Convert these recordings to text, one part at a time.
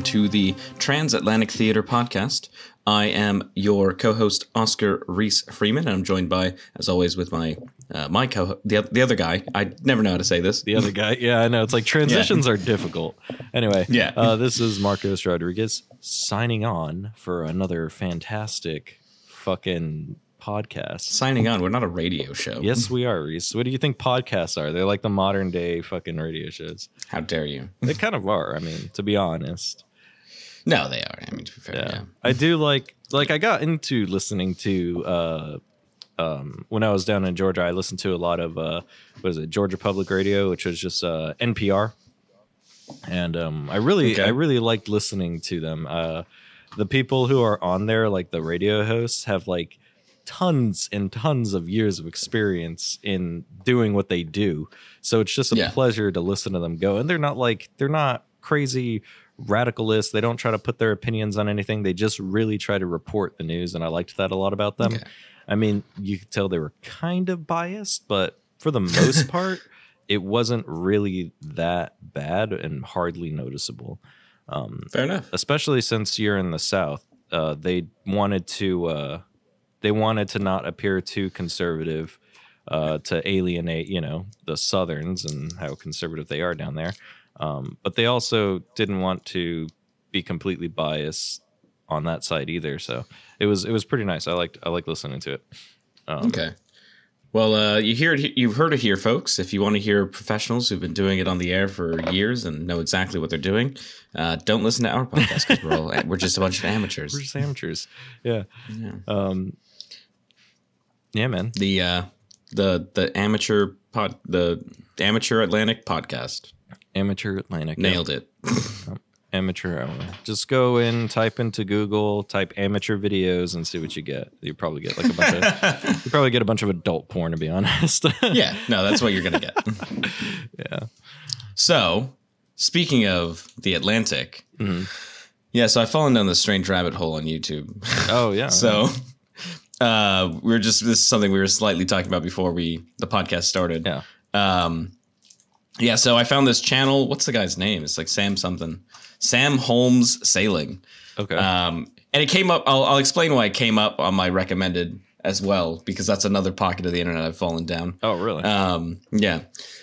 welcome to the Transatlantic Theater Podcast. I am your co-host Oscar Reese Freeman, and I'm joined by, as always, with my uh, my co the, the other guy. I never know how to say this. The other guy, yeah, I know. It's like transitions are difficult. Anyway, Yeah. uh, this is Marcos Rodriguez signing on for another fantastic fucking podcast. Signing on. We're not a radio show. Yes, we are, Reese. What do you think podcasts are? They're like the modern day fucking radio shows. How dare you? They kind of are. I mean, to be honest. No, they are. I mean, to be fair, Yeah. yeah. I do like like I got into listening to uh um when I was down in Georgia, I listened to a lot of uh what is it, Georgia Public Radio, which was just uh NPR. And um I really Okay. I really liked listening to them. Uh the people who are on there, like the radio hosts, have like tons and tons of years of experience in doing what they do. So it's just a Yeah. pleasure to listen to them go. And they're not like they're not crazy radicalists. They don't try to put their opinions on anything. They just really try to report the news and I liked that a lot about them. I mean, you could tell they were kind of biased, but for the most part, it wasn't really that bad and hardly noticeable. Um, Fair enough. especially since you're in the south uh, they wanted to uh, they wanted to not appear too conservative uh, to alienate you know the southerns and how conservative they are down there um, but they also didn't want to be completely biased on that side either so it was it was pretty nice i liked i liked listening to it um, Okay. Well, uh, you hear it, you've heard it here, folks. If you want to hear professionals who've been doing it on the air for years and know exactly what they're doing, uh, don't listen to our podcast because we're all we're just a bunch of amateurs. we're just amateurs yeah Yeah. um yeah man The uh, the the amateur pod the amateur Atlantic podcast amateur atlantic nailed it. amateur hour. Just go in, type into Google, type amateur videos, and see what you get. You probably get like a bunch of you probably get a bunch of adult porn to be honest. yeah, no, that's what you're gonna get. yeah. So, speaking of the Atlantic, Mhm. yeah, so I've fallen down this strange rabbit hole on YouTube. Oh yeah. So uh we are just this is something we were slightly talking about before we the podcast started. yeah. Um yeah, so I found this channel. What's the guy's name? It's like Sam something. Sam Holmes Sailing. Okay. Um and it came up I'll, I'll explain why it came up on my recommended as well because that's another pocket of the internet I've fallen down. oh really? Um, yeah.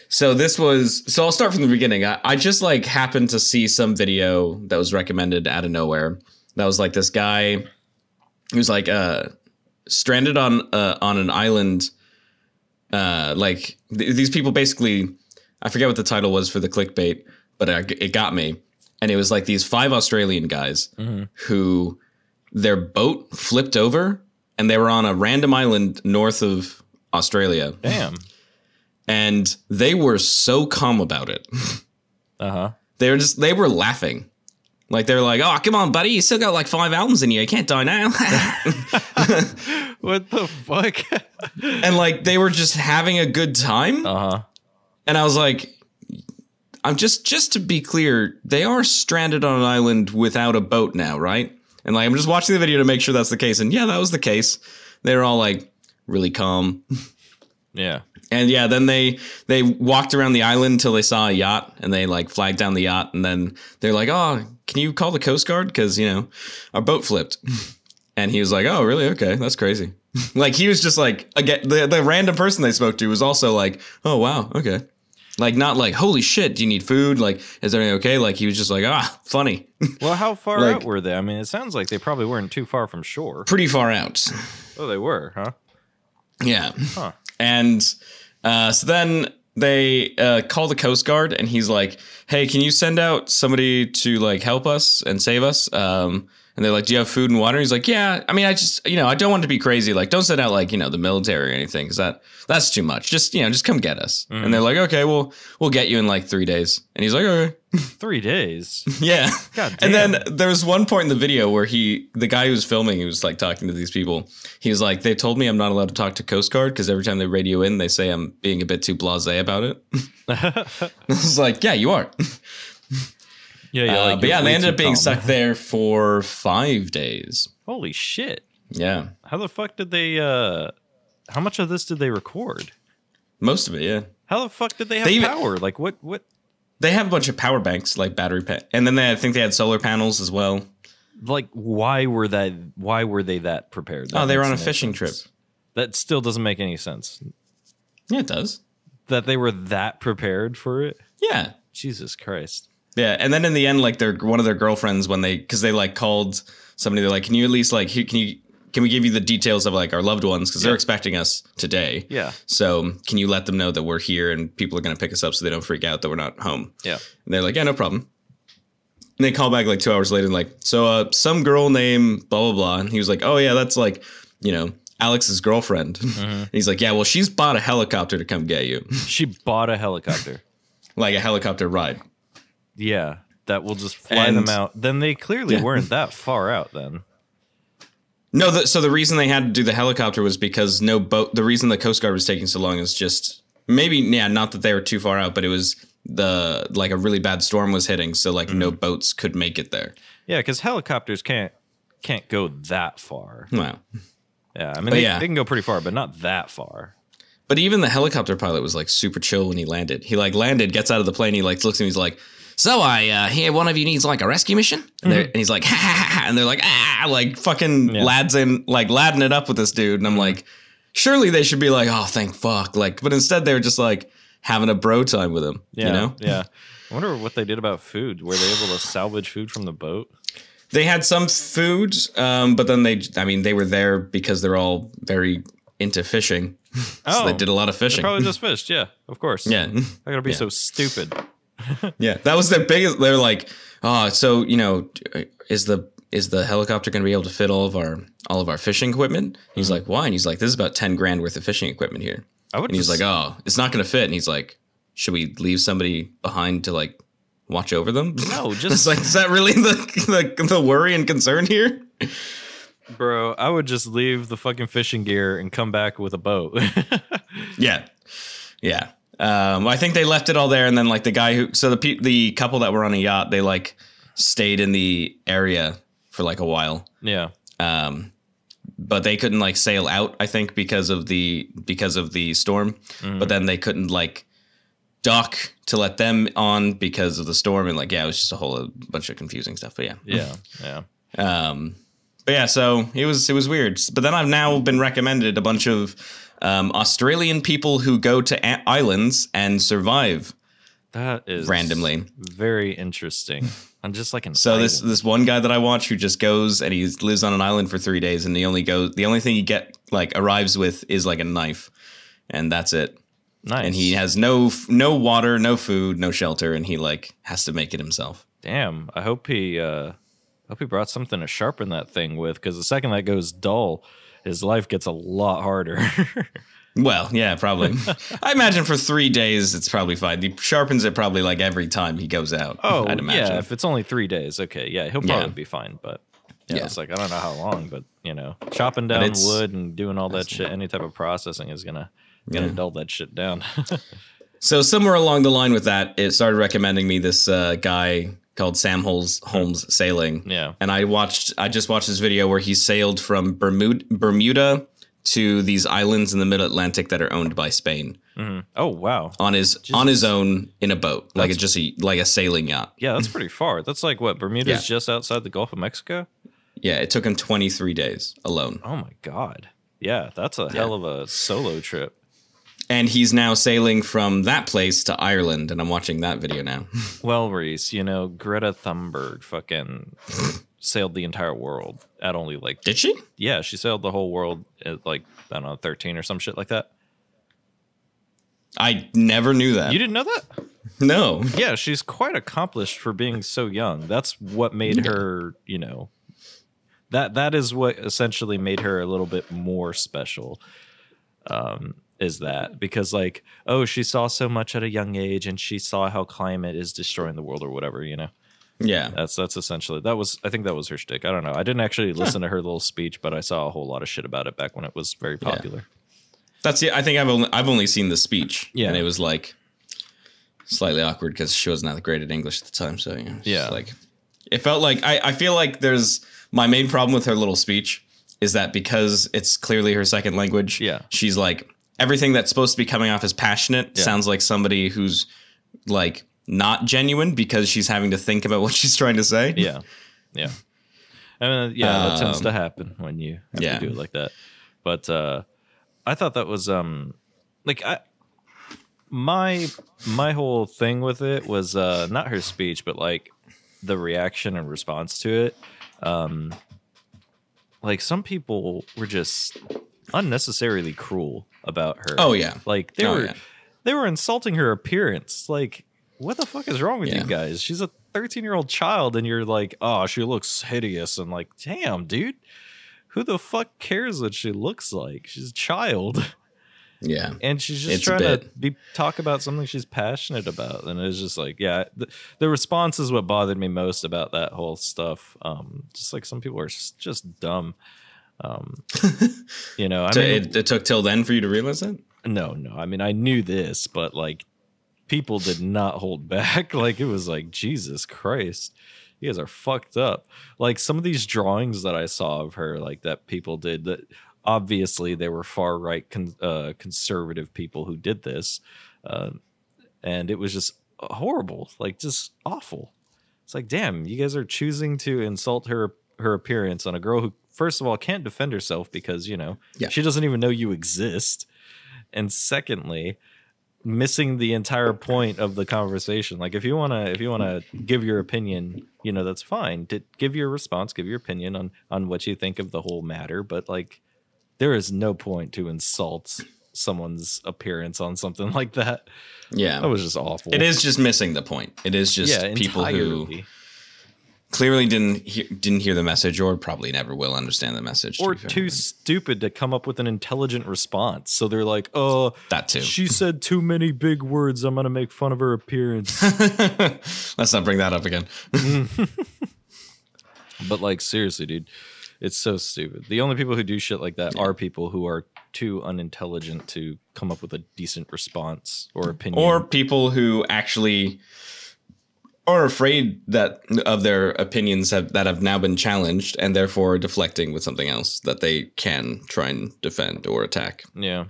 So this was so I'll start from the beginning. I, I just like happened to see some video that was recommended out of nowhere. That was like this guy who's like uh stranded on uh, on an island. Uh, like th- these people basically, I forget what the title was for the clickbait, but I, it got me. And it was like these five Australian guys Mhm. who their boat flipped over and they were on a random island north of Australia Damn. and they were so calm about it. Uh huh. they were just they were laughing. Like they were like, "Oh, come on, buddy, you still got like five albums in you. You can't die now." what the fuck? and like they were just having a good time. uh huh. And I was like, "I'm just just to be clear, they are stranded on an island without a boat now, right?" And like I'm just watching the video to make sure that's the case. And yeah, that was the case. They were all like really calm. Yeah. And yeah, then they they walked around the island until they saw a yacht, and they like flagged down the yacht, and then they're like, "Oh, can you call the Coast Guard? Because you know our boat flipped." And he was like, "Oh, really? Okay, that's crazy." like he was just like again, the the random person they spoke to was also like, "Oh, wow, okay." Like not like, "Holy shit, do you need food?" Like, "Is everything okay?" Like he was just like, "Ah, funny." Well, how far Like- out were they? I mean, it sounds like they probably weren't too far from shore. Pretty far out. Oh, they were, huh? Yeah. Huh. And uh, so then they uh, call the Coast Guard, and he's like, "Hey, can you send out somebody to like help us and save us?" Um, and they're like, "Do you have food and water?" He's like, "Yeah. I mean, I just, you know, I don't want to be crazy. Like, don't send out like you know the military or anything, because that that's too much. Just you know, just come get us." Mhm. And they're like, "Okay, well, we'll get you in like three days." And he's like, "Okay, Three days. yeah." God damn. And then there was one point in the video where he, the guy who was filming, he was like talking to these people. He was like, "They told me I'm not allowed to talk to Coast Guard because every time they radio in, they say I'm being a bit too blasé about it." I was like, "Yeah, you are." Yeah, yeah. Uh, like, but yeah, they way ended up being calm. stuck there for five days. Holy shit. Yeah, How the fuck did they uh how much of this did they record? most of it. Yeah, How the fuck did they have They even- power? Like what what They have a bunch of power banks, like battery pa- and then they I think they had solar panels as well. Like, why were that? Why were they that prepared? That Oh, they were on a fishing sense. That still doesn't make any sense. Yeah, it does. That they were that prepared for it. Yeah, Jesus Christ. Yeah. And then in the end, like their one of their girlfriends when they because they like called somebody, they're like, "Can you at least like can you can we give you the details of like our loved ones because Yeah. they're expecting us today." Yeah. So can you let them know that we're here and people are going to pick us up so they don't freak out that we're not home? Yeah. And they're like, yeah, no problem. And they call back like two hours later and like, so uh, some girl named blah blah blah, and he was like, oh yeah, that's like, you know, Alex's girlfriend. And he's like, yeah, well, she's bought a helicopter to come get you, She bought a helicopter. like a helicopter ride. Yeah. That will just fly And- them out. Then they clearly Yeah. weren't that far out then. No, the, so the reason they had to do the helicopter was because no boat. The reason the Coast Guard was taking so long is just maybe yeah, not that they were too far out, but it was the like a really bad storm was hitting, so like no mm-hmm. boats could make it there. Yeah, because helicopters can't can't go that far. Wow. Yeah, I mean they, yeah. they can go pretty far, but not that far. But even the helicopter pilot was like super chill when he landed. He like landed, gets out of the plane, he like looks at me, he's like, "So I uh, hear one of you needs like a rescue mission," and, they're, and he's like, ha, ha, ha, and they're like, ah, like fucking Yeah. lads in like ladding it up with this dude, and I'm like, surely they should be like, oh, thank fuck, like, but instead they were just like having a bro time with him, Yeah, you know? yeah. I wonder what they did about food. Were they able to salvage food from the boat? They had some food, um, but then they, I mean, they were there because they're all very into fishing, so Oh, they did a lot of fishing. probably just fished. Yeah, of course. yeah. I gotta be Yeah. so stupid. Yeah, that was their biggest. They're like, oh, so you know, is the is the helicopter going to be able to fit all of our all of our fishing equipment? He's mm-hmm. like, why? And he's like, this is about ten grand worth of fishing equipment here. I would. And he's just- like, oh, it's not going to fit. And he's like, should we leave somebody behind to like watch over them? no, just like, is that really the, the the worry and concern here? bro. I would just leave the fucking fishing gear and come back with a boat. Yeah, yeah. Um, I think they left it all there, and then like the guy who, so the pe- the couple that were on a yacht, they like stayed in the area for like a while. yeah. um, but they couldn't like sail out. I think because of the because of the storm. Mhm. But then they couldn't like dock to let them on because of the storm, and like yeah, it was just a whole bunch of confusing stuff. But yeah, Yeah. Yeah. um, but yeah, so it was it was weird. But then I've now been recommended a bunch of um, Australian people who go to a- islands and survive. That is Randomly. very interesting. I'm just like an So this island. this one guy that I watch who just goes and he lives on an island for three days, and he only goes. The only thing he get like arrives with is like a knife, and that's it. nice. And he has no no water, no food, no shelter, and he like has to make it himself. Damn. I hope he uh hope he brought something to sharpen that thing with because the second that goes dull, his life gets a lot harder. Well, yeah, probably. I imagine for three days it's probably fine. He sharpens it probably like every time he goes out. oh, I'd imagine. yeah. If it's only three days, okay, yeah, he'll probably Yeah. be fine. But yeah, Yeah. it's like I don't know how long, but you know, chopping down wood and doing all that shit, any type of processing is gonna gonna Yeah. dull that shit down. So somewhere along the line with that, it started recommending me this uh, guy called Sam Holmes, Holmes Sailing. yeah. and I watched I just watched this video where he sailed from Bermuda Bermuda to these islands in the mid Atlantic that are owned by Spain Mhm. Oh wow. on his on his own in a boat like it's just a like a sailing yacht. Yeah, that's pretty far. That's like what Bermuda's Yeah. just outside the Gulf of Mexico. Yeah, it took him 23 days alone. Oh my god. Yeah, that's a hell of a solo trip. And he's now sailing from that place to Ireland and I'm watching that video now. Well, Reese, you know, Greta Thunberg fucking sailed the entire world at only like Did she? yeah, she sailed the whole world at like I don't know, thirteen or some shit like that. I never knew that. You didn't know that? no. Yeah, she's quite accomplished for being so young. That's what made Yeah. her, you know, that that is what essentially made her a little bit more special. Um, is that because like, oh, she saw so much at a young age, and she saw how climate is destroying the world or whatever, you know. Yeah. That's that's essentially that was I think that was her shtick. I don't know. I didn't actually listen to her little speech, but I saw a whole lot of shit about it back when it was very Yeah. popular. That's it. I think I've only I've only seen the speech. Yeah. And it was like slightly awkward because she wasn't that great at English at the time. So yeah. Yeah. Like it felt like I, I feel like there's my main problem with her little speech is that because it's clearly her second language, Yeah. she's like everything that's supposed to be coming off as passionate Yeah. sounds like somebody who's like not genuine because she's having to think about what she's trying to say. Yeah, yeah. I mean, yeah, that tends Um, to happen when you have yeah. to do it like that. But uh, I thought that was um, like I my my whole thing with it was uh not her speech, but like the reaction and response to it. Um, like some people were just unnecessarily cruel about her. Oh yeah. Like they Oh, were yeah. they were insulting her appearance. Like, what the fuck is wrong with Yeah. you guys? She's a 13 year old child, and you're like, oh, she looks hideous. And like, damn, dude, who the fuck cares what she looks like? She's a child, Yeah. and she's just It's trying to be talk about something she's passionate about. And it's just like, yeah, the, the response is what bothered me most about that whole stuff. Um, just like some people are just dumb. Um, you know, I mean, it, it took till then for you to realize that? no, no. I mean, I knew this, but like people did not hold back. Like it was like Jesus Christ. You guys are fucked up. Like some of these drawings that I saw of her, like that people did that obviously they were far right con- uh, conservative people who did this. Uh, and it was just horrible, like just awful. It's like, damn, you guys are choosing to insult her her appearance on a girl who first of all can't defend herself because, you know, Yeah. she doesn't even know you exist and secondly missing the entire point of the conversation like if you want to if you want to give your opinion you know that's fine to give your response give your opinion on on what you think of the whole matter but like there is no point to insult someone's appearance on something like that Yeah. that was just awful it is just missing the point. It is just yeah people who entirely. Clearly didn't hear, didn't hear the message or probably never will understand the message. or fair. too stupid to come up with an intelligent response so they're like oh that too. she said too many big words i'm gonna make fun of her appearance Let's not bring that up again. But like seriously, dude, it's so stupid. The only people who do shit like that are people who are too unintelligent to come up with a decent response or opinion. or people who actually are afraid that of their opinions have, that have now been challenged and therefore deflecting with something else that they can try and defend or attack. yeah,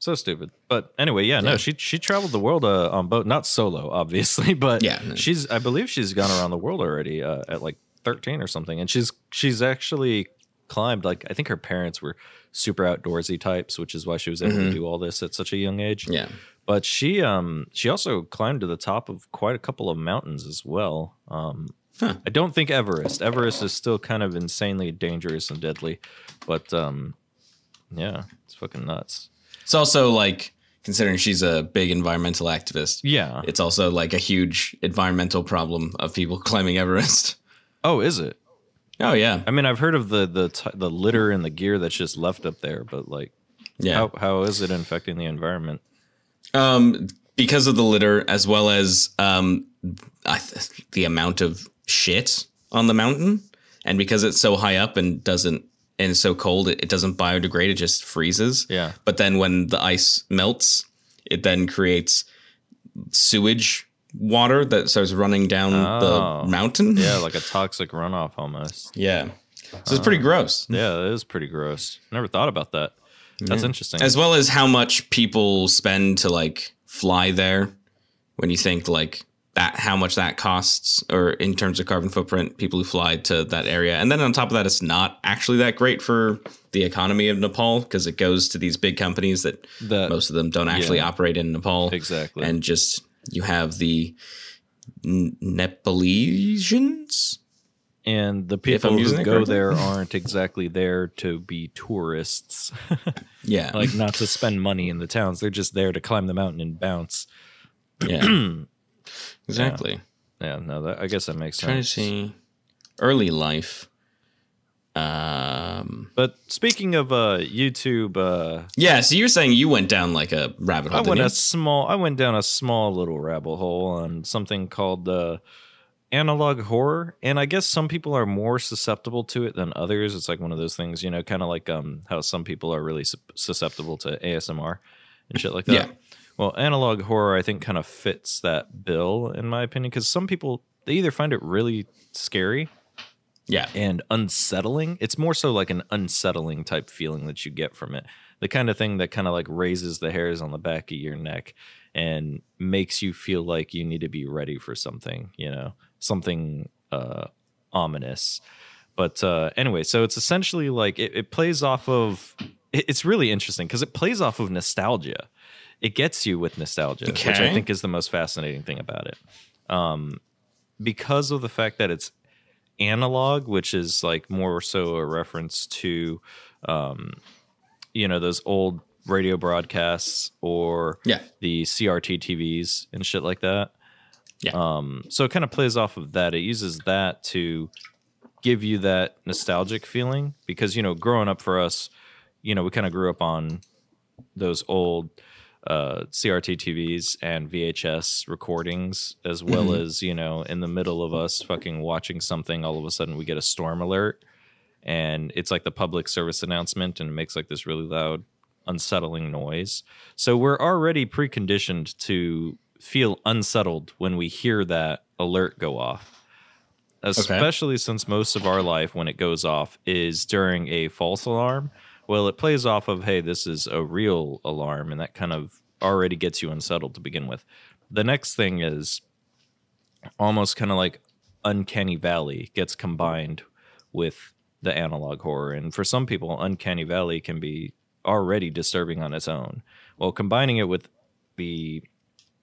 so stupid. But anyway, yeah, no, Yeah. she she traveled the world uh, on boat, not solo, obviously, but Yeah, no. she's I believe she's gone around the world already uh, at like thirteen or something, and she's she's actually climbed like I think her parents were super outdoorsy types, which is why she was able to Mhm. do all this at such a young age. Yeah. But she um she also climbed to the top of quite a couple of mountains as well um Huh. i don't think everest everest is still kind of insanely dangerous and deadly but um yeah it's fucking nuts It's also like considering she's a big environmental activist. yeah It's also like a huge environmental problem of people climbing Everest. oh is it Oh yeah. i mean i've heard of the the t- the litter and the gear that's just left up there but like Yeah. how, how is it infecting the environment Um, because of the litter, as well as um, I th- the amount of shit on the mountain, and because it's so high up and doesn't and it's so cold, it, it doesn't biodegrade; it just freezes. yeah But then when the ice melts, it then creates sewage water that starts running down Oh. the mountain. yeah like a toxic runoff almost yeah. So it's pretty gross. yeah it is pretty gross never thought about that that's Yeah. interesting. As well as how much people spend to like fly there. When you think like that how much that costs or in terms of carbon footprint people who fly to that area. And then on top of that it's not actually that great for the economy of nepal because it goes to these big companies that that most of them don't actually yeah. operate in nepal. Exactly. And just you have the N- nepalesians and the people who go there aren't exactly there to be tourists yeah like not to spend money in the towns they're just there to climb the mountain and bounce yeah exactly yeah no that, i guess that makes trying to sense see early life. Um. but speaking of uh youtube uh Yeah. So you're saying you went down like a rabbit i hole. went didn't a small i went down a small little rabbit hole on something called uh analog horror and i guess some people are more susceptible to it than others. It's like one of those things you know kind of like um how some people are really su- susceptible to asmr and shit like that. Yeah. well analog horror i think kind of fits that bill in my opinion because some people they either find it really scary Yeah. and unsettling. It's more so like an unsettling type feeling that you get from it. The kind of thing that kind of like raises the hairs on the back of your neck and makes you feel like you need to be ready for something, you know, something uh, ominous. But uh, anyway, so it's essentially like it, it plays off of. It, it's really interesting because it plays off of nostalgia. It gets you with nostalgia, which I think is the most fascinating thing about it. Um, because of the fact that it's analog, which is like more so a reference to, um, you know, those old radio broadcasts or Yeah. the CRT TVs and shit like that. Yeah. Um, so it kind of plays off of that. It uses that to give you that nostalgic feeling because you know, growing up for us, you know, we kind of grew up on those old uh, CRT TVs and VHS recordings, as well Mhm. as you know, in the middle of us fucking watching something, all of a sudden we get a storm alert, and it's like the public service announcement, and it makes like this really loud, unsettling noise. So we're already preconditioned to feel unsettled when we hear that alert go off. Especially since most of our life, when it goes off, is during a false alarm. Well, it plays off of, hey, this is a real alarm, and that kind of already gets you unsettled to begin with. The next thing is almost kind of like Uncanny Valley gets combined with the analog horror. And for some people, Uncanny Valley can be already disturbing on its own. Well, combining it with the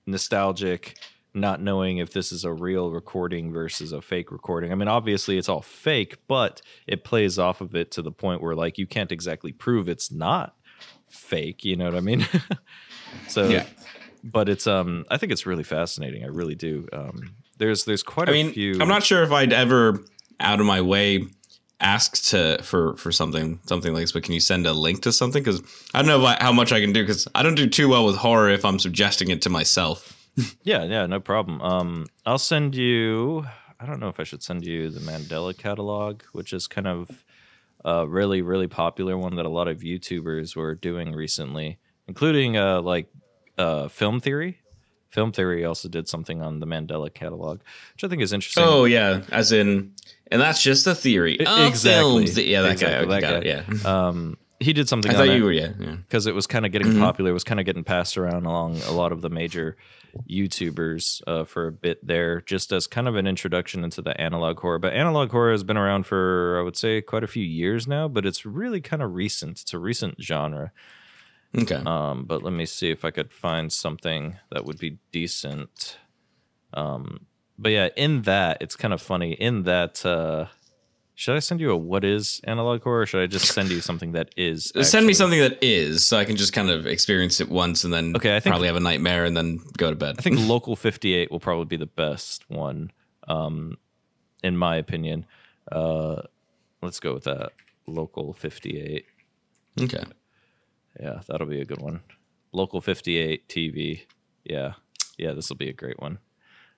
nostalgic, not knowing if this is a real recording versus a fake recording. I mean, obviously it's all fake, but it plays off of it to the point where like you can't exactly prove it's not fake, you know what I mean? so Yeah. but it's um I think it's really fascinating. I really do. Um there's there's quite I a mean, few I'm not sure if I'd ever out of my way ask to for for something something like this, but can you send a link to something? Because I don't know I, how much I can do because I don't do too well with horror if I'm suggesting it to myself. Yeah, yeah, no problem. Um, I'll send you. I don't know if I should send you the Mandela catalog, which is kind of a really, really popular one that a lot of YouTubers were doing recently, including uh, like uh, Film Theory. Film Theory also did something on the Mandela catalog, which I think is interesting. Oh yeah, as in, and that's just a theory. Exactly. films. Yeah, that Exactly, guy. that got guy. it, Yeah. Um, he did something I on thought it. you were. Yeah. yeah. because it was kind of getting Mhm. popular. It was kind of getting passed around along a lot of the major YouTubers uh, for a bit there, just as kind of an introduction into the analog horror. But analog horror has been around for, I would say, quite a few years now, but it's really kind of recent. It's a recent genre. Okay. Um, but let me see if I could find something that would be decent. Um, but yeah, in that, it's kind of funny. In that, uh, should I send you a what is analog horror, or should I just send you something that is? Send me something that is, so I can just kind of experience it once and then Okay, I think- probably have a nightmare and then go to bed. I think Local 58 will probably be the best one, um, in my opinion. Uh, let's go with that. Local 58. okay. Yeah, that'll be a good one. Local 58 TV. Yeah. Yeah, this will be a great one.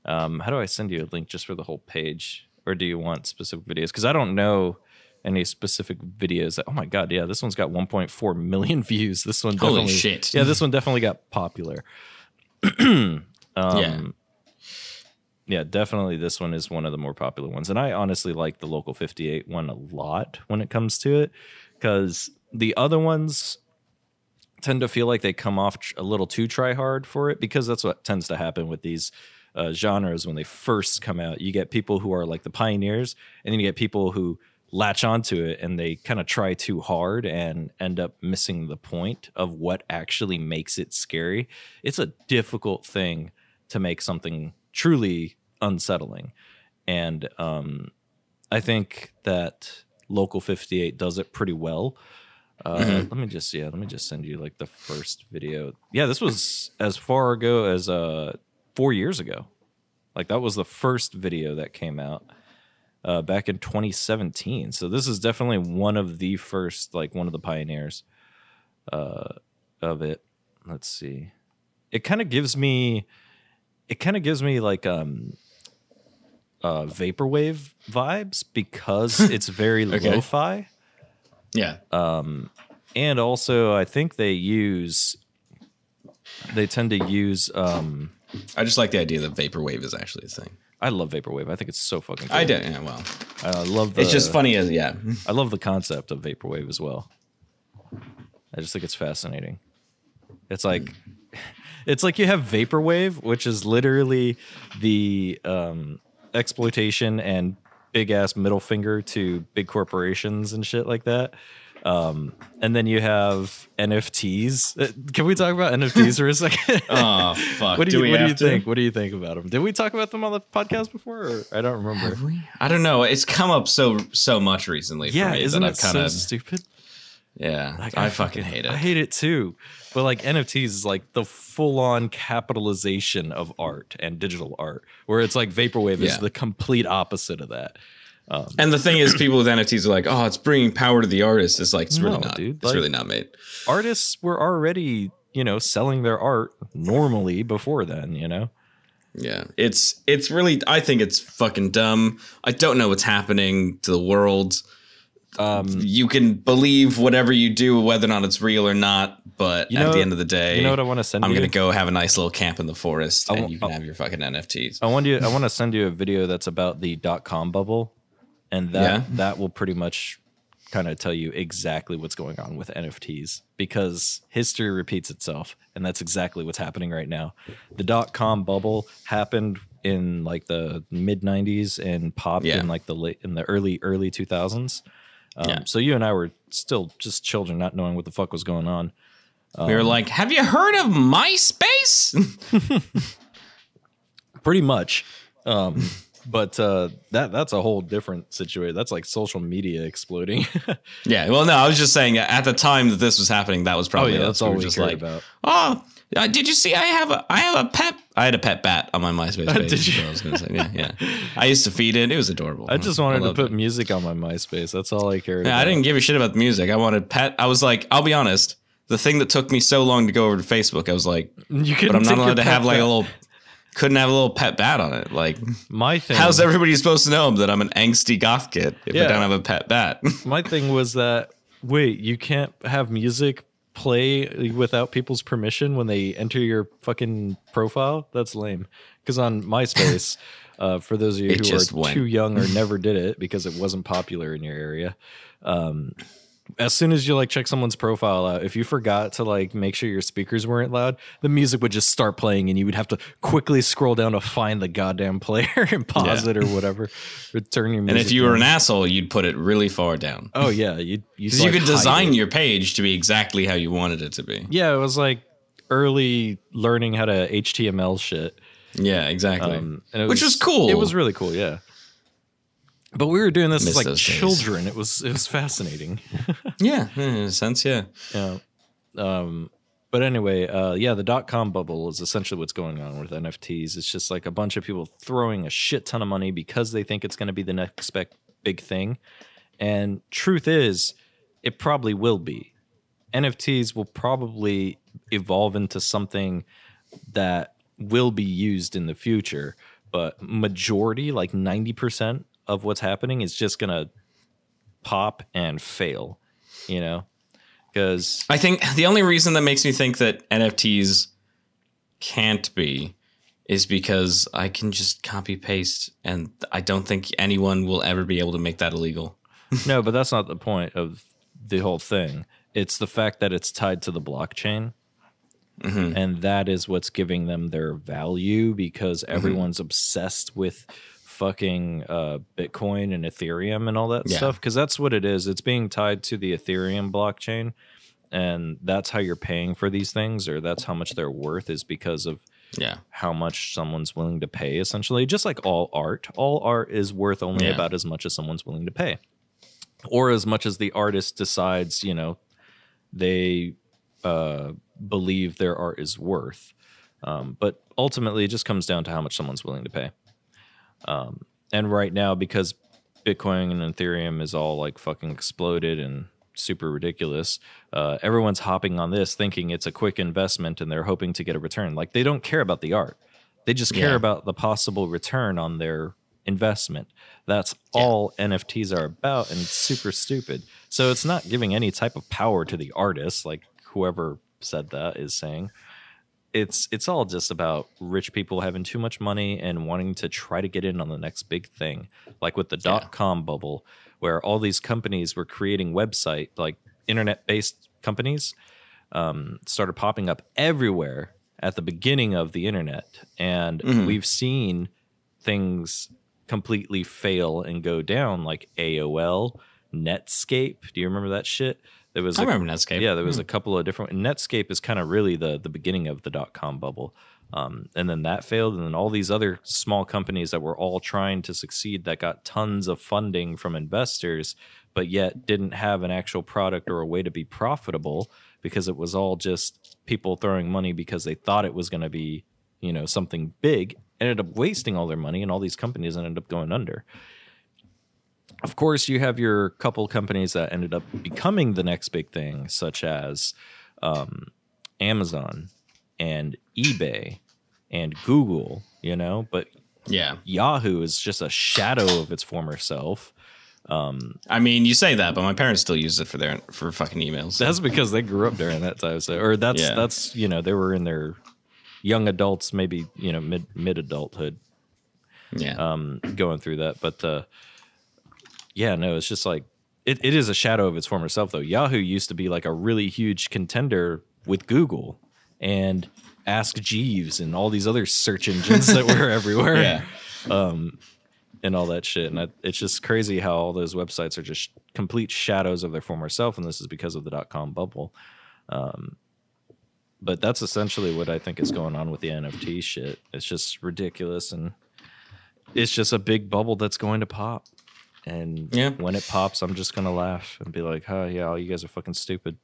Um, how do I send you a link just for the whole page? Or do you want specific videos? Because I don't know any specific videos. That, oh my God, yeah, this one's got 1.4 million views. This one definitely, Holy shit. Yeah, this one definitely got popular. um, Yeah. yeah, definitely. This one is one of the more popular ones, and I honestly like the local 58 one a lot when it comes to it, because the other ones tend to feel like they come off a little too try hard for it, because that's what tends to happen with these uh, genres when they first come out. You get people who are like the pioneers, and then you get people who latch onto it and they kind of try too hard and end up missing the point of what actually makes it scary. It's a difficult thing to make something truly unsettling. And um, I think that Local 58 does it pretty well. Uh, Mhm. Let me just yeah, let me just send you like the first video. Yeah, this was as far ago as uh, four years ago. Like that was the first video that came out uh, back in 2017. So this is definitely one of the first, like one of the pioneers uh, of it. Let's see. It kind of gives me, it kind of gives me like um, uh, vaporwave vibes because it's very Okay. lo-fi. Yeah. Um, and also, I think they use, they tend to use. Um, I just like the idea that vaporwave is actually a thing. I love vaporwave. I think it's so fucking. Cool. I do. Yeah. Well, I love. The, it's just funny as yeah. I love the concept of vaporwave as well. I just think it's fascinating. It's like it's like you have vaporwave, which is literally the um, exploitation and big ass middle finger to big corporations and shit like that. Um, and then you have NFTs. Uh, Can we talk about NFTs for a second? Oh fuck! what do you, we what do you think? What do you think about them? Did we talk about them on the podcast before? Or I don't remember. I don't know. It's come up so so much recently. Yeah, for me isn't that it I've kind so of stupid? yeah. Like, I, fucking hate it. I hate it too. But like NFTs is like the full on capitalization of art and digital art, where it's like vaporwave Yeah. is the complete opposite of that. Um, and the thing is, people with NFTs are like, "Oh, it's bringing power to the artist." It's like it's really No, not. dude, it's like- really not, mate. artists were already, you know, selling their art normally before then, you know? Yeah, it's it's really. I think it's fucking dumb. I don't know what's happening to the world. Um, You can believe whatever you do, whether or not it's real or not. But at know- the end of the day, you know what I want to send I'm you? gonna go have a nice little camp in the forest, and you can I- have your fucking NFTs. I want you. I want to send you a video that's about the dot com bubble, and that Yeah? that will pretty much kind of tell you exactly what's going on with NFTs because history repeats itself, and that's exactly what's happening right now. The dot com bubble happened in like the mid '90s and popped Yeah. in like the late in the early early 2000s. Um, Yeah. So you and I were still just children, not knowing what the fuck was going on. we were Um, like, "Have you heard of MySpace?" pretty much um but uh that that's a whole different situation that's like social media exploding yeah. Well, no, I was just saying at the time that this was happening, that was probably oh yeah that's We all were we just like, about Oh, uh, did you see? I have a I have a pet. I had a pet bat on my MySpace page. Did you? I was gonna say. Yeah, yeah. I used to feed it. It was adorable. i just wanted to put it. music on my myspace that's all i cared Yeah, about I didn't give a shit about the music. I wanted pet. I was like, I'll be honest. The thing that took me so long to go over to Facebook, I was like, you but I'm not allowed to have like a little. Couldn't have a little pet bat on it. Like, my thing how's everybody supposed to know that I'm an angsty goth kid if Yeah. I don't have a pet bat? my thing was that wait you can't have music play without people's permission when they enter your fucking profile that's lame because on myspace uh, for those of you It who are went. too young or never did it because it wasn't popular in your area um, as soon as you like check someone's profile out if you forgot to like make sure your speakers weren't loud the music would just start playing and you would have to quickly scroll down to find the goddamn player and pause Yeah. it or whatever return your music and if you were an asshole, you'd put it really far down. Oh yeah, you you Because you could design your page to be exactly how you wanted it to be. Yeah, it was like early learning how to HTML shit. Yeah, exactly. Um, and it Which was cool. It was really cool, yeah. But we were doing this Miss as like those days. children. It was it was fascinating. yeah, in a sense, yeah. yeah. Um, but anyway, uh, yeah, the dot com bubble is essentially what's going on with NFTs. It's just like a bunch of people throwing a shit ton of money because they think it's going to be the next big thing. And truth is, it probably will be. NFTs will probably evolve into something that will be used in the future, but majority, like 90% of what's happening is just to pop and fail, you know? Because I think the only reason that makes me think that NFTs can't be is because I can just copy paste, and I don't think anyone will ever be able to make that illegal. no, but that's not the point of the whole thing. It's the fact that it's tied to the blockchain. Mhm. And that is what's giving them their value because Mm-hmm. everyone's obsessed with fucking uh, Bitcoin and Ethereum and all that Yeah. stuff. Because that's what it is. It's being tied to the Ethereum blockchain. And that's how you're paying for these things, or that's how much they're worth, is because of Yeah, how much someone's willing to pay essentially just like all art all art is worth only Yeah. about as much as someone's willing to pay or as much as the artist decides you know they uh, believe their art is worth um, but ultimately it just comes down to how much someone's willing to pay um, and right now because bitcoin and ethereum is all like fucking exploded and super ridiculous uh, everyone's hopping on this thinking it's a quick investment and they're hoping to get a return. Like they don't care about the art. They just care Yeah. about the possible return on their investment. That's Yeah. all nfts are about and it's super stupid. So it's not giving any type of power to the artist like whoever said that is saying it's it's all just about rich people having too much money and wanting to try to get in on the next big thing like with the Yeah. dot com bubble where all these companies were creating website like internet-based companies um, started popping up everywhere at the beginning of the internet, and Mhm. we've seen things completely fail and go down, like AOL, Netscape. Do you remember that shit? There was I a- remember Netscape. yeah, there was Hmm. a couple of different. Netscape is kind of really the the beginning of the dot com bubble, um, and then that failed, and then all these other small companies that were all trying to succeed that got tons of funding from investors, but yet didn't have an actual product or a way to be profitable because it was all just people throwing money because they thought it was going to be, you know, something big. Ended up wasting all their money, and all these companies ended up going under of course, you have your couple companies that ended up becoming the next big thing, such as um, Amazon and eBay and Google, you know, but Yeah. Yahoo is just a shadow of its former self. Um, I mean, you say that, but my parents still use it for their for fucking emails. that's because they grew up during that time. So, or that's, Yeah. that's, you know, they were in their young adults, maybe, you know, mid, mid adulthood yeah. um, going through that. But uh, yeah, no, it's just like it, it is a shadow of its former self, though. Yahoo used to be like a really huge contender with Google and Ask Jeeves and all these other search engines that were everywhere. yeah. Um, and all that shit. And I, it's just crazy how all those websites are just complete shadows of their former self. And this is because of the dot com bubble. Um, but that's essentially what I think is going on with the NFT shit. It's just ridiculous. And it's just a big bubble that's going to pop. And Yeah. when it pops, I'm just going to laugh and be like, oh, yeah, all you guys are fucking stupid.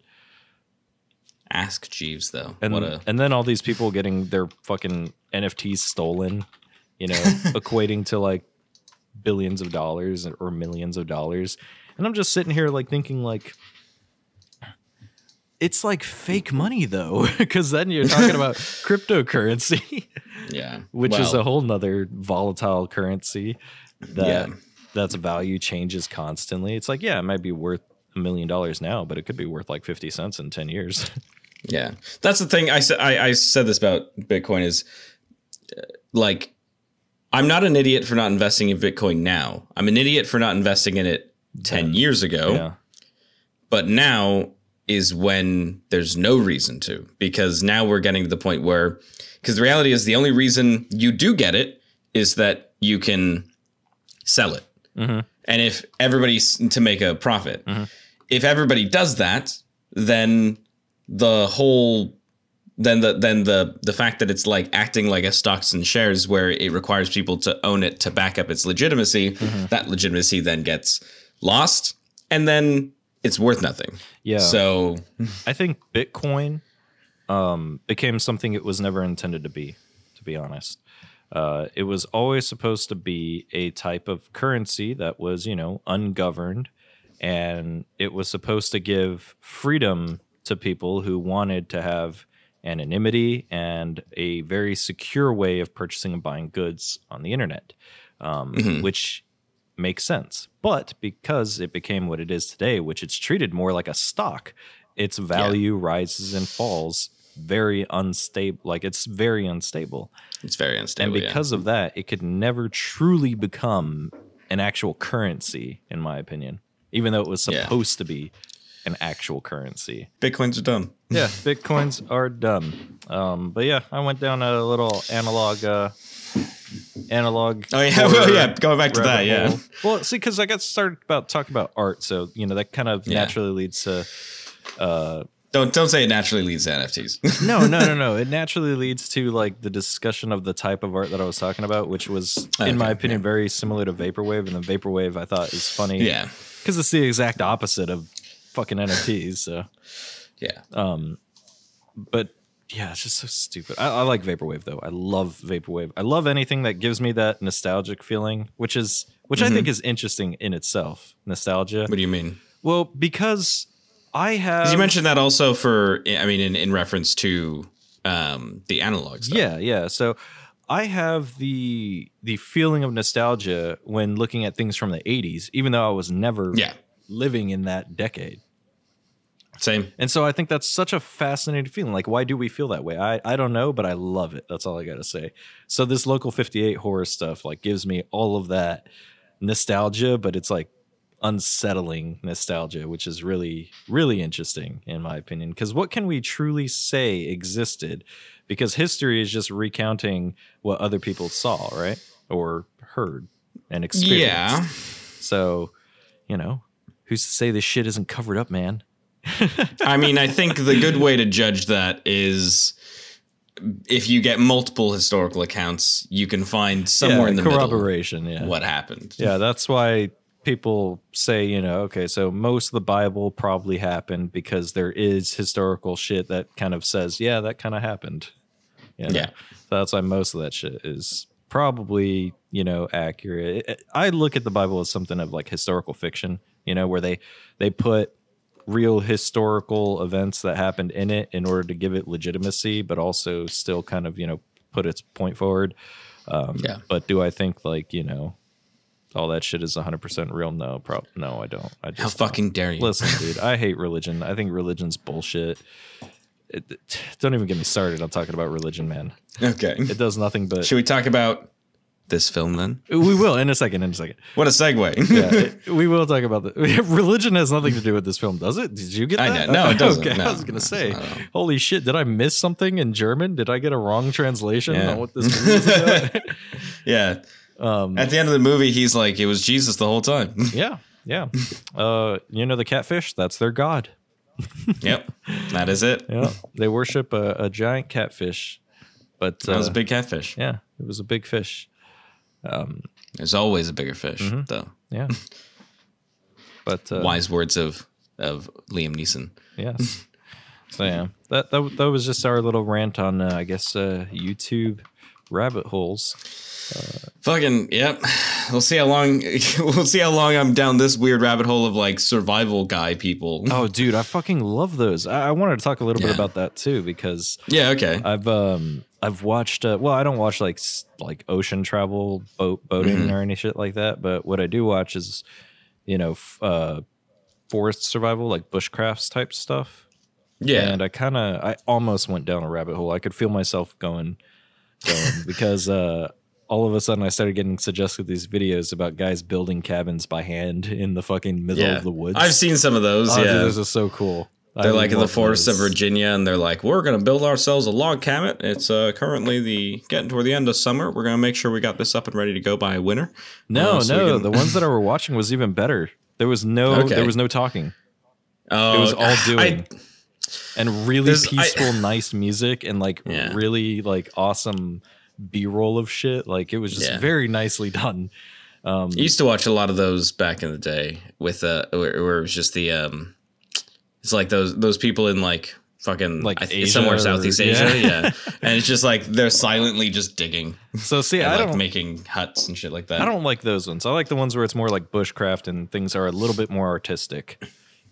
Ask Jeeves though. And, what a and then all these people getting their fucking NFTs stolen, you know, equating to like billions of dollars or millions of dollars. And I'm just sitting here like thinking like it's like fake money though, because then you're talking about cryptocurrency, yeah. which is a whole nother volatile currency that Yeah. That's value changes constantly. It's like, yeah, it might be worth a million dollars now, but it could be worth like 50 cents in 10 years. Yeah, that's the thing. I said I, I said this about Bitcoin is uh, like I'm not an idiot for not investing in Bitcoin now. I'm an idiot for not investing in it ten Then- years ago. yeah. But now is when there's no reason to because now we're getting to the point where because the reality is the only reason you do get it is that you can sell it. Hmm and if everybody's to make a profit Mhm. if everybody does that then the whole then the then the the fact that it's like acting like a stocks and shares where it requires people to own it to back up its legitimacy Mhm. that legitimacy then gets lost and then it's worth nothing Yeah. so I think Bitcoin um, became something it was never intended to be, to be honest. Uh, it was always supposed to be a type of currency that was, you know, ungoverned, and it was supposed to give freedom to people who wanted to have anonymity and a very secure way of purchasing and buying goods on the internet, um, Mhm. which makes sense. But because it became what it is today, which it's treated more like a stock, its value rises and falls very unstable. Like it's very unstable. it's very unstable and yeah. because of that, it could never truly become an actual currency, in my opinion, even though it was Yeah. supposed to be an actual currency. bitcoins are dumb Yeah, bitcoins are dumb. Um, but yeah, I went down a little analog, uh, analog. oh yeah well yeah going back to that yeah hole. Well, see, because I got started about talking about art, so you know that kind of Yeah. naturally leads to. Uh, don't don't say it naturally leads to nfts no, no, no, no. It naturally leads to like the discussion of the type of art that I was talking about, which was, in my opinion, yeah. very similar to vaporwave. And the vaporwave I thought is funny, yeah because it's the exact opposite of fucking NFTs. So, yeah um, but yeah, it's just so stupid. I, I like vaporwave though. I love vaporwave. I love anything that gives me that nostalgic feeling, which is which I Mhm. think is interesting in itself. Nostalgia. what do you mean Well, because I have you mentioned that also for I mean in, in reference to um the analog stuff. Yeah, yeah. So I have the the feeling of nostalgia when looking at things from the 80s, even though I was never Yeah. living in that decade. Same. And so I think that's such a fascinating feeling. Like, why do we feel that way? I, I don't know, but I love it. That's all I got to say. So this local 58 horror stuff like gives me all of that nostalgia, but it's like unsettling nostalgia, which is really, really interesting in my opinion. Because what can we truly say existed? Because history is just recounting what other people saw, right, or heard and experienced. Yeah. So, you know, who's to say this shit isn't covered up, man? I mean, I think the good way to judge that is if you get multiple historical accounts, you can find somewhere Yeah, in the middle corroboration. Yeah, what happened. yeah. That's why people say, you know, okay, so most of the Bible probably happened because there is historical shit that kind of says, yeah, that kind of happened. You know? Yeah. So that's why most of that shit is probably, you know, accurate. I look at the Bible as something of like historical fiction, you know, where they they put real historical events that happened in it in order to give it legitimacy, but also still kind of, you know, put its point forward. Um, Yeah. But do I think like, you know, all that shit is 100% real? No, prob- no, I don't. I How just fucking dare you? Listen, dude, I hate religion. I think religion's bullshit. It, it- don't even get me started on talking about religion, man. Okay. It does nothing but. Should we talk about this film then? We will in a second. In a second. What a segue. Yeah, we will talk about the religion has nothing to do with this film, does it? Did you get I that? know. No, it doesn't. Okay, No, I was gonna say, no, no. holy shit, did I miss something in German? Did I get a wrong translation Yeah. on what this movie is about? yeah. Um, At the end of the movie, he's like, it was Jesus the whole time. yeah, yeah. Uh, you know the catfish? That's their god. yep. That is it. Yeah, they worship a, a giant catfish. But That was uh, a big catfish. Yeah, it was a big fish. Um, There's always a bigger fish, Mm-hmm. though. yeah. But uh, Wise words of of Liam Neeson. Yes. so yeah, that, that that was just our little rant on, uh, I guess, uh, YouTube rabbit holes. Fucking yep. We'll see how long we'll see how long I'm down this weird rabbit hole of like survival guy people. Oh, dude, I fucking love those. I, I wanted to talk a little Yeah. bit about that too because Yeah, okay. I've um I've watched. Uh, well, I don't watch like like ocean travel, boat boating, Mhm. or any shit like that. But what I do watch is, you know, f- uh, forest survival, like bushcrafts type stuff. yeah. and I kind of I almost went down a rabbit hole. I could feel myself going, going because uh, all of a sudden I started getting suggested these videos about guys building cabins by hand in the fucking middle yeah. of the woods. I've seen some of those, Oh, dude, yeah. those are so cool. They're like in the forests of. Virginia and they're like, We're gonna build ourselves a log cabin. It's uh currently the getting toward the end of summer. We're gonna make sure we got this up and ready to go by winter. No, Uh, so no, can- the ones that I were watching was even better. There was no, Okay. there was no talking, Oh It was all doing. I- and really There's- I- peaceful, nice music, and like Yeah. really like awesome B roll of shit. Like it was just Yeah. very nicely done. Um, I used to watch a lot of those back in the day with uh where, where it was just the um it's like those those people in like fucking Like Asia somewhere or- Southeast. Asia, yeah. yeah. and it's just like they're silently just digging so see, I like don't making huts and shit like that. I don't like those ones. I like the ones where it's more like bushcraft and things are a little bit more artistic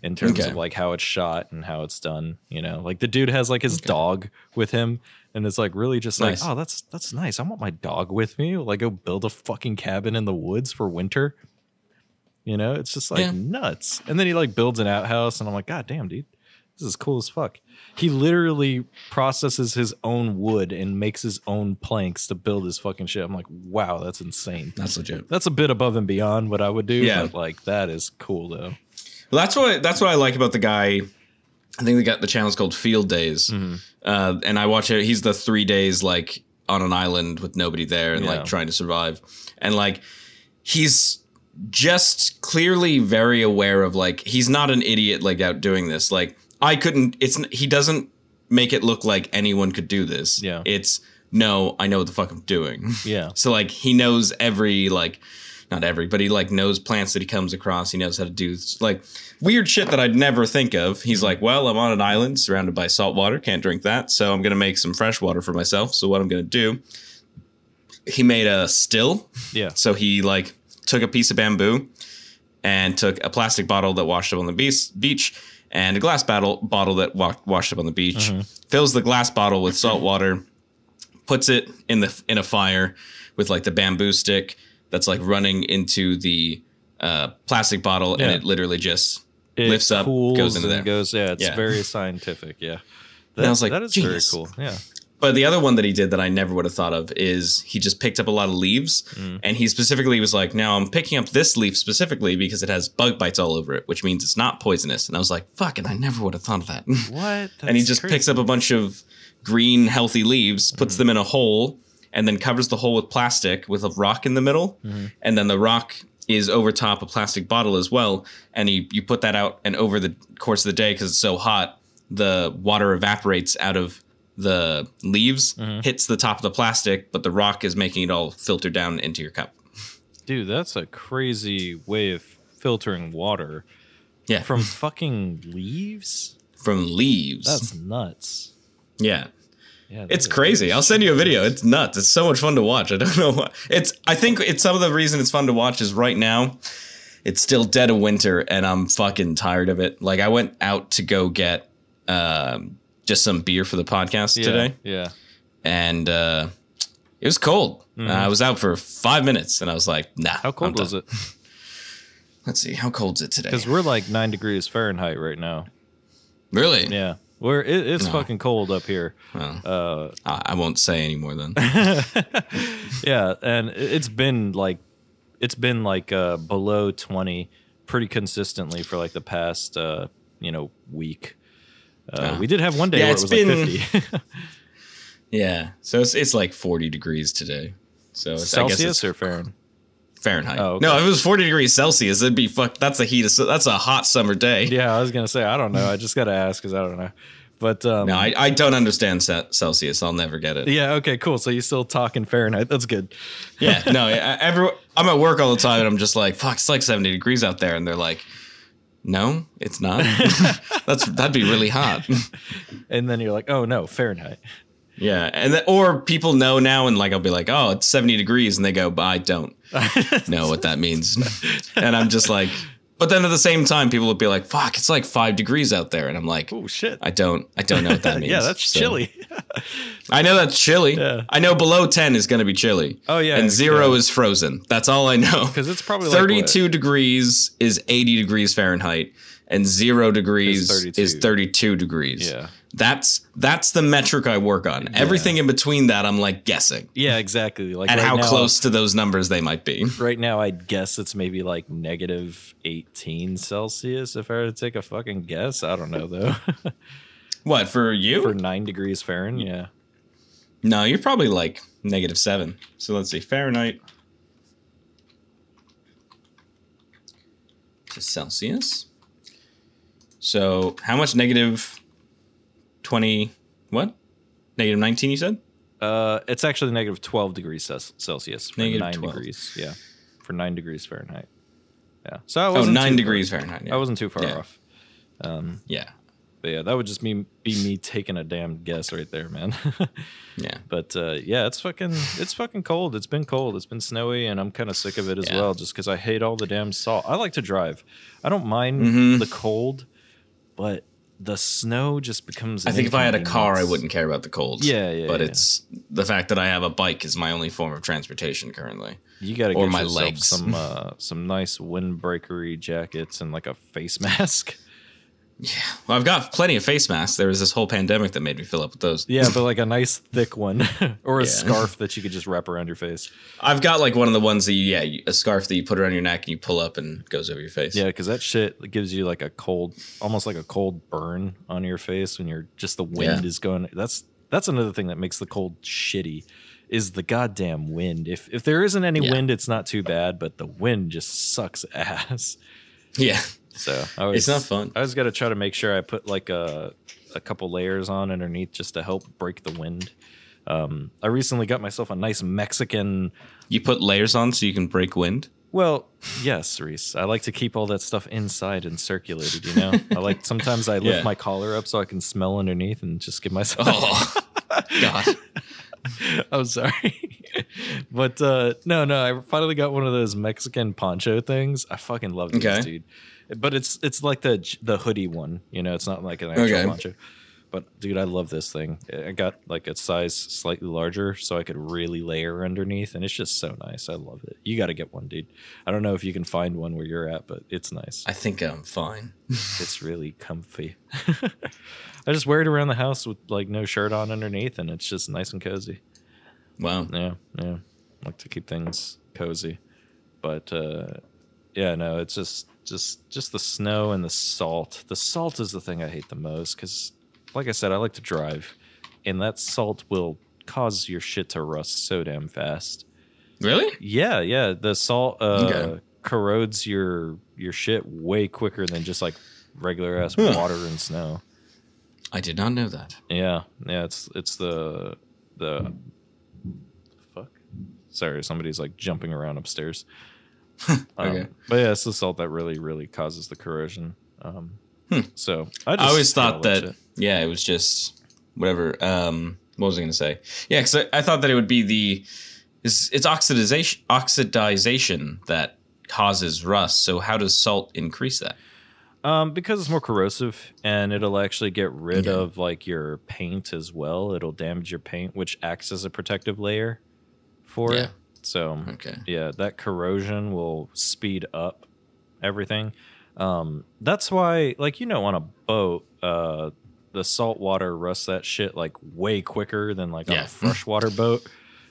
in terms Okay. of like how it's shot and how it's done. You know, like the dude has like his dog with him, and it's like really just like, oh, that's that's nice. I want my dog with me. Like go build a fucking cabin in the woods for winter. You know, it's just like Yeah. nuts. And then he like builds an outhouse, and I'm like, God damn, dude, this is cool as fuck. He literally processes his own wood and makes his own planks to build his fucking shit. I'm like, wow, that's insane. That's legit. That's a bit above and beyond what I would do. Yeah. But like that is cool though. Well, that's what that's what I like about the guy. I think they got the channel's called Field Days, Mm-hmm. uh, and I watch it. He's the three days like on an island with nobody there and Yeah. like trying to survive, and like he's just clearly very aware of like he's not an idiot like out doing this. Like I couldn't. It's he doesn't make it look like anyone could do this. Yeah. it's no, I know what the fuck I'm doing. Yeah. So like he knows every like not every, but he like knows plants that he comes across. He knows how to do like weird shit that I'd never think of. He's like, well, I'm on an island surrounded by salt water, can't drink that, so I'm gonna make some fresh water for myself. So what I'm gonna do? He made a still. Yeah. So he like took a piece of bamboo and took a plastic bottle that washed up on the beach, beach and a glass bottle bottle that wa- washed up on the beach. Mm-hmm. Fills the glass bottle with salt water, puts it in the in a fire with like the bamboo stick that's like running into the uh, plastic bottle, Yeah. and it literally just It lifts up, goes into there. Goes, yeah, it's Yeah. very scientific. Yeah. And I was like, that is genius. very cool. Yeah. But the other one that he did that I never would have thought of is he just picked up a lot of leaves Mm. and he specifically was like, now I'm picking up this leaf specifically because it has bug bites all over it, which means it's not poisonous. And I was like, fucking, I never would have thought of that. What? and he just crazy. picks up a bunch of green, healthy leaves, puts them in a hole, and then covers the hole with plastic with a rock in the middle. Mhm. And then the rock is over top a plastic bottle as well. And you, you put that out, and over the course of the day, because it's so hot, the water evaporates out of the leaves, Mhm. hits the top of the plastic, but the rock is making it all filter down into your cup. Dude, that's a crazy way of filtering water Yeah, from fucking leaves. from leaves. That's nuts. yeah. Yeah, It's crazy. I'll send you a video. It's nuts. It's so much fun to watch. I don't know what it's. I think it's some of the reason it's fun to watch is right now. It's still dead of winter, and I'm fucking tired of it. Like I went out to go get um, just some beer for the podcast Yeah, today, Yeah. and uh, it was cold. Mhm. I was out for five minutes, and I was like, "Nah." How cold was it? Let's see. How cold's it today? Because we're like nine degrees Fahrenheit right now. really? Yeah. We're it, it's No. fucking cold up here. Well, Uh, I won't say anymore then. yeah, and it- it's been like it's been like uh, below twenty pretty consistently for like the past uh, you know week. Uh, Ah. we did have one day Yeah, where it was been- like fifty yeah. So it's it's like 40 degrees today. So it's, I guess Celsius it's or Fahrenheit. Fahrenheit. Oh, okay. No, if it was 40 degrees Celsius, it'd be fuck. That's a heat. Of, that's a hot summer day. Yeah, I was gonna say I don't know. I just gotta ask because I don't know. But um, No, I, I don't understand Celsius. I'll never get it. yeah, okay, cool. So you still talking Fahrenheit? That's good. Yeah, no. I, every, I'm at work all the time, and I'm just like, fuck. It's like 70 degrees out there, and they're like, no, it's not. that's that'd be really hot. And then you're like, oh no, Fahrenheit. Yeah, and then, or people know now, and like I'll be like, oh, it's 70 degrees, and they go, I don't know what that means, and I'm just like, but then at the same time, people would be like, fuck, it's like five degrees out there, and I'm like. oh shit. I don't. I don't know what that means. yeah, that's So- chilly. I know that's chilly. Yeah. I know below ten is going to be chilly. Oh, yeah, and zero yeah. is frozen. That's all I know. Because it's probably like. Thirty-two degrees is eighty degrees Fahrenheit, and zero degrees Is is thirty-two degrees. Yeah. That's that's the metric I work on. Everything in between that, I'm like guessing, Yeah, exactly. Like and right how now, close to those numbers they might be. Right now, I'd guess it's maybe like negative 18 Celsius. If I were to take a fucking guess, I don't know though. What for you? For nine degrees Fahrenheit, yeah. no, you're probably like negative seven. So let's see, Fahrenheit to Celsius. So how much negative twenty? What? Negative nineteen? You said? Uh, it's actually negative 12 degrees Celsius for Negative nine 12. degrees. Yeah, for nine degrees Fahrenheit. Yeah. So I Oh, wasn't nine degrees Far, Fahrenheit. Yeah. I wasn't too far Yeah. off. Um, yeah, but yeah, that would just be be me taking a damn guess right there, man. yeah. But uh, yeah, it's fucking it's fucking cold. It's been cold. It's been snowy, and I'm kind of sick of it as Yeah. well. Just because I hate all the damn salt. I like to drive. I don't mind Mhm. the cold, but the snow just becomes. I think if I had a car, I wouldn't care about the cold. Yeah, yeah, But yeah. it's the fact that I have a bike is my only form of transportation currently. You got to or get my yourself legs. some uh, some nice windbreakery jackets and like a face mask. Yeah. Well, I've got plenty of face masks. There was this whole pandemic that made me fill up with those. Yeah, but like a nice thick one or a Yeah. scarf that you could just wrap around your face. I've got like one of the ones that you, yeah, a scarf that you put around your neck and you pull up and goes over your face. Yeah, because that shit gives you like a cold, almost like a cold burn on your face when you're just the wind Yeah. is going. That's that's another thing that makes the cold shitty, is the goddamn wind. If if there isn't any Yeah. wind, it's not too bad, but the wind just sucks ass. Yeah. So I always, It's not fun. I got to try to make sure I put like a a couple layers on underneath just to help break the wind. Um, I recently got myself a nice Mexican. You put layers on so you can break wind. Well, yes, Reese. I like to keep all that stuff inside and circulated. You know, I like sometimes I lift Yeah. my collar up so I can smell underneath and just give myself. Oh, God. I'm sorry, but uh, no, no. I finally got one of those Mexican poncho things. I fucking love these, Okay. dude. But it's it's like the the hoodie one. You know, it's not like an actual Okay. poncho. but dude, I love this thing. I got like a size slightly larger, so I could really layer underneath, and it's just so nice. I love it. You got to get one, dude. I don't know if you can find one where you're at, but it's nice. I think I'm fine. it's really comfy. I just wear it around the house with like no shirt on underneath, and it's just nice and cozy. Wow. Yeah, yeah. I like to keep things cozy, but uh, yeah, no, it's just just just the snow and the salt. The salt is the thing I hate the most because, like I said, I like to drive, and that salt will cause your shit to rust so damn fast. Really? Yeah, yeah. The salt uh, Okay. corrodes your your shit way quicker than just like regular ass Huh. water and snow. I did not know that. Yeah, yeah. It's it's the the fuck. Sorry, somebody's like jumping around upstairs. Um, but yeah, it's the salt that really really causes the corrosion. Um, Hmm. So I, just always thought that, yeah, it was just whatever. Um, what was I going to say? Yeah, because I, I thought that it would be the it's, it's oxidization oxidization that causes rust. So how does salt increase that? Um, because it's more corrosive and it'll actually get rid Okay. of like your paint as well. It'll damage your paint, which acts as a protective layer for Yeah. it. So Okay. yeah, that corrosion will speed up everything. Um, that's why, like you know, on a boat, uh, the salt water rusts that shit like way quicker than like on a freshwater boat.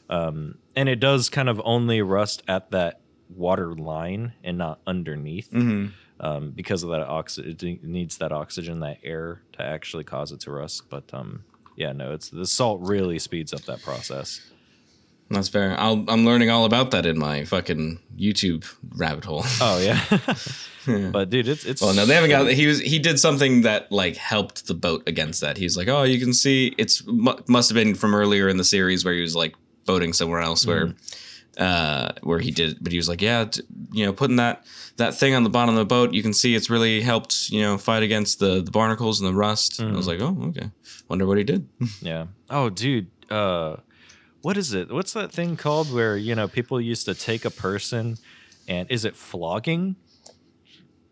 Um, and it does kind of only rust at that water line and not underneath Mm-hmm. um, because of that oxygen. It needs that oxygen, that air, to actually cause it to rust. But um, yeah, no, it's the salt really speeds up that process. That's fair. I'll, I'm learning all about that in my fucking YouTube rabbit hole. Oh yeah, but dude, it's it's. Well, no, they haven't got. He was he did something that like helped the boat against that. He's like, oh, you can see it's mu- must have been from earlier in the series where he was like boating somewhere else where, uh, where he did. But he was like, yeah, t- you know, putting that that thing on the bottom of the boat, you can see it's really helped, you know, fight against the the barnacles and the rust. And I was like, oh, okay. Wonder what he did. Yeah. Oh, dude. Uh, what is it? What's that thing called where you know people used to take a person, and is it flogging?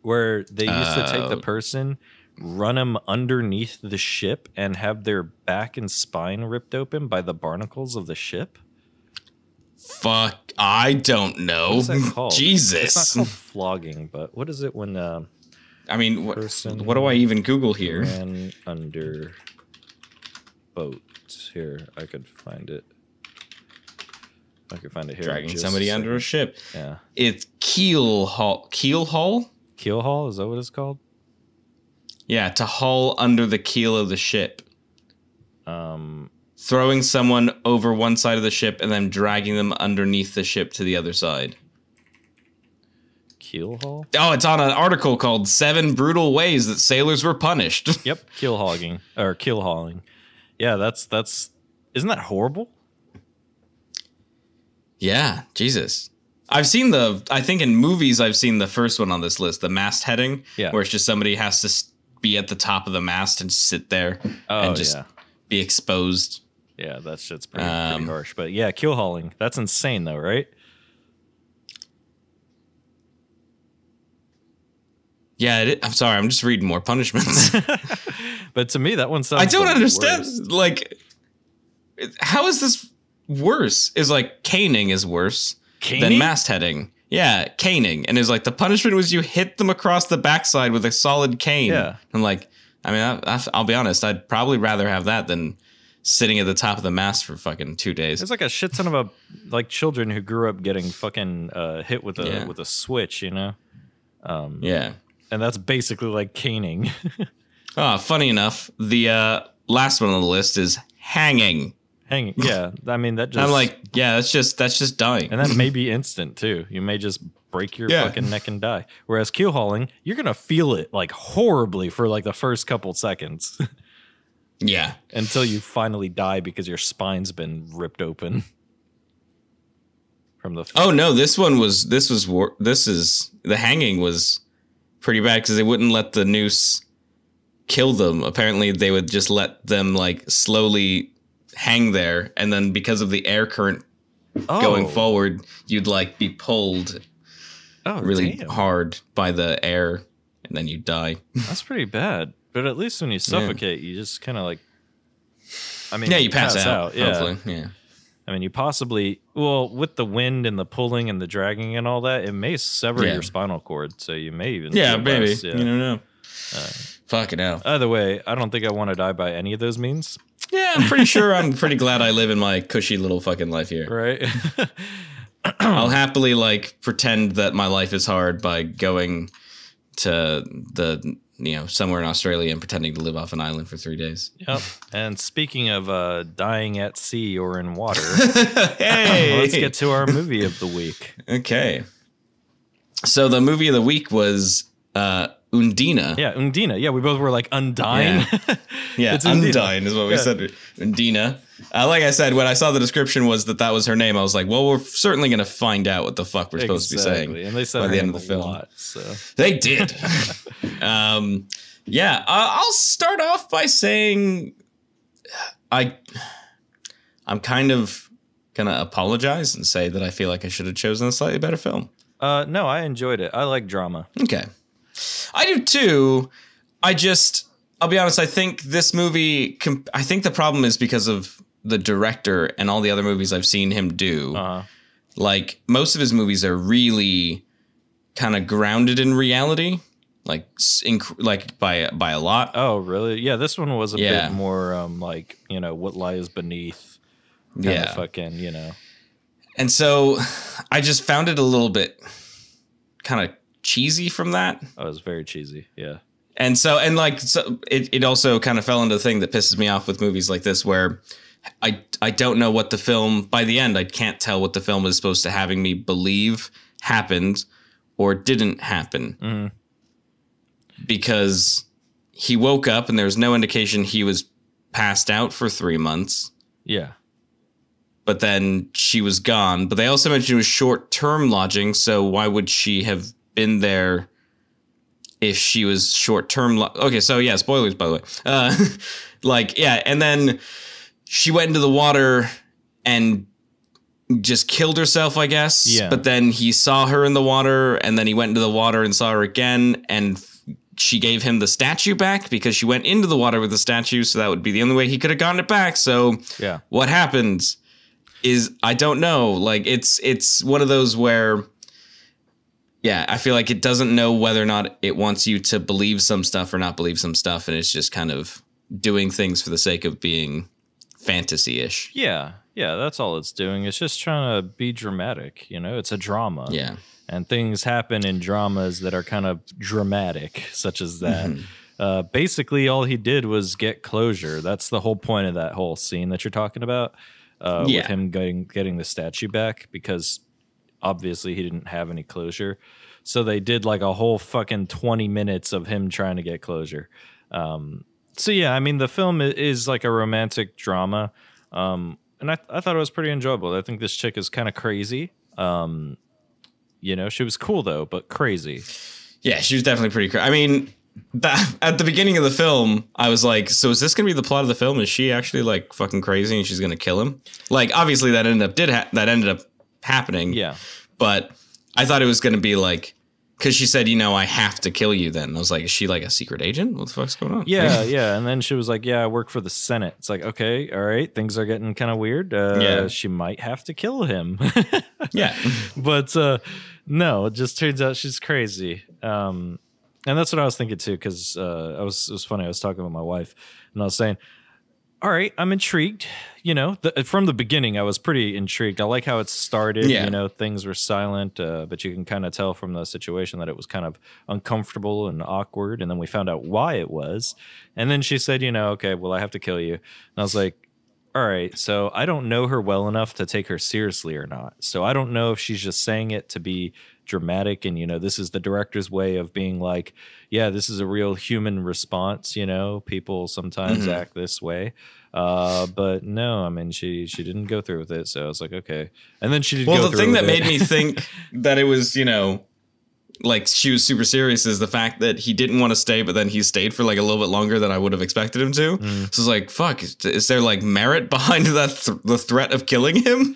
Where they used to take the Uh, person, run them underneath the ship, and have their back and spine ripped open by the barnacles of the ship. Fuck, I don't know. What is that called? It's Jesus. not called flogging, but what is it when uh, I mean, what, what do I even Google here? ran under boat? Here, I could find it. I could find it here. Dragging somebody a under a ship. Yeah. It's keel haul. Keel haul. Keel haul is that what it's called? Yeah, to haul under the keel of the ship, Um, throwing someone over one side of the ship and then dragging them underneath the ship to the other side. keel haul. Oh, it's on an article called Seven Brutal Ways That Sailors Were Punished. Yep, keel hogging or keel hauling. Yeah, that's that's. Isn't that horrible? Yeah, Jesus. I've seen the, I think in movies, I've seen the first one on this list, the mast heading, Yeah. where it's just somebody has to be at the top of the mast and sit there Oh and just yeah, be exposed. yeah, that shit's pretty, Um, pretty harsh. But yeah, keel hauling. That's insane though, right? Yeah, it, I'm sorry, I'm just reading more punishments. but to me, that one sounds. I don't the understand. Like, how is this worse? Is like caning is worse than Caning? mastheading. Yeah, caning, and is like the punishment was you hit them across the backside with a solid cane. Yeah. I'm like, I mean, I, I, I'll be honest, I'd probably rather have that than sitting at the top of the mast for fucking two days. It's like a shit ton of a, like children who grew up getting fucking uh, hit with a Yeah. with a switch, you know. Um, yeah. and that's basically like caning. Oh, funny enough, the uh, last one on the list is hanging. Hanging, yeah. I mean that just. I'm like, yeah, that's just that's just dying. and that may be instant too. You may just break your Yeah. fucking neck and die. Whereas keel hauling, you're gonna feel it like horribly for like the first couple seconds yeah. until you finally die because your spine's been ripped open from the. Oh no, this one was this was wor- this is the hanging was pretty bad because they wouldn't let the noose kill them. Apparently, they would just let them like slowly hang there, and then because of the air current Oh, going forward, you'd like be pulled Oh, really damn. hard by the air, and then you die. That's pretty bad. But at least when you suffocate, you just kind of like. I mean, Yeah, you pass, out. Yeah. Hopefully. Yeah. I mean, you possibly well with the wind and the pulling and the dragging and all that, it may sever Yeah. your spinal cord, so you may even Yeah, maybe. yeah. You don't know. Uh, Fucking hell. Either way, I don't think I want to die by any of those means, Yeah, I'm pretty sure I'm pretty glad I live in my cushy little fucking life here. right? I'll happily like pretend that my life is hard by going to the you know somewhere in Australia and pretending to live off an island for three days. yep. And speaking of uh, dying at sea or in water, hey, let's get to our movie of the week. okay. So the movie of the week was uh, Undina. Yeah, Undina. Yeah, we both were like undying. Yeah, It's Undina. Undyne is what we Yeah. said. Undina. Uh, like I said, when I saw the description was that that was her name, I was like, well, we're certainly going to find out what the fuck we're supposed to be saying. Exactly. And they said by the end of the film. lot, so They did. um, yeah, uh, I'll start off by saying I, I'm kind of gonna apologize and say that I feel like I should have chosen a slightly better film. uh, no, I enjoyed it. I like drama. Okay, I do too. I just, I'll be honest. I think this movie. Com- I think the problem is because of the director and all the other movies I've seen him do. Uh, like most of his movies are really kind of grounded in reality like inc- like by by a lot oh, really? Yeah, this one was a Yeah. bit more um, like you know what lies beneath. Yeah fucking you know. and so i just found it a little bit kind of cheesy from that Oh, it was very cheesy. Yeah. and so and like so it, it also kind of fell into the thing that pisses me off with movies like this where i i don't know what the film by the end i can't tell what the film is supposed to having me believe happened or didn't happen Mhm. because he woke up and there was no indication he was passed out for three months Yeah. but then she was gone but they also mentioned it was short-term lodging so why would she have been there if she was short-term lo- okay so yeah spoilers by the way uh like yeah and then she went into the water and just killed herself i guess Yeah. but then he saw her in the water and then he went into the water and saw her again and she gave him the statue back because she went into the water with the statue so that would be the only way he could have gotten it back so Yeah. what happens is I don't know. Like it's it's one of those where yeah, I feel like it doesn't know whether or not it wants you to believe some stuff or not believe some stuff and it's just kind of doing things for the sake of being fantasy-ish. Yeah. Yeah. That's all it's doing. It's just trying to be dramatic. You know, it's a drama. Yeah. and things happen in dramas that are kind of dramatic, such as that. Mhm. Uh, basically, all he did was get closure. That's the whole point of that whole scene that you're talking about, uh, Yeah. with him getting getting the statue back because obviously he didn't have any closure. So they did like a whole fucking 20 minutes of him trying to get closure. Um, so yeah, I mean the film is like a romantic drama, um, and I I thought it was pretty enjoyable. I think this chick is kind of crazy. Um, you know, she was cool though, but crazy. Yeah, she was definitely pretty crazy. I mean, that, at the beginning of the film, I was like, so is this going to be the plot of the film? Is she actually like fucking crazy and she's going to kill him? Like obviously that ended up did ha- that ended up happening. Yeah, but I thought it was going to be like because she said, you know, I have to kill you. Then I was like, is she like a secret agent? What the fuck's going on? yeah, yeah. And then she was like, "Yeah, I work for the Senate." It's like, okay, all right, things are getting kind of weird. Uh, Yeah. she might have to kill him. yeah, but uh, no, it just turns out she's crazy. Um, and that's what I was thinking too, because uh, I was it was funny. I was talking with my wife, and I was saying, "All right, I'm intrigued." You know, the, from the beginning, I was pretty intrigued. I like how it started. Yeah. You know, things were silent, uh, but you can kind of tell from the situation that it was kind of uncomfortable and awkward. And then we found out why it was. And then she said, "You know, okay, well, I have to kill you." And I was like, all right, so I don't know her well enough to take her seriously or not. So I don't know if she's just saying it to be dramatic and you know this is the director's way of being like yeah this is a real human response you know people sometimes Mhm. act this way uh but no i mean she she didn't go through with it so i was like okay and then she did Well, the thing that it. made me think that it was, you know, like she was super serious is the fact that he didn't want to stay, but then he stayed for like a little bit longer than I would have expected him to. Mm. So it's like, fuck, is, is there like merit behind that th- the threat of killing him?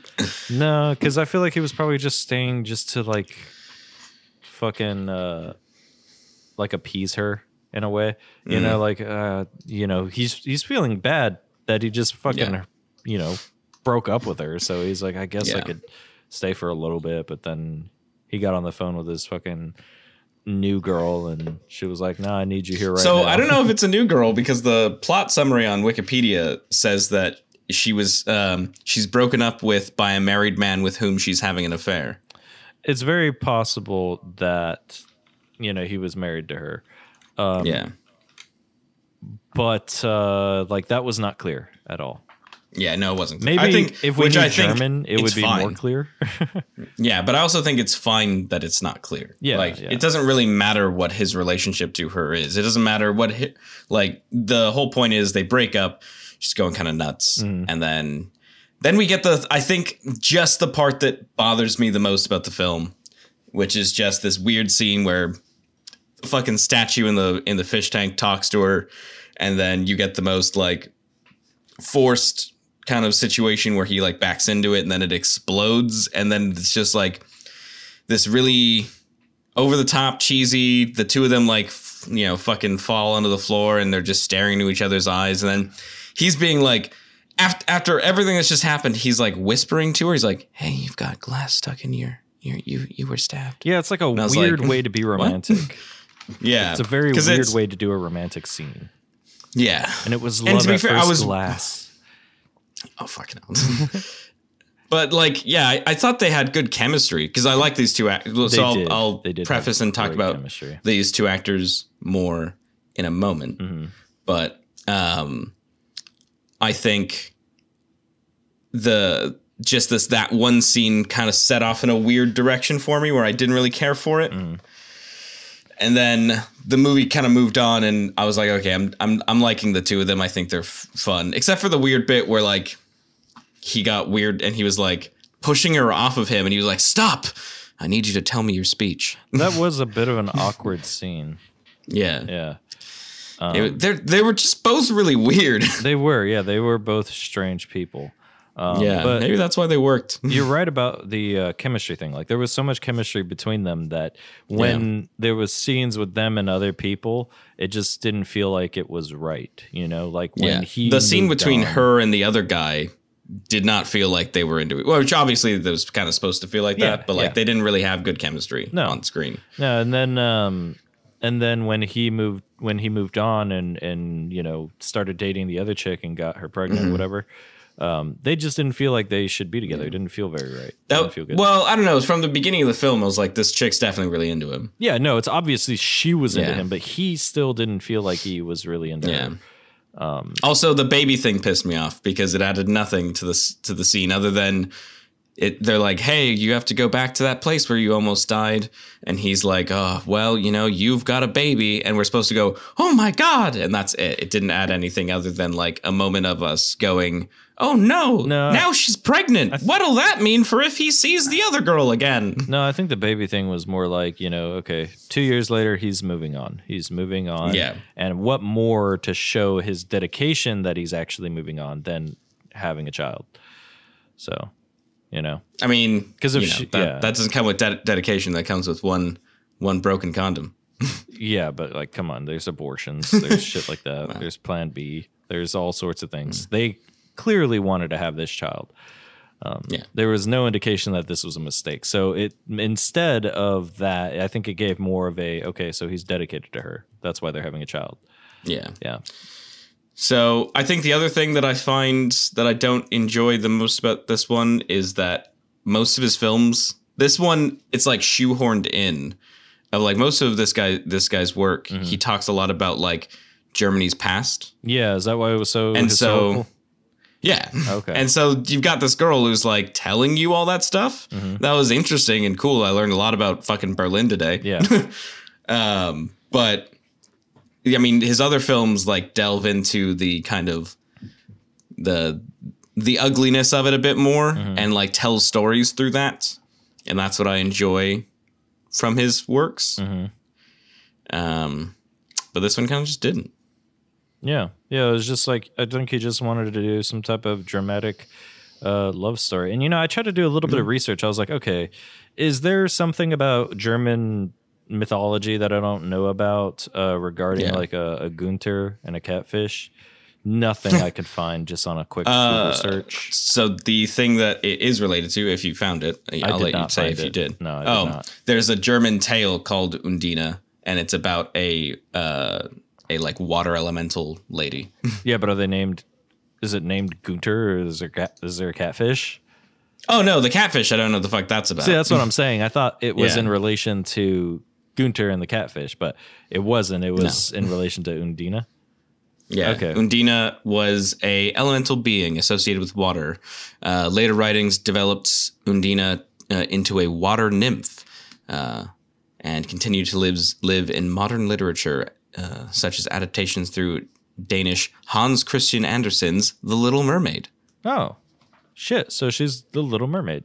No, because I feel like he was probably just staying just to like fucking uh like appease her. in a way. You Mm. know, like uh, you know, he's he's feeling bad that he just fucking Yeah. you know broke up with her. So he's like, I guess I could stay for a little bit, but then he got on the phone with his fucking new girl and she was like, "No, I need you here right so now." So I don't know if it's a new girl because the plot summary on Wikipedia says that she was um, she's broken up with by a married man with whom she's having an affair. It's very possible that you know he was married to her. Um, yeah, but uh, like that was not clear at all. yeah, no, it wasn't. Maybe I think if we which knew I German, it would be fine. more clear. Yeah, but I also think it's fine that it's not clear. Yeah, like yeah. it doesn't really matter what his relationship to her is. It doesn't matter what hi- like the whole point is they break up. She's going kind of nuts, Mm. and then then we get the I think just the part that bothers me the most about the film, which is just this weird scene where the fucking statue in the in the fish tank talks to her, and then you get the most like forced kind of situation where he like backs into it and then it explodes and then it's just like this really over the top cheesy the two of them like f- you know fucking fall onto the floor and they're just staring into each other's eyes and then he's being like after, after everything that's just happened he's like whispering to her he's like hey you've got glass stuck in your your you you were stabbed yeah, it's like a weird like, way to be romantic. yeah it's a very weird way to do a romantic scene, yeah and it was And love to be at fair, I first was- glass. Oh fucking hell. but like, yeah, I, I thought they had good chemistry because I like these two actors. So They I'll, did. I'll They did preface and talk about chemistry. these two actors more in a moment. Mhm. But um, I think the just this that one scene kind of set off in a weird direction for me where I didn't really care for it. Mhm. And then the movie kind of moved on, and I was like, okay, I'm I'm I'm liking the two of them. I think they're f- fun, except for the weird bit where like he got weird and he was like pushing her off of him, and he was like, "Stop! I need you to tell me your speech." That was a bit of an awkward scene. yeah, Yeah. It- they they were just both really weird. They were, yeah, they were both strange people. Um, yeah, but maybe that's why they worked. you're right about the uh, chemistry thing. Like there was so much chemistry between them that when there was scenes with them and other people, it just didn't feel like it was right. You know, like when yeah, he the scene between on. her and the other guy did not feel like they were into it. Well, which obviously that was kind of supposed to feel like Yeah, that, but like yeah. they didn't really have good chemistry No. on screen. No, and then um and then when he moved when he moved on and and you know started dating the other chick and got her pregnant, Mm-hmm. whatever. Um, they just didn't feel like they should be together. It didn't feel very right. That, feel good. well, I don't know. From the beginning of the film, I was like, this chick's definitely really into him. yeah, no, it's obviously she was into Yeah. him, but he still didn't feel like he was really into Yeah. her. Um, Also, the baby thing pissed me off because it added nothing to this to the scene other than it. They're like, "Hey, you have to go back to that place where you almost died," and he's like, "Oh, well, you know, you've got a baby," and we're supposed to go, "Oh my god!" and that's it. It didn't add anything other than like a moment of us going, "Oh no, No. now she's pregnant. What'll that mean for if he sees the other girl again?" no, I think the baby thing was more like, you know, okay, two years later, he's moving on. He's moving on. Yeah. And what more to show his dedication that he's actually moving on than having a child? So, you know, I mean, 'Cause if you know, she- that, yeah. that doesn't come with de- dedication. That comes with one one broken condom. yeah, but like, come on, there's abortions, there's shit like that, there's Plan B, there's all sorts of things. Hmm. They clearly wanted to have this child. Um, Yeah. There was no indication that this was a mistake. So it instead of that, I think it gave more of a okay. So he's dedicated to her. That's why they're having a child. Yeah. Yeah. So I think the other thing that I find that I don't enjoy the most about this one is that most of his films, this one, it's like shoehorned in. Of like most of this guy, this guy's work, Mm-hmm. he talks a lot about like Germany's past, Yeah. Is that why it was so and historical? so yeah, Okay. and so you've got this girl who's like telling you all that stuff. Mm-hmm. That was interesting and cool. I learned a lot about fucking Berlin today. yeah. Um, but I mean, his other films like delve into the kind of the the ugliness of it a bit more Mm-hmm. and like tell stories through that, and that's what I enjoy from his works. Mhm. Um, but this one kind of just didn't. Yeah, yeah. It was just like I think he just wanted to do some type of dramatic uh, love story. And you know, I tried to do a little bit of research. I was like, okay, is there something about German mythology that I don't know about uh, regarding Yeah. like a, a gunter and a catfish. Nothing I could find just on a quick Uh, Google search. So the thing that it is related to, if you found it, I'll did let you say if you it. did. No, I did oh, not. there's a German tale called Undina, and it's about a uh, a like water elemental lady. Yeah, but are they named? Is it named gunter or is there cat, is there a catfish? oh no, the catfish. I don't know what the fuck that's about. See, that's what I'm saying. I thought it was Yeah. in relation to Gunter and the catfish, but it wasn't. It was in relation to Undina. Yeah. Okay. Undina was a elemental being associated with water. Uh, later writings developed Undina uh, into a water nymph, uh, and continued to live live in modern literature, uh, such as adaptations through Danish Hans Christian Andersen's *The Little Mermaid*. Oh, shit! So she's the Little Mermaid.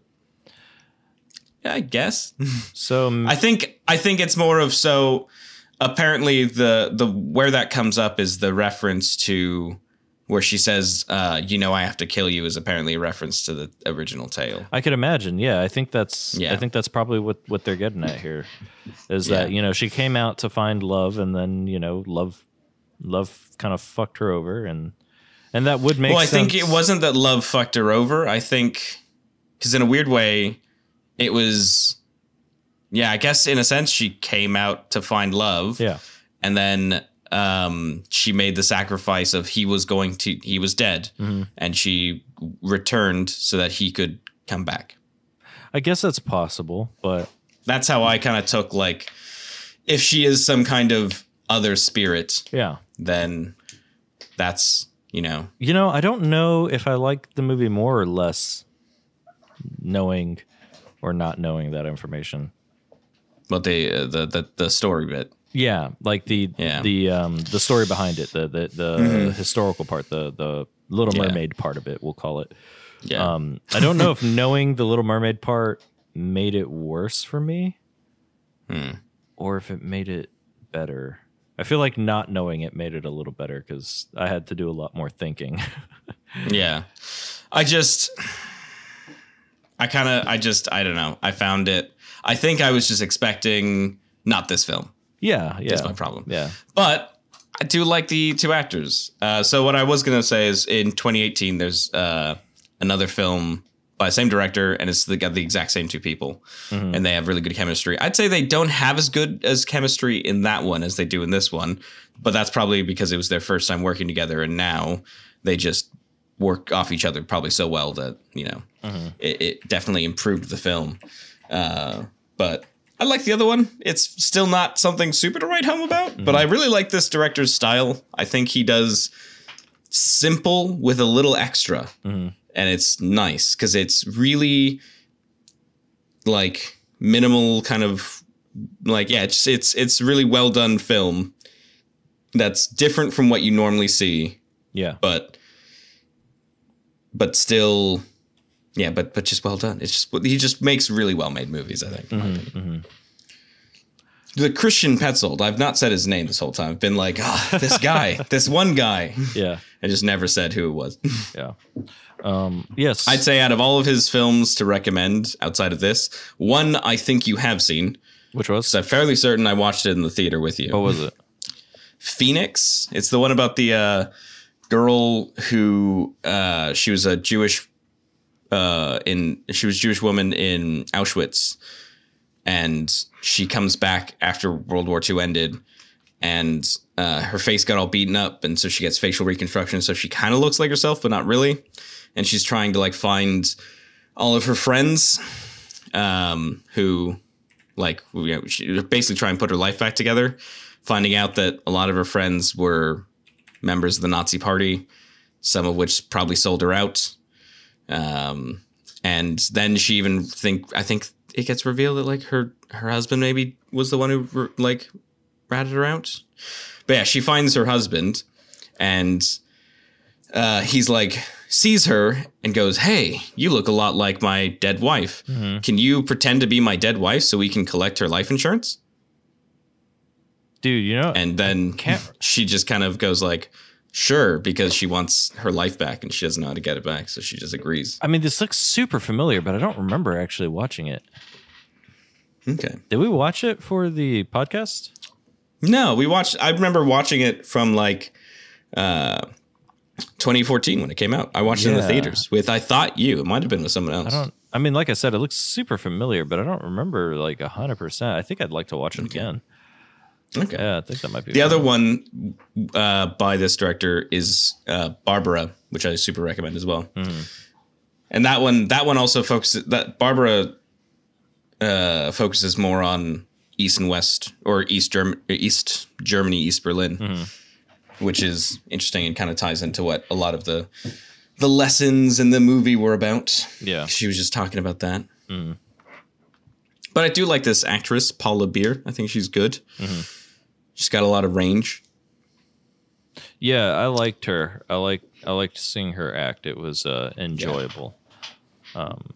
Yeah, I guess. So I think I think it's more of so. Apparently, the the where that comes up is the reference to where she says, uh, "You know, I have to kill you," is apparently a reference to the original tale. I could imagine. Yeah, I think that's. Yeah. I think that's probably what what they're getting at here, is that you know she came out to find love, and then you know love, love kind of fucked her over, and and that would make. well, I think it wasn't that love fucked her over. I think because in a weird way, it was. Yeah, I guess in a sense she came out to find love. Yeah. and then um, she made the sacrifice of he was going to he was dead, Mhm. and she returned so that he could come back. I guess that's possible, but That's how I kind of took like if she is some kind of other spirit, yeah. then that's you know You know, I don't know if I like the movie more or less knowing or not knowing that information. what they uh, the the the story bit. Yeah, like the Yeah. the um the story behind it, the the, the historical part, the the Little Yeah. Mermaid part of it, we'll call it. Yeah, Um I don't know if knowing the Little Mermaid part made it worse for me Hmm. or if it made it better. I feel like not knowing it made it a little better cuz I had to do a lot more thinking. yeah. I just, I kind of, I just, I don't know. I found it. I think I was just expecting not this film. Yeah, yeah. That's my problem. Yeah. But I do like the two actors. Uh, so what I was gonna say is, in 2018, there's uh, another film by the same director, and it's the, got the exact same two people, Mhm. and they have really good chemistry. I'd say they don't have as good as chemistry in that one as they do in this one, but that's probably because it was their first time working together, and now they just work off each other probably so well that you know Mhm. it, it definitely improved the film. Uh, but I like the other one. It's still not something super to write home about, but I really like this director's style. I think he does simple with a little extra, Mhm. and it's nice because it's really like minimal kind of like yeah, it's it's it's really well done film that's different from what you normally see Yeah. but but still yeah but but just well done it's just he just makes really well made movies i think Mhm, opinion. mhm. the christian petzold i've not said his name this whole time i've been like ah this guy this one guy Yeah. i just never said who it was Yeah. Um, yes. i'd say out of all of his films to recommend outside of this one i think you have seen Which was? i'm fairly certain i watched it in the theater with you What was it? Phoenix. It's the one about the uh, girl who uh, she was a Jewish uh, in she was a Jewish woman in Auschwitz, and she comes back after World War II ended, and uh, her face got all beaten up, and so she gets facial reconstruction, so she kind of looks like herself, but not really, and she's trying to like find all of her friends, um, who like you know, she basically try and put her life back together finding out that a lot of her friends were members of the Nazi Party, some of which probably sold her out. Um, and then she even think I think it gets revealed that like her her husband maybe was the one who like ratted her out. But yeah, she finds her husband, and uh, he's like sees her and goes, "Hey, you look a lot like my dead wife. Mhm. Can you pretend to be my dead wife so we can collect her life insurance?" Dude, you know, And then Can't- she just kind of goes like, "Sure," because she wants her life back and she doesn't know how to get it back, so she just agrees. I mean, this looks super familiar, but I don't remember actually watching it. Okay. Did we watch it for the podcast? No, we watched. I remember watching it from like uh, 2014 when it came out. I watched it in the theaters with. I thought you. It might have been with someone else. I don't. I mean, like I said, it looks super familiar, but I don't remember like hundred percent. I think I'd like to watch it again. Okay. Yeah, I think that might be The other one uh, by this director is uh, Barbara, which I super recommend as well. Mhm. And that one, that one also focuses. That Barbara uh, focuses more on East and West, or East Germ- East Germany, East Berlin, Mhm. which is interesting and kind of ties into what a lot of the the lessons in the movie were about. Yeah. She was just talking about that. Mhm. But I do like this actress, Paula Beer. I think she's good. Mhm. She's got a lot of range. Yeah, I liked her. I like I liked seeing her act. It was uh, enjoyable. Um,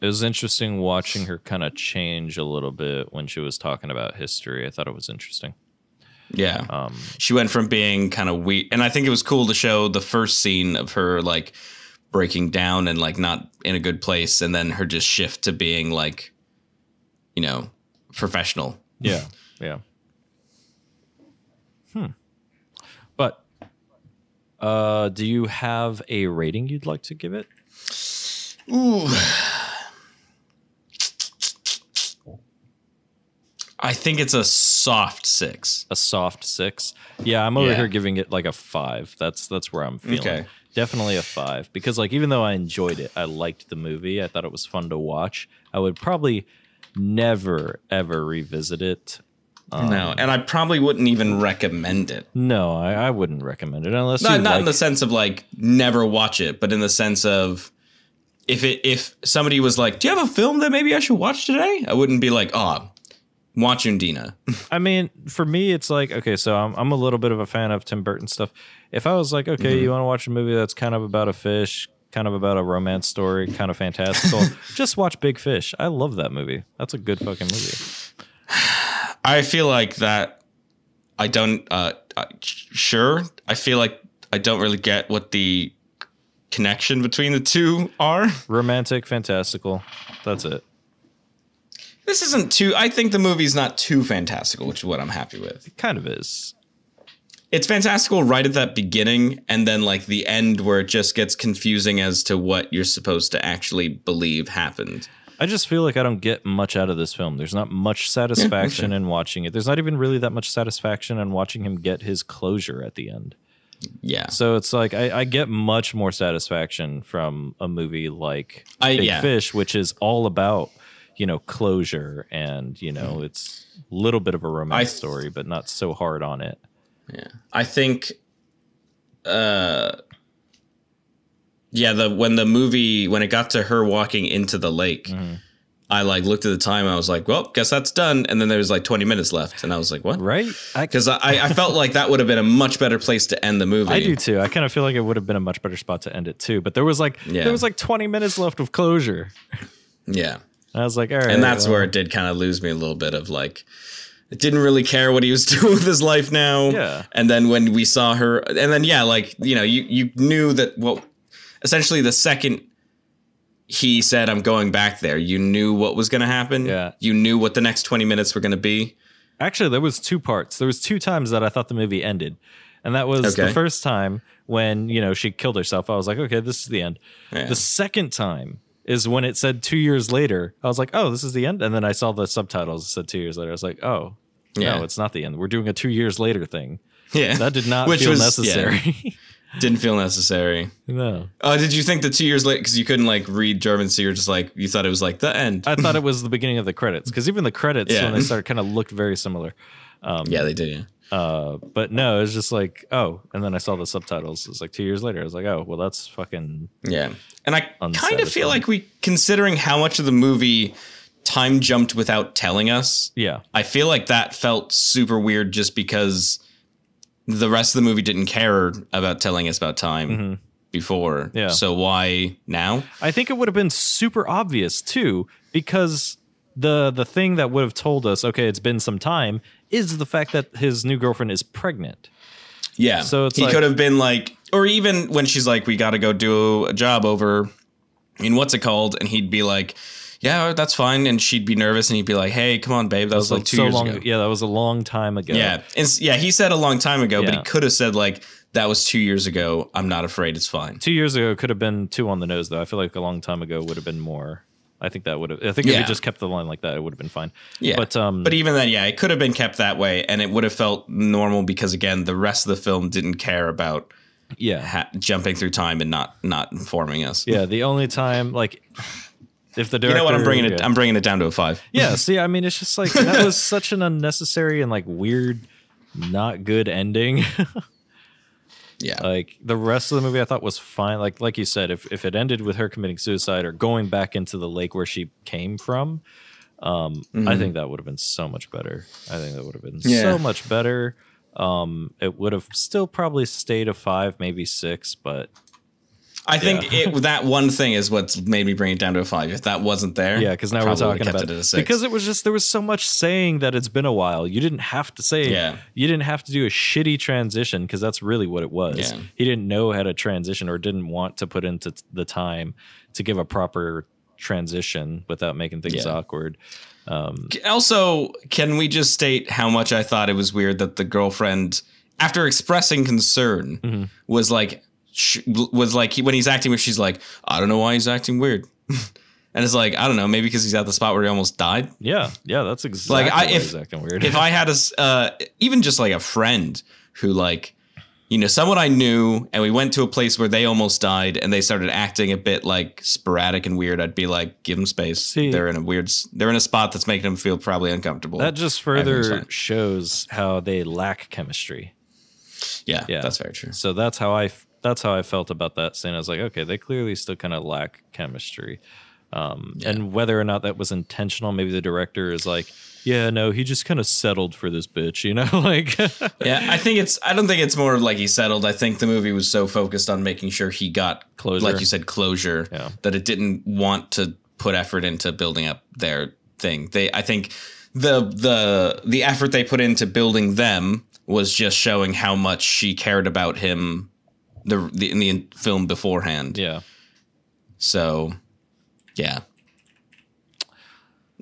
it was interesting watching her kind of change a little bit when she was talking about history. I thought it was interesting. Yeah. Um, she went from being kind of weak and i think it was cool to show the first scene of her like breaking down and like not in a good place and then her just shift to being like you know professional yeah, yeah. Hmm. But uh, do you have a rating you'd like to give it? Ooh. i think it's a soft six A soft six. Yeah, I'm over Yeah. here giving it like a five. That's that's where I'm feeling. Okay. Definitely a five because like even though I enjoyed it, I liked the movie. I thought it was fun to watch. I would probably never ever revisit it. Um, no and i probably wouldn't even recommend it no, I, I wouldn't recommend it unless not, not like. in the sense of like never watch it but in the sense of if it if somebody was like do you have a film that maybe i should watch today i wouldn't be like oh watch undina I mean, for me, it's like okay, so I'm I'm a little bit of a fan of Tim Burton stuff. If I was like, okay, Mm-hmm. you want to watch a movie that's kind of about a fish, kind of about a romance story, kind of fantastical, just watch Big Fish. I love that movie. That's a good fucking movie. I feel like that i don't uh I- sure i feel like i don't really get what the connection between the two are Romantic, fantastical. That's it. this isn't too i think the movie's not too fantastical which is what i'm happy with It kind of is. it's fantastical right at that beginning and then like the end where it just gets confusing as to what you're supposed to actually believe happened I just feel like I don't get much out of this film. There's not much satisfaction in watching it. There's not even really that much satisfaction in watching him get his closure at the end. yeah So it's like I, I get much more satisfaction from a movie like I- Big yeah. Fish, which is all about you know closure and you know it's a little bit of a romance I- story, but not so hard on it. Yeah. I think uh yeah, the when the movie when it got to her walking into the lake, Mm-hmm. I like looked at the time, I was like, Well, guess that's done. And then there was like twenty minutes left. And I was like, What? Right? Because I, I felt like that would have been a much better place to end the movie. I do too. I kind of feel like it would have been a much better spot to end it too. But there was like Yeah. there was like 20 minutes left of closure. Yeah. And I was like, all right. And that's well, where it did kind of lose me a little bit of like it didn't really care what he was doing with his life now. Yeah. And then when we saw her and then yeah, like, you know, you you knew that well essentially the second he said I'm going back there, you knew what was going to happen. Yeah. You knew what the next 20 minutes were going to be. Actually, there was two parts. There was two times that I thought the movie ended. And that was the first time when, you know, she killed herself. I was like, okay, this is the end. Yeah. The second time is when it said two years later. I was like, oh, this is the end. And then I saw the subtitles said two years later. I was like, oh, Yeah. no, it's not the end. We're doing a two years later thing. yeah. That did not Which feel was- yeah. Didn't feel necessary. no. Oh, did you think the 2 years late cuz you couldn't like read German so you're just like you thought it was like the end. I thought it was the beginning of the credits because even the credits Yeah. when they started kind of looked very similar. Um, yeah, they did. Yeah. Uh, but no, it was just like, oh, and then I saw the subtitles. It's like two years later. I was like, oh, well, that's fucking Yeah. And I kind of feel like we considering how much of the movie time jumped without telling us. yeah, I feel like that felt super weird just because the rest of the movie didn't care about telling us about time mm-hmm. before. Yeah. So why now? I think it would have been super obvious too, because the the thing that would have told us, okay, it's been some time, is the fact that his new girlfriend is pregnant. Yeah. So it's he like- could have been like, or even when she's like, we got to go do a job over in what's it called, and he'd be like, yeah, that's fine. And she'd be nervous, and he'd be like, "Hey, come on, babe, that was, like two so years long. ago." Yeah, that was a long time ago. Yeah, and yeah, he said a long time ago, but he could have said like, "That was two years ago. I'm not afraid. It's fine." two years ago could have been two on the nose though. I feel like a long time ago would have been more. I think that would have. I think if Yeah. you just kept the line like that, it would have been fine. Yeah, But um, But even then, yeah, it could have been kept that way, and it would have felt normal because again, the rest of the film didn't care about yeah, ha- jumping through time and not not informing us. yeah. The only time like if the you know what? I'm bringing it. I'm bringing it down to a five. yeah. See, I mean, it's just like that was such an unnecessary and like weird, not good ending. Yeah, like the rest of the movie, I thought was fine. Like like you said, if if it ended with her committing suicide or going back into the lake where she came from, um, I Mhm. think that would have been so much better. I think that would have been Yeah. so much better. Um, it would have still probably stayed a five, maybe six, but I think Yeah. it that one thing is what's made me bring it down to a five. If that wasn't there, yeah, because now we're talking about it at a six. because it was just there was so much saying that it's been a while. You didn't have to say Yeah. you didn't have to do a shitty transition because that's really what it was. Yeah. He didn't know how to transition or didn't want to put into the time to give a proper transition without making things Yeah. awkward. Um, Also, can we just state how much I thought it was weird that the girlfriend, after expressing concern, Mhm. was like, sh- was like when he's acting, where she's like, I don't know why he's acting weird, and it's like I don't know, maybe because he's at the spot where he almost died. yeah, yeah, that's exactly Like, I- if- he's acting weird. if I had a uh, even just like a friend who like, you know, someone I knew, and we went to a place where they almost died, and they started acting a bit like sporadic and weird, I'd be like, give them space. See- they're in a weird, they're in a spot that's making them feel probably uncomfortable. that just further shows how they lack chemistry. yeah, yeah. that's very true. So that's how I that's how I felt about that scene. I was like, okay, they clearly still kind of lack chemistry. Um, Yeah. And whether or not that was intentional, maybe the director is like, yeah, no, he just kind of settled for this bitch, you know, like Yeah, I think it's. I don't think it's more like he settled. I think the movie was so focused on making sure he got Closure. like you said, closure. Yeah. That it didn't want to put effort into building up their thing. They, I think, the the the effort they put into building them was just showing how much she cared about him. The, the in the film beforehand. yeah. So, yeah.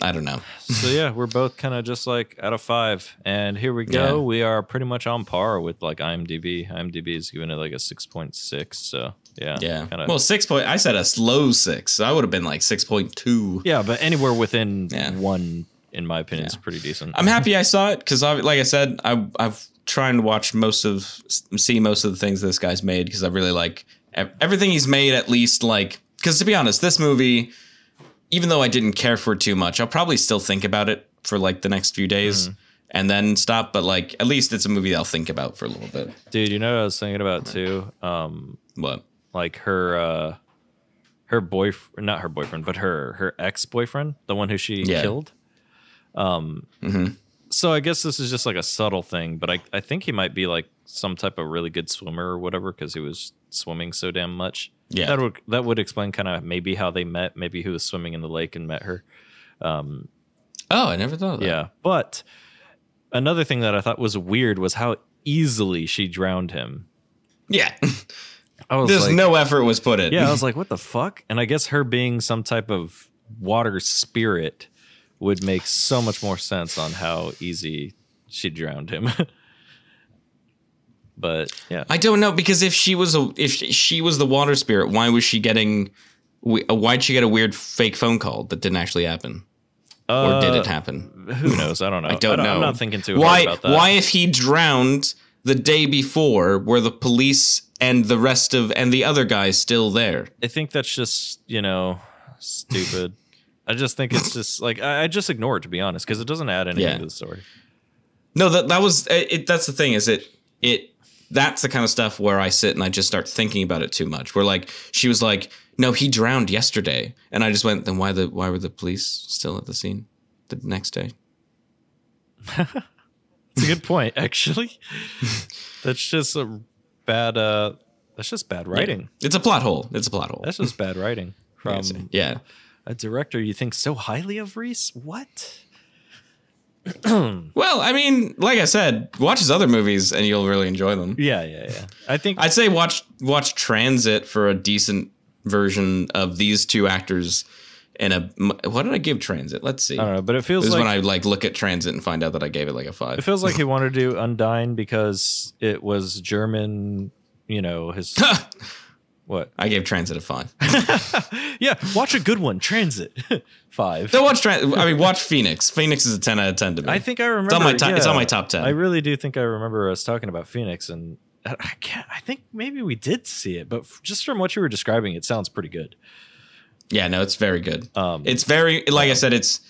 I don't know. So yeah, we're both kind of just like out of five, and here we go. Yeah. We are pretty much on par with like IMDb. IMDb is giving it like a six point six. So yeah, Yeah. kind of. Well, six point. I said a slow six. I would have been like six point two. yeah, but anywhere within Yeah. one, in my opinion, is pretty decent. I'm happy I saw it because, like I said, I, I've trying to watch most of, see most of the things this guy's made because I really like everything he's made. At least like, because to be honest, this movie, even though I didn't care for it too much, I'll probably still think about it for like the next few days and then stop. But like, at least it's a movie I'll think about for a little bit. Dude, you know what I was thinking about too? Um, What? like her uh her boyfriend not her boyfriend but her her ex-boyfriend the one who she Yeah. killed um hmm so i guess this is just like a subtle thing but i i think he might be like some type of really good swimmer or whatever because he was swimming so damn much Yeah. that would that would explain kind of maybe how they met maybe he was swimming in the lake and met her um Oh, I never thought of that. yeah but another thing that i thought was weird was how easily she drowned him Yeah. i was There's like, no effort was put in. Yeah, I was like, what the fuck? And I guess her being some type of water spirit would make so much more sense on how easy she drowned him. but yeah, I don't know because if she was a if she was the water spirit, why was she getting? uh, Why'd she get a weird fake phone call that didn't actually happen, or did it Uh, happen? Who knows? I don't know. I don't know. I'm not thinking too why? hard about that. Why, if he drowned the day before, were the police and the rest of and the other guys still there? I think that's just you know stupid. I just think it's just like I, I just ignore it to be honest because it doesn't add anything Yeah. to the story. No, that that was it. That's the thing. Is it it? That's the kind of stuff where I sit and I just start thinking about it too much. Where like she was like, "No, he drowned yesterday," and I just went, "Then why the why were the police still at the scene the next day?" It's a good point, actually. that's just a bad. uh That's just bad writing. It's a plot hole. It's a plot hole. That's just bad writing from yeah. A director you think so highly of Reese. What? Well, I mean, like I said, watch his other movies and you'll really enjoy them. Yeah, yeah, yeah. I think I'd say watch watch Transit for a decent version of these two actors And a what did I give Transit? Let's see. I don't know, but it feels This is like when I like look at Transit and find out that I gave it like a five. it feels like he wanted to do Undyne because it was German. You know his what? I gave Transit a five. yeah, watch a good one. Transit five. Don't watch Transit. I mean, watch Phoenix. Phoenix is a ten out of ten to me. I think I remember. it's on my top. It's on my top ten. I really do think I remember us talking about Phoenix, and I I can't. I think maybe we did see it, but f- just from what you were describing, it sounds pretty good. yeah, no, it's very good. Um, It's very like I said. It's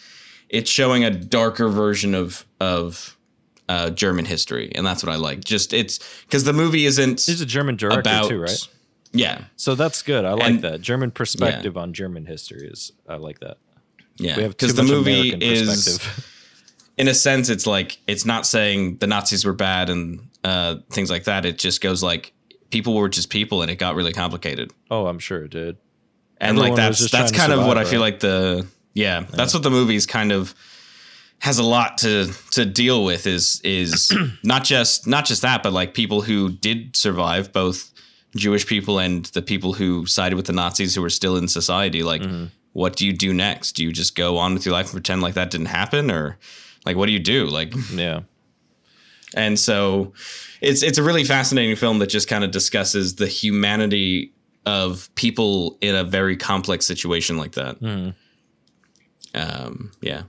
it's showing a darker version of of uh, German history, and that's what I like. Just it's because the movie isn't It's a German director about too, right? Yeah, So that's good. I like And- that German perspective on German history is. I like that. yeah. We have Because the movie American is, perspective. in a sense, it's like it's not saying the Nazis were bad and uh, things like that. It just goes like people were just people, and it got really complicated. oh, I'm sure it did. and Everyone like that's that's kind of what I feel like the yeah, that's what the movie's kind of has a lot to to deal with is is not just not just that but like people who did survive both Jewish people and the people who sided with the Nazis who were still in society like Mm-hmm. what do you do next do you just go on with your life and pretend like that didn't happen or like what do you do like Yeah. and so it's it's a really fascinating film that just kind of discusses the humanity of people in a very complex situation like that. Mhm. Um, yeah.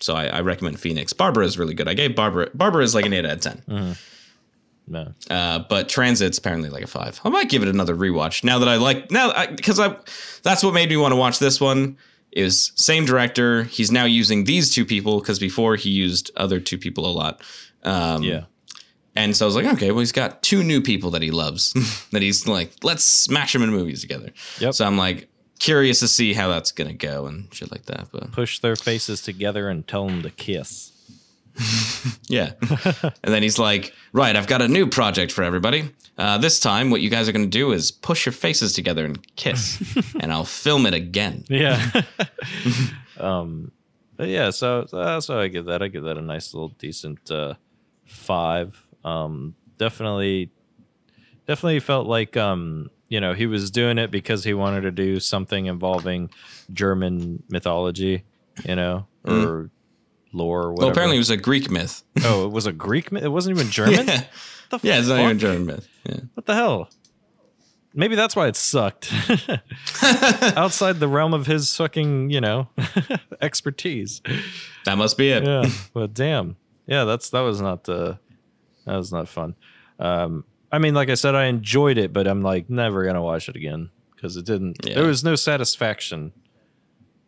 So I, I recommend Phoenix. Barbara is really good. I gave Barbara Barbara is like an eight out of ten. No. Uh, but Transit's apparently like a five. I might give it another rewatch now that I like now because I, that's what made me want to watch this one. Is same director. He's now using these two people because before he used other two people a lot. Um, Yeah. And so I was like, okay, well, he's got two new people that he loves that he's like, let's smash them in movies together. Yep. So I'm like curious to see how that's gonna go and shit like that. But Push their faces together and tell them to kiss. yeah. and then he's like, right, I've got a new project for everybody. Uh, this time, what you guys are gonna do is push your faces together and kiss, and I'll film it again. Yeah. um, but yeah, so uh, so I give that I give that a nice little decent uh, five. Um, definitely, definitely felt like um, you know he was doing it because he wanted to do something involving German mythology, you know, or lore. Or whatever. Well, apparently, it was a Greek myth. oh, it was a Greek. myth? It wasn't even German. yeah. The yeah, it's not even? German myth. Yeah. What the hell? Maybe that's why it sucked. Outside the realm of his fucking, you know, expertise. That must be it. Yeah, but damn, yeah, that's that was not uh, that was not fun. Um, I mean, like I said, I enjoyed it, but I'm like never gonna watch it again because it didn't. Yeah. There was no satisfaction.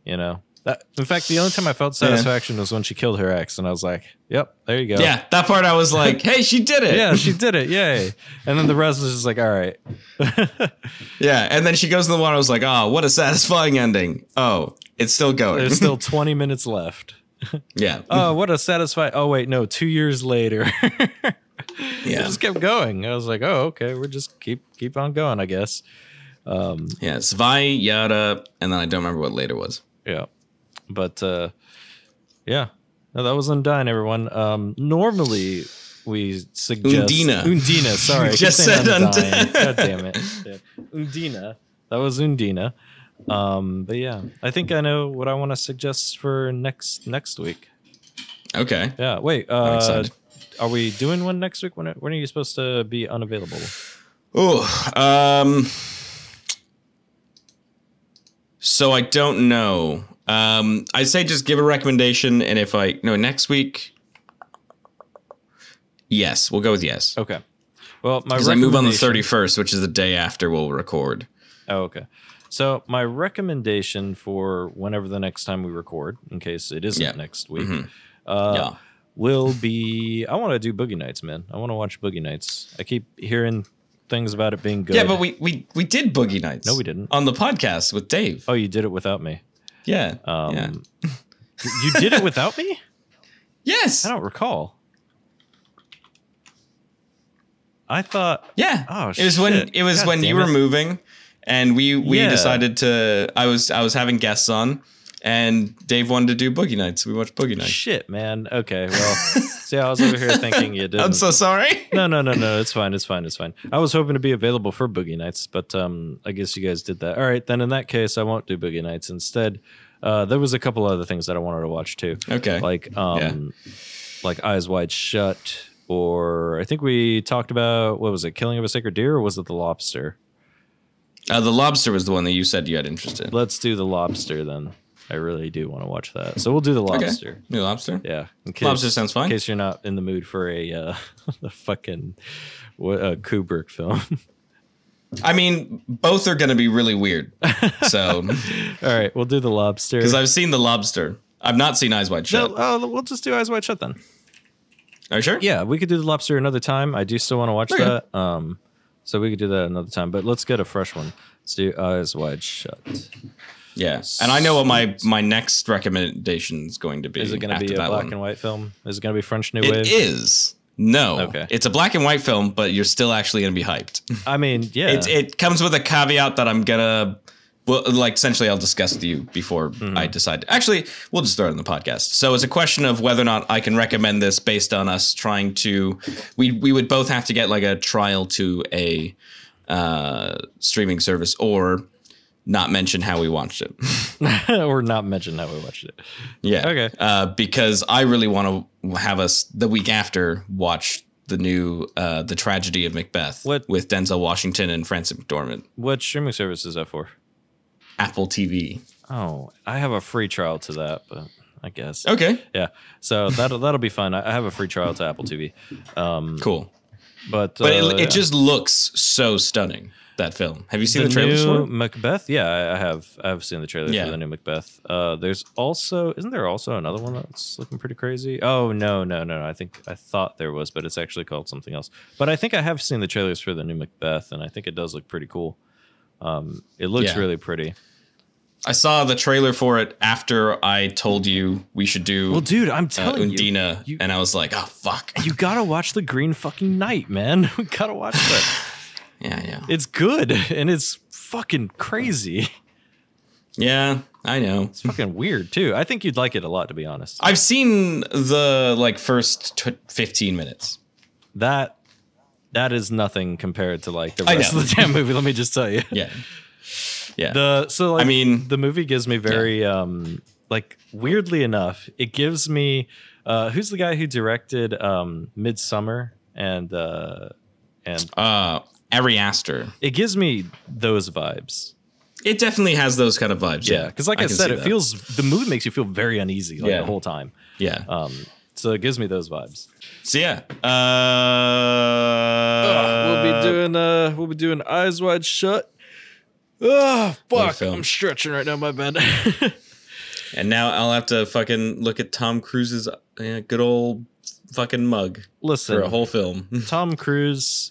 You know. That, in fact, the only time I felt Yeah. satisfaction was when she killed her ex, and I was like, "Yep, there you go." Yeah, that part I was like, hey, she did it. yeah, she did it. Yay! And then the rest was just like, "All right." Yeah, and then she goes to the water. I was like, oh, what a satisfying ending. Oh, it's still going. There's still 20 minutes left. yeah. Oh, what a satisfying. Oh, wait, no, two years later. it yeah. just kept going. I was like, oh, okay, we're just keep keep on going, I guess. Um, Yeah. Svai, Yada, and then I don't remember what later was. yeah. But uh yeah. No, that was Undine, everyone. Um normally we suggest Undina. Undina, sorry. I Just said Undyne. God damn it. Yeah. Undina. That was Undina. Um, but yeah, I think I know what I want to suggest for next next week. Okay. Yeah. Wait. Uh, are we doing one next week? When are, when are you supposed to be unavailable? Oh, um, so I don't know. Um, I say just give a recommendation, and if I no next week, yes, we'll go with yes. Okay. Well, my Because I move on the thirty first, which is the day after we'll record. Oh, okay. So my recommendation for whenever the next time we record, in case it isn't Yeah. next week, Mhm. uh, yeah. will be. I want to do Boogie Nights, man. I want to watch Boogie Nights. I keep hearing things about it being good. Yeah, but we, we we did Boogie Nights. No, we didn't. on the podcast with Dave. oh, you did it without me. Yeah. Um, yeah. you did it without me. Yes. I don't recall. I thought. Yeah. Oh, it was when it was God when you damn were moving, and we we Yeah. decided to. I was I was having guests on, and Dave wanted to do Boogie Nights. So we watched Boogie Nights. Shit, man. Okay, well, see, I was over here thinking you didn't. I'm so sorry. no, no, no, no. It's fine. It's fine. It's fine. I was hoping to be available for Boogie Nights, but um, I guess you guys did that. All right, then in that case, I won't do Boogie Nights. Instead, uh, there was a couple other things that I wanted to watch too, Okay. like um, like Eyes Wide Shut, or I think we talked about what was it, Killing of a Sacred Deer, or was it The Lobster? uh, the Lobster was the one that you said you had interest in. Let's do The Lobster then. I really do want to watch that, so we'll do The Okay. Lobster. New Lobster. Yeah, in case, Lobster sounds fine. In case you're not in the mood for a uh, the fucking what uh, Kubrick film. I mean, both are going to be really weird. So, All right, we'll do the lobster. because I've seen the Lobster, I've not seen Eyes Wide Shut. no, oh, we'll just do eyes wide shut then. Are you sure? Yeah, we could do the lobster another time. I do still want to watch Okay. that. Um, so we could do that another time. But let's get a fresh one. Let's do eyes wide shut. Yeah. And I know what my my next recommendation is going to be. Is it going to after be a black one. and white film? Is it going to be French New It Wave? is. No. Okay. It's a black and white film, but you're still actually going to be hyped. I mean, yeah. It it comes with a caveat that I'm gonna well like essentially I'll discuss with you before Mm-hmm. I decide. Actually, we'll just throw it in the podcast. So it's a question of whether or not I can recommend this based on us trying to we we would both have to get like a trial to a uh streaming service or not mention how we watched it. or not mention how we watched it. yeah. Okay. Uh because I really want to have us the week after watch the new uh the tragedy of Macbeth What- with Denzel Washington and Frances McDormand. What streaming service is that for? Apple TV. Oh, I have a free trial to that, but I guess. Okay, Yeah. So that'll that'll be fun. I have a free trial to Apple TV. Um, cool. but But uh, it, yeah. it just looks so stunning. That film. Have you seen the, the, trailers new for? Macbeth. Yeah, I- I have. I've seen the trailer Yeah. for the new Macbeth. Uh, there's also isn't there also another one that's looking pretty crazy? Oh no, no, no, no. I think I thought there was, but it's actually called something else. But I think I have seen the trailers for the new Macbeth, and I think it does look pretty cool. Um, it looks Yeah. really pretty. I saw the trailer for it after I told you we should do Well, dude, I'm uh, telling you, Undina, you- and I was like, oh fuck. you gotta watch the Green fucking Knight, man. We gotta watch that. yeah, yeah, It's good and it's fucking crazy. yeah. I know. It's fucking weird too. I think you'd like it a lot, to be honest. I've seen the like first t- fifteen minutes. That that is nothing compared to like the rest of the damn movie. Let me just tell you. Yeah, yeah. The so like I mean- the movie gives me very um like weirdly enough, it gives me uh who's the guy who directed um Midsommar and uh and uh, Ari Aster. it gives me those vibes. It definitely has those kind of vibes. Yeah, because like I, can said, it that. feels the movie makes you feel very uneasy like Yeah. the whole time. Yeah. Um, so it gives me those vibes. so yeah. Uh, we'll be doing uh, we'll be doing eyes wide shut. Oh fuck! I'm stretching right now. My bad. And now I'll have to fucking look at Tom Cruise's uh, good old fucking mug Listen, for a whole film Tom Cruise.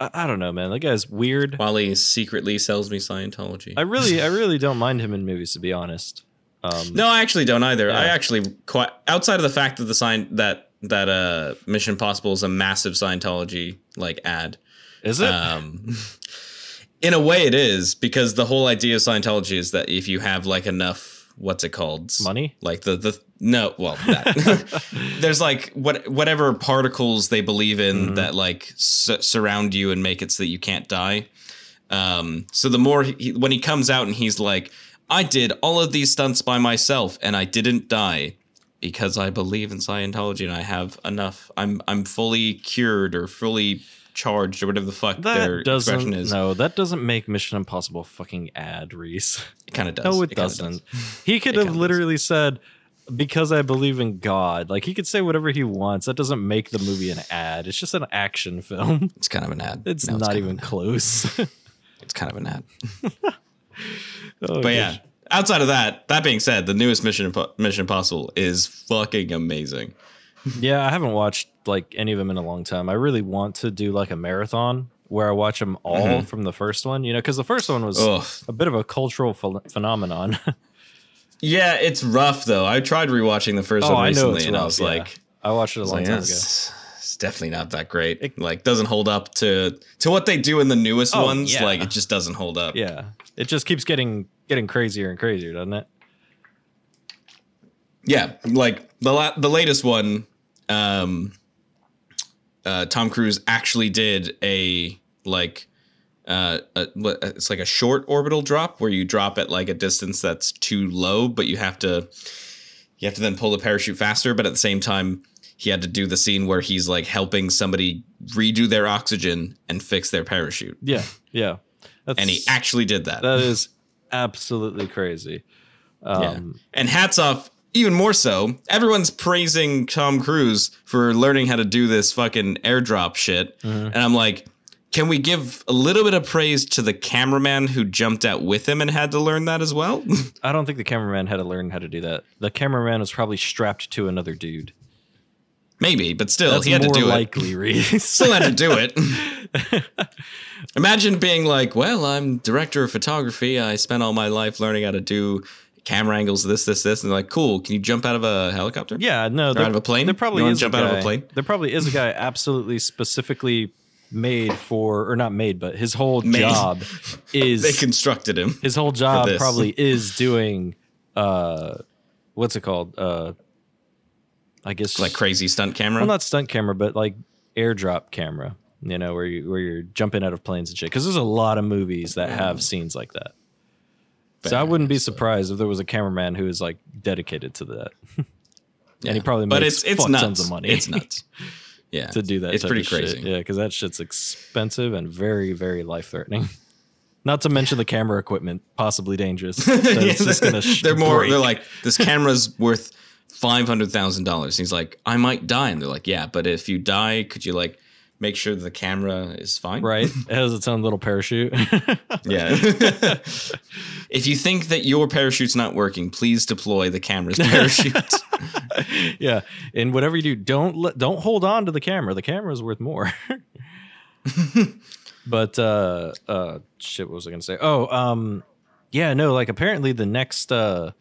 I, I don't know, man. That guy's weird. while he secretly sells me Scientology. I really, I really don't mind him in movies, to be honest. Um, no, I actually don't either. I actually quite outside of the fact that the sign that that uh Mission Impossible is a massive Scientology like ad. is it? Um in a way it is because the whole idea of Scientology is that if you have like enough what's it called? Money? Like the the no, well, that. there's like what whatever particles they believe in Mhm. that like su- surround you and make it so that you can't die. Um, so the more he, when he comes out and he's like, I did all of these stunts by myself and I didn't die because I believe in Scientology and I have enough. I'm I'm fully cured or fully charged or whatever the fuck their that expression doesn't. is. No, that doesn't make Mission Impossible fucking ad, Reese. It kind of does. No, it, kinda doesn't. He could It have kinda does. literally said, "Because I believe in God." Like he could say whatever he wants. That doesn't make the movie an ad. It's just an action film. It's kind of an ad. It's No, not of even close. It's kind of an ad. Oh, But yeah, outside of that, that being said, the newest Mission Impo- Mission Impossible is fucking amazing. Yeah, I haven't watched like any of them in a long time. I really want to do like a marathon where I watch them all Mhm. from the first one. You know, because the first one was Ugh. a bit of a cultural ph- phenomenon. Yeah, it's rough though. I tried rewatching the first oh, one I recently, it's and I was yeah. like, I watched it a long like, time "Yeah, ago. it's, it's definitely not that great. It- like, doesn't hold up to to what they do in the newest Oh, ones. yeah. Like, it just doesn't hold up. Yeah, it just keeps getting getting crazier and crazier, doesn't it? Yeah, like the la- the latest one, um, uh, Tom Cruise actually did a like uh, a, it's like a short orbital drop where you drop at like a distance that's too low, but you have to you have to then pull the parachute faster. But at the same time, he had to do the scene where he's like helping somebody redo their oxygen and fix their parachute, Yeah, yeah. That's, and he actually did that. that is absolutely crazy. Um, And hats off, even more so. Everyone's praising Tom Cruise for learning how to do this fucking airdrop shit. Mhm. And I'm like, can we give a little bit of praise to the cameraman who jumped out with him and had to learn that as well? I don't think the cameraman had to learn how to do that. The cameraman was probably strapped to another dude. Maybe, but still, That's he had to more do it. likely, Reese. Still had to do it. Imagine being like, well, I'm director of photography. I spent all my life learning how to do camera angles, this, this, this. And they're like, cool. Can you jump out of a helicopter? yeah, no, there, out of a plane? there probably is jump a out guy, of a plane? There probably is a guy absolutely specifically made for, or not made, but his whole Made. job is They constructed him. his whole job probably is doing uh what's it called uh i guess Like crazy stunt camera. well not stunt camera but like airdrop camera you know where you where you're jumping out of planes and shit because there's a lot of movies that have scenes like that so i wouldn't be surprised if there was a cameraman who is like dedicated to that Yeah. and he probably but makes it's it's nuts. tons of money It's nuts. Yeah, to do that It's pretty of shit. crazy. yeah because that shit's expensive and very very life-threatening not to mention the camera equipment possibly dangerous Yeah, it's just gonna sh- they're more. break. They're like this camera's worth five hundred thousand dollars. He's like, I might die, and they're like, Yeah, but if you die, could you like make sure the camera is fine? right? It has its own little parachute. Yeah. if you think that your parachute's not working, please deploy the camera's parachute. yeah, and whatever you do, don't let, don't hold on to the camera. The camera is worth more. but uh, uh, shit, what was I gonna say? Oh, um, yeah, no, like apparently the next uh,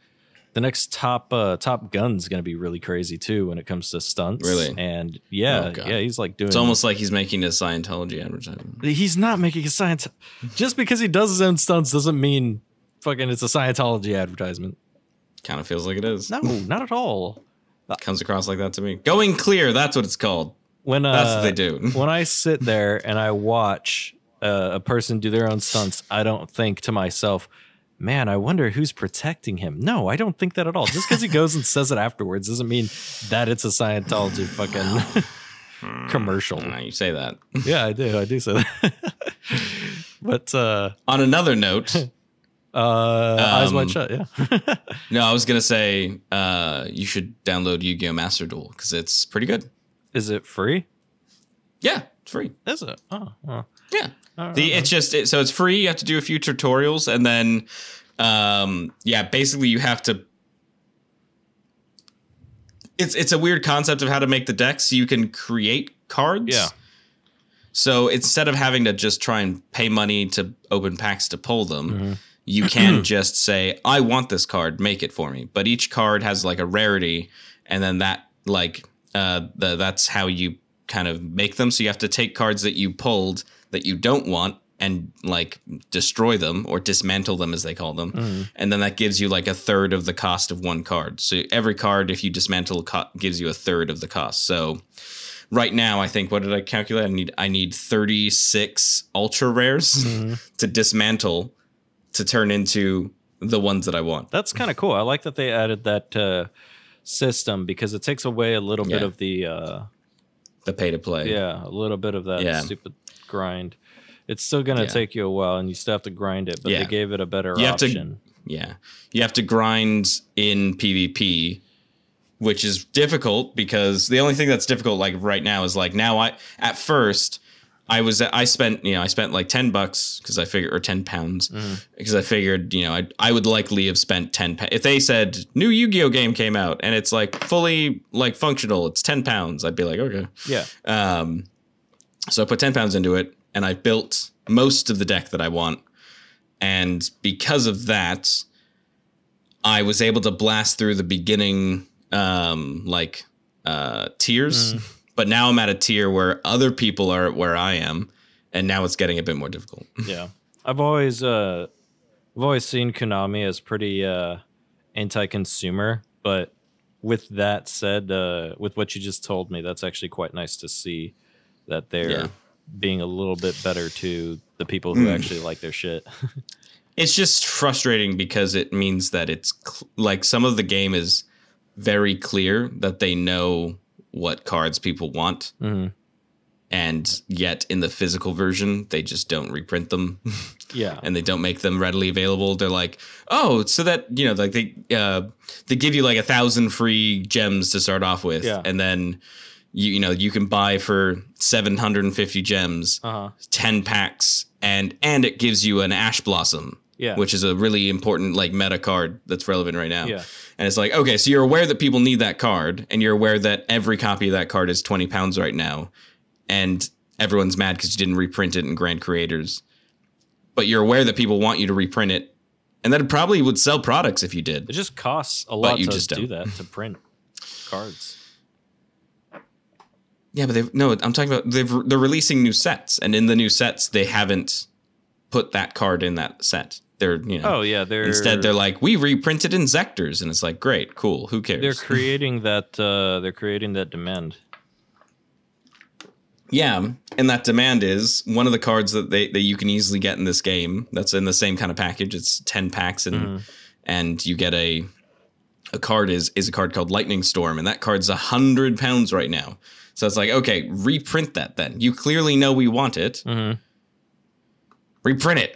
the next top uh, top gun's gonna be really crazy too when it comes to stunts. Really? And yeah, Oh, yeah, he's like doing. it's almost like he's making a Scientology advertisement. he's not making a science. Just because he does his own stunts doesn't mean fucking it's a Scientology advertisement. Kind of feels like it is. No, not at all. Comes across like that to me. Going clear, that's what it's called. When uh, That's what they do. when I sit there and I watch uh, a person do their own stunts, I don't think to myself, "Man, I wonder who's protecting him." No, I don't think that at all. Just because he goes and says it afterwards doesn't mean that it's a Scientology fucking commercial. Now you say that. Yeah, I do. I do say that. but uh, On another note, uh, eyes wide Um, shut. Yeah. no, I was gonna say uh, you should download Yu-Gi-Oh! Master Duel because it's pretty good. Is it free? Yeah, it's free. Is it? Oh, well. Yeah, All the right. it's just it, so it's free. You have to do a few tutorials, and then um, yeah, basically you have to. It's it's a weird concept of how to make the decks. You can create cards. Yeah. So instead of having to just try and pay money to open packs to pull them, Mhm. you can just say, "I want this card, make it for me." But each card has like a rarity, and then that like uh, the that's how you kind of make them. So you have to take cards that you pulled that you don't want and like destroy them or dismantle them as they call them, Mhm. and then that gives you like a third of the cost of one card. So every card, if you dismantle, co- gives you a third of the cost. So right now, I think what did I calculate? I need I need thirty six ultra rares Mhm. to dismantle to turn into the ones that I want. That's kind of cool. I like that they added that uh, system because it takes away a little bit of the uh, The pay to play. yeah, a little bit of that Yeah. stupid grind. It's still gonna Yeah. take you a while, and you still have to grind it. But Yeah. they gave it a better You have to- option. Yeah. You have to grind in PvP, which is difficult because the only thing that's difficult like right now is like now I at first I was I spent, you know, I spent like 10 bucks cuz I figured or 10 pounds because I figured, you know, I I would likely have spent 10 pa- if they said new Yu-Gi-Oh game came out and it's like fully like functional, it's 10 pounds, I'd be like, okay. Yeah, Um, so I put 10 pounds into it and I built most of the deck that I want. And because of that, I was able to blast through the beginning um, like uh, tiers. But now I'm at a tier where other people are where I am. And now it's getting a bit more difficult. yeah. I've always uh, I've always seen Konami as pretty uh, anti-consumer, but with that said, uh, with what you just told me, that's actually quite nice to see that they're Yeah. being a little bit better to the people who Mm. actually like their shit. It's just frustrating because it means that it's cl- like some of the game is very clear that they know what cards people want, hmm and yet in the physical version they just don't reprint them Yeah. and they don't make them readily available. They're like, oh, so that you know, like they uh, they give you like a thousand free gems to start off with, Yeah. and then you you know you can buy for seven hundred and fifty gems, Uh huh. ten packs, and and it gives you an ash blossom. Yeah. which is a really important like meta card that's relevant right now. Yeah. And it's like, okay, so you're aware that people need that card, and you're aware that every copy of that card is 20 pounds right now, and everyone's mad because you didn't reprint it in Grand Creators. But you're aware that people want you to reprint it, and that it probably would sell products if you did. It just costs a lot you to just do don't. that to print cards. Yeah, but they've no, I'm talking about they've they're releasing new sets, and in the new sets, they haven't put that card in that set. They're you know Oh yeah, they're instead they're like we reprinted in Zectors, and it's like great, cool, who cares? they're creating that uh, they're creating that demand. Yeah, and that demand is one of the cards that they that you can easily get in this game. That's in the same kind of package. It's ten packs, and Mhm. and you get a a card is is a card called Lightning Storm, and that card's a hundred pounds right now. So it's like, okay, reprint that then. You clearly know we want it. hmm Reprint it.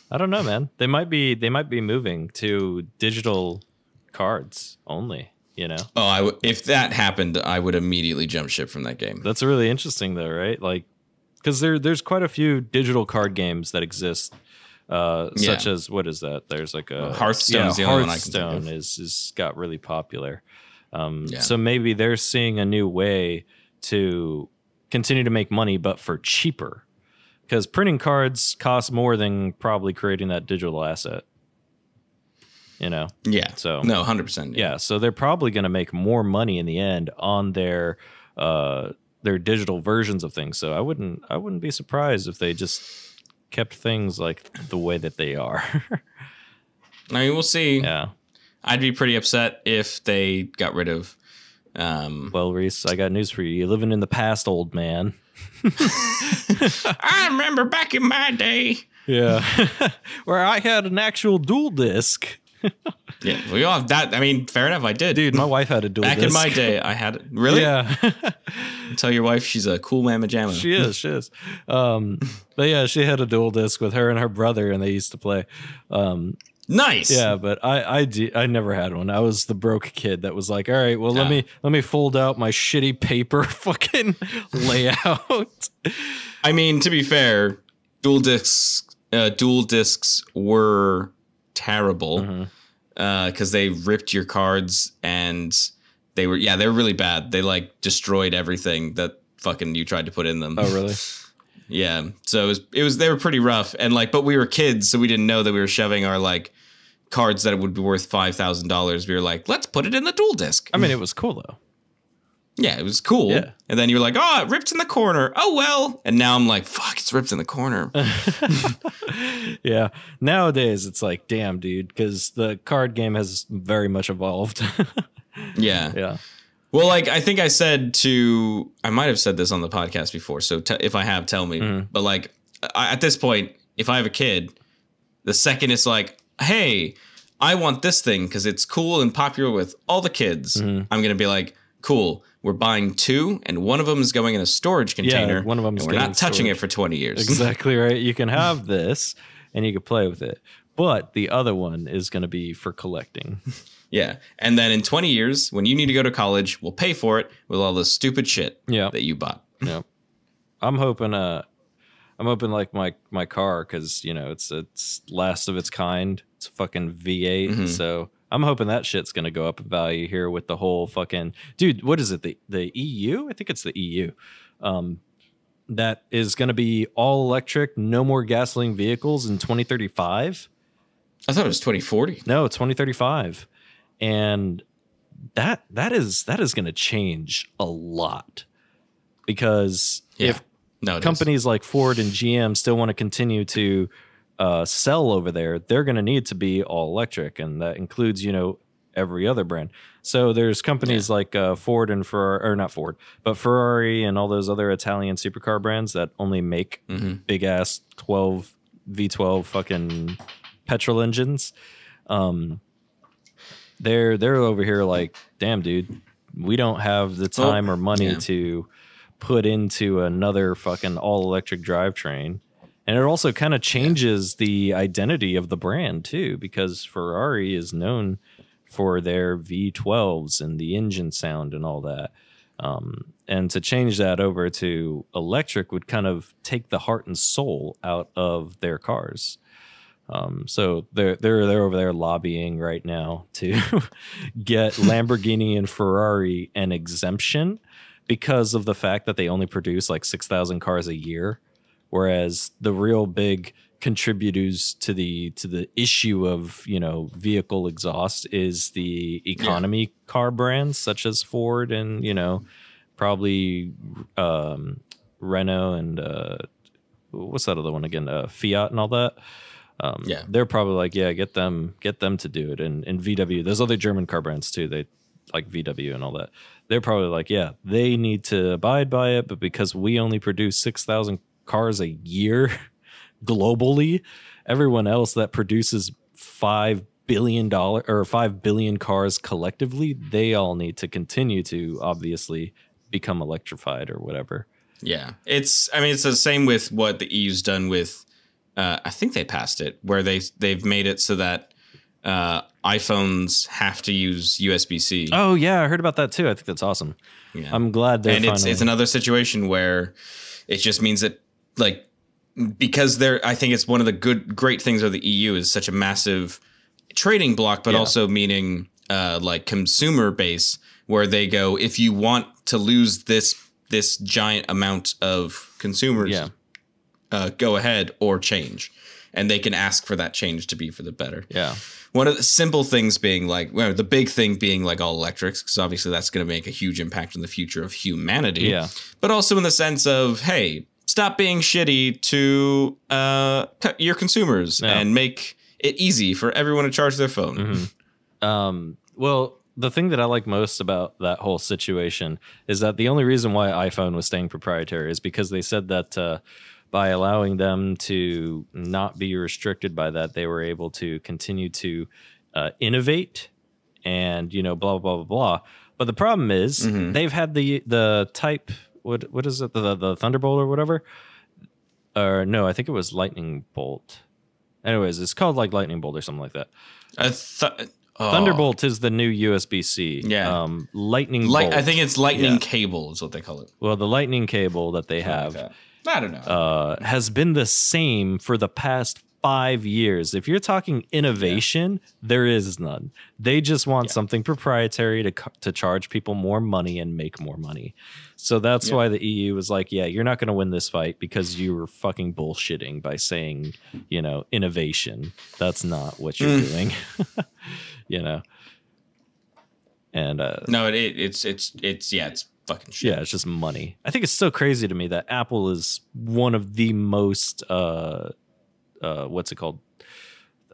I don't know, man. They might be they might be moving to digital cards only. You know, oh, I w- if that happened, I would immediately jump ship from that game. that's really interesting though, right? Like, because there there's quite a few digital card games that exist. Uh, such Yeah. as what is that? There's like a Hearthstone Yeah, is the only one I can think Hearthstone is is got really popular. Um, Yeah. So maybe they're seeing a new way to continue to make money, but for cheaper. Because printing cards cost more than probably creating that digital asset. You know, Yeah. so No, hundred percent. yeah, so they're probably going to make more money in the end on their uh, their digital versions of things. So I wouldn't I wouldn't be surprised if they just kept things like the way that they are. I mean, we'll see. yeah. I'd be pretty upset if they got rid of. Um, Well, Reese, I got news for you. You're living in the past, old man. I remember back in my day. Yeah. Where I had an actual Duel Disk. Yeah, we all have that. I mean, fair enough. I did, Dude, my wife had a dual Back disc. in my day, I had really. Yeah. Tell your wife she's a cool mamma jamma. she is, she is. Um, but yeah, she had a Duel Disk with her and her brother, and they used to play. Um, nice. Yeah, but I I, de- I never had one. I was the broke kid that was like, all right, well let Ah. me let me fold out my shitty paper fucking layout. I mean, to be fair, Duel Disks, uh, Duel Disks were terrible because they ripped your cards and they were yeah they were really bad. They like destroyed everything that fucking you tried to put in them. Oh really? Yeah. So it was it was they were pretty rough and like but we were kids so we didn't know that we were shoving our like cards that would be worth five thousand dollars. We were like, let's put it in the Duel Disk. I mean, it was cool though. yeah, it was cool. Yeah. And then you were like, oh, it ripped in the corner. Oh well. And now I'm like, fuck, it's ripped in the corner. yeah. Nowadays, it's like, damn, dude, because the card game has very much evolved. yeah. yeah. Well, like I think I said to, I might have said this on the podcast before. So t- if I have, tell me. Mhm. But like I, at this point, if I have a kid, the second it's like, hey, I want this thing because it's cool and popular with all the kids, Mhm. I'm gonna be like, cool. We're buying two, and one of them is going in a storage container. Yeah, one of them's and we're not touching storage. it for 20 years. Exactly right. You can have this and you can play with it. But the other one is going to be for collecting. yeah. And then in 20 years, when you need to go to college, we'll pay for it with all the stupid shit Yeah. that you bought. Yeah. I'm hoping uh I'm hoping like my my car cuz you know it's it's last of its kind. It's fucking V8 Mhm. so I'm hoping that shit's going to go up in value here with the whole fucking Dude, what is it? The the EU? I think it's the EU. Um that is going to be all electric, no more gasoline vehicles in 2035. I thought it was 2040. No, 2035. And that that is that is going to change a lot. Because Yeah. if No, it is. companies like Ford and GM still want to continue to uh, sell over there, they're going to need to be all electric, and that includes, you know, every other brand. So there's companies like uh, Ford and Ferrari, or not Ford, but Ferrari and all those other Italian supercar brands that only make hmm big ass 12 V12 fucking petrol engines. Um, they're they're over here like, damn, dude, we don't have the time or money yeah. to put into another fucking all electric drivetrain. And it also kind of changes the identity of the brand too, because Ferrari is known for their V12s and the engine sound and all that. Um, and to change that over to electric would kind of take the heart and soul out of their cars. Um, so they're they're they're over there lobbying right now to get Lamborghini and Ferrari an exemption because of the fact that they only produce like six thousand cars a year, whereas the real big contributors to the to the issue of you know vehicle exhaust is the economy car brands such as Ford and you know probably um, Renault and uh, what's that other one again uh, Fiat and all that. Um, Yeah. they're probably like, yeah, get them, get them to do it. And and VW, there's other German car brands too. They like VW and all that. They're probably like, yeah, they need to abide by it, but because we only produce six thousand cars a year globally, everyone else that produces five billion dollar or five billion cars collectively, they all need to continue to obviously become electrified or whatever. Yeah, it's. I mean, it's the same with what the EU's done with. Uh, I think they passed it where they they've made it so that uh, iPhones have to use USB C. Oh yeah, I heard about that too. I think that's awesome. yeah. I'm glad they're and it's it's another situation where it just means that like because they're I think it's one of the good great things of the EU is such a massive trading bloc, but Yeah. also meaning uh, like consumer base where they go if you want to lose this this giant amount of consumers, Yeah. uh, go ahead or change, and they can ask for that change to be for the better yeah. one of the simple things being like well, the big thing being like all electrics because obviously that's going to make a huge impact on the future of humanity Yeah. but also in the sense of hey stop being shitty to uh, cut your consumers Yeah. and make it easy for everyone to charge their phone Mhm. Um, well, the thing that I like most about that whole situation is that the only reason why iPhone was staying proprietary is because they said that uh, by allowing them to not be restricted by that, they were able to continue to uh, innovate and you know blah blah blah blah. But the problem is Mhm. they've had the the type what what is it the the Thunderbolt or whatever. Or no, I think it was Lightning Bolt. Anyways, it's called like Lightning Bolt or something like that. Th- oh. Thunderbolt is the new USB C. Yeah. Um, lightning Light, bolt. I think it's lightning Yeah. cable is what they call it Well, the lightning cable that they Something have like that. I don't know uh, has been the same for the past five years. If you're talking innovation, there is none. They just want Yeah. something proprietary to to charge people more money and make more money. So that's Yeah. why the EU was like, "Yeah, you're not going to win this fight because you were fucking bullshitting by saying, you know, innovation. That's not what you're Mm. doing." you know. And uh, no it, it's it's it's yeah it's fucking shit yeah, it's just money. I think it's so crazy to me that Apple is one of the most uh uh what's it called?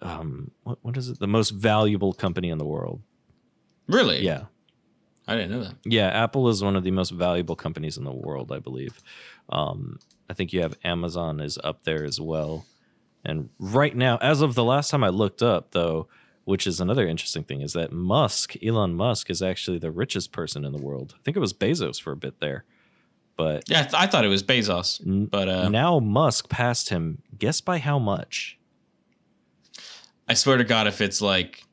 Um what what is it? The most valuable company in the world. really Yeah. I didn't know that Yeah, Apple is one of the most valuable companies in the world, I believe. Um I think you have Amazon is up there as well. And right now, as of the last time I looked up though, which is another interesting thing, is that Musk, Elon Musk, is actually the richest person in the world. I think it was Bezos for a bit there. But yeah I, th- I thought it was Bezos but uh now Musk passed him. Guess by how much? I swear to God, if it's like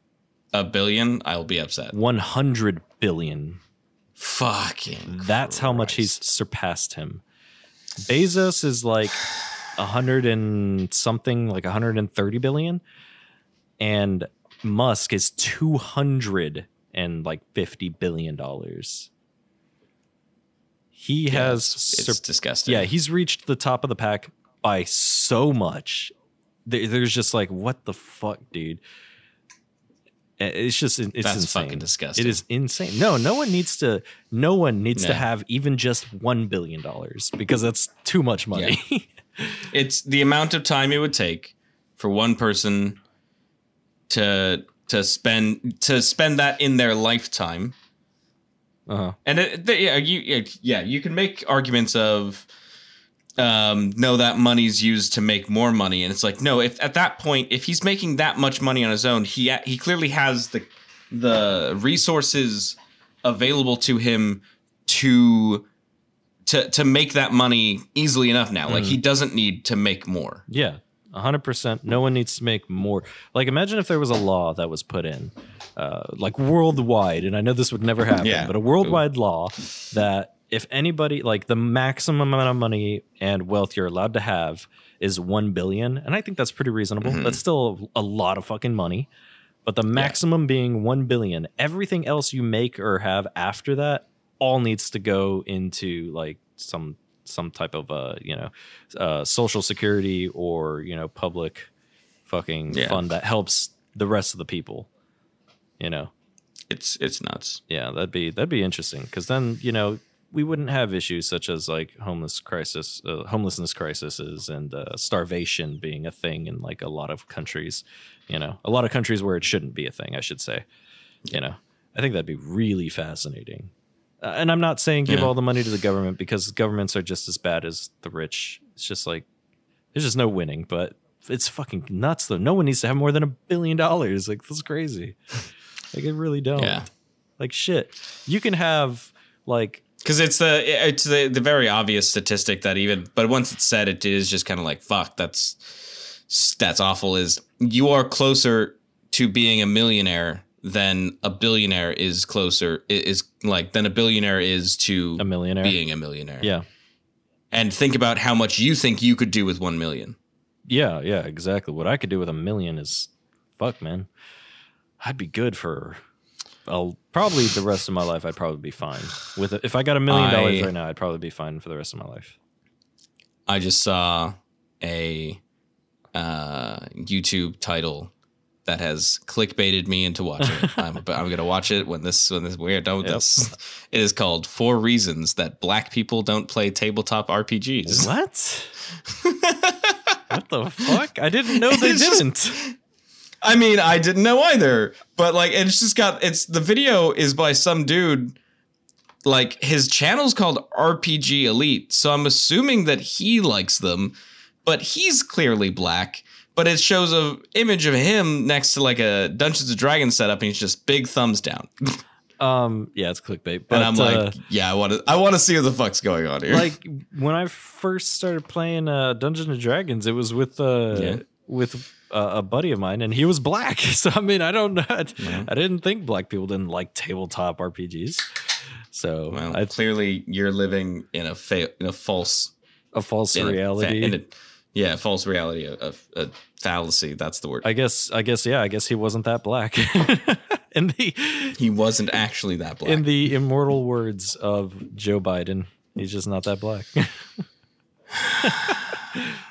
a billion, I'll be upset. 100 billion. Fucking. That's how much he's surpassed him. Bezos is like a hundred and something, like 130 billion. And Musk is 200 and like 50 billion dollars. He Yeah, has It's, sur- disgusting. Yeah, he's reached the top of the pack by so much. There- There's just like, what the fuck, dude? It's just it's That's insane. fucking disgusting. It is insane. No, no one needs to. No one needs to have even just one billion dollars because that's too much money. It's the amount of time it would take for one person to to spend to spend that in their lifetime. Uh-huh. And it, they, yeah, you yeah, yeah, you can make arguments of um no that money's used to make more money. And it's like no if at that point if he's making that much money on his own he he clearly has the the resources available to him to to to make that money easily enough now. Like he doesn't need to make more. Yeah, hundred percent. No one needs to make more. Like, imagine if there was a law that was put in, uh, like worldwide, and I know this would never happen, Yeah. but a worldwide law that if anybody, like, the maximum amount of money and wealth you're allowed to have is one billion, and I think that's pretty reasonable. Mhm. That's still a lot of fucking money. But the maximum being 1 billion, everything else you make or have after that all needs to go into like some some type of uh, you know, uh, social security or you know public fucking Yeah. fund that helps the rest of the people you know? It's it's nuts. Yeah that'd be that'd be interesting because then you know we wouldn't have issues such as like homeless crisis uh, homelessness crises and uh, starvation being a thing in like a lot of countries you know? A lot of countries where it shouldn't be a thing i should say you know? I think that'd be really fascinating Uh, and i'm not saying give Yeah. all the money to the government because governments are just as bad as the rich. It's just like there's just no winning but it's fucking nuts though. No one needs to have more than a billion dollars. Like that's crazy. Like it really don't. Yeah. Like shit. You can have like because it's the it's the, the very obvious statistic that even but once it's said it is just kind of like fuck that's that's awful is you are closer to being a millionaire than a billionaire is closer is like than a billionaire is to a millionaire. being a millionaire Yeah. and think about how much you think you could do with 1 million Yeah, yeah, exactly. What I could do with a million is fuck, man. I'd be good for I'll probably the rest of my life I'd probably be fine. With it. if I got a million dollars right now, I'd probably be fine for the rest of my life. I just saw a uh, YouTube title that has clickbaited me into watching it. I'm, but I'm gonna watch it when this when this we're done with Yep. this. It is called Four Reasons That Black People Don't Play Tabletop RPGs. What? what the fuck? I didn't know they It's didn't. I mean, I didn't know either, but like, it's just got it's the video is by some dude. Like his channel's called RPG Elite, so I'm assuming that he likes them, but he's clearly black. But it shows a image of him next to like a Dungeons and Dragons setup, and he's just big thumbs down. Um, yeah, it's clickbait. But and I'm uh, like, yeah, I want to, I want to see what the fuck's going on here. like when I first started playing uh, Dungeons and Dragons, it was with uh, Yeah. with uh, a buddy of mine, and he was black. So I mean, I don't know. I, Yeah. I didn't think black people didn't like tabletop RPGs. So well, I, clearly you're living in a fa- in a false a false in a fa- reality. a- yeah, false reality, a, a, a fallacy. That's the word. I guess. I guess. Yeah. I guess he wasn't that black. in the he wasn't actually that black. in the immortal words of Joe Biden, he's just not that black.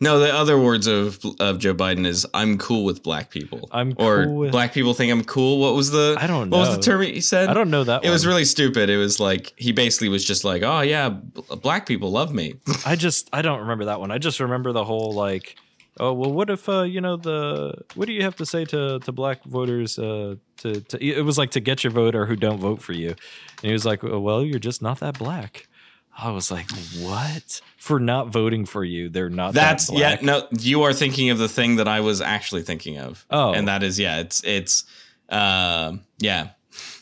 no, the other words of of Joe Biden is "I'm cool with black people." I'm or cool with- black people think I'm cool. What was the? I don't know. What was the term he said? I don't know that. One It was really stupid. It was like he basically was just like, "Oh yeah, black people love me." I just I don't remember that one. I just remember the whole like, oh well, what if uh you know the what do you have to say to to black voters uh to to it was like to get your vote or who don't vote for you, and he was like, well, you're just not that black. I was like, what for not voting for you? They're not. That's that yeah. No, you are thinking of the thing that I was actually thinking of. Oh. and that is yeah. It's it's um yeah.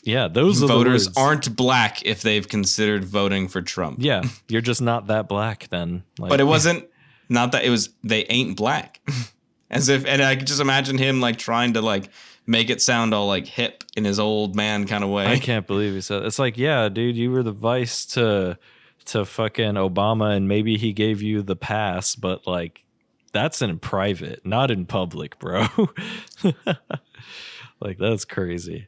yeah. Those Voters aren't black if they've considered voting for Trump. Yeah, you're just not that black then. Like, but it wasn't not that it was they ain't black as if and i could just imagine him like trying to like make it sound all like hip in his old man kind of way I can't believe he said it's like, yeah, dude, you were the vice to to fucking Obama and maybe he gave you the pass, but like that's in private, not in public, bro. like that's crazy.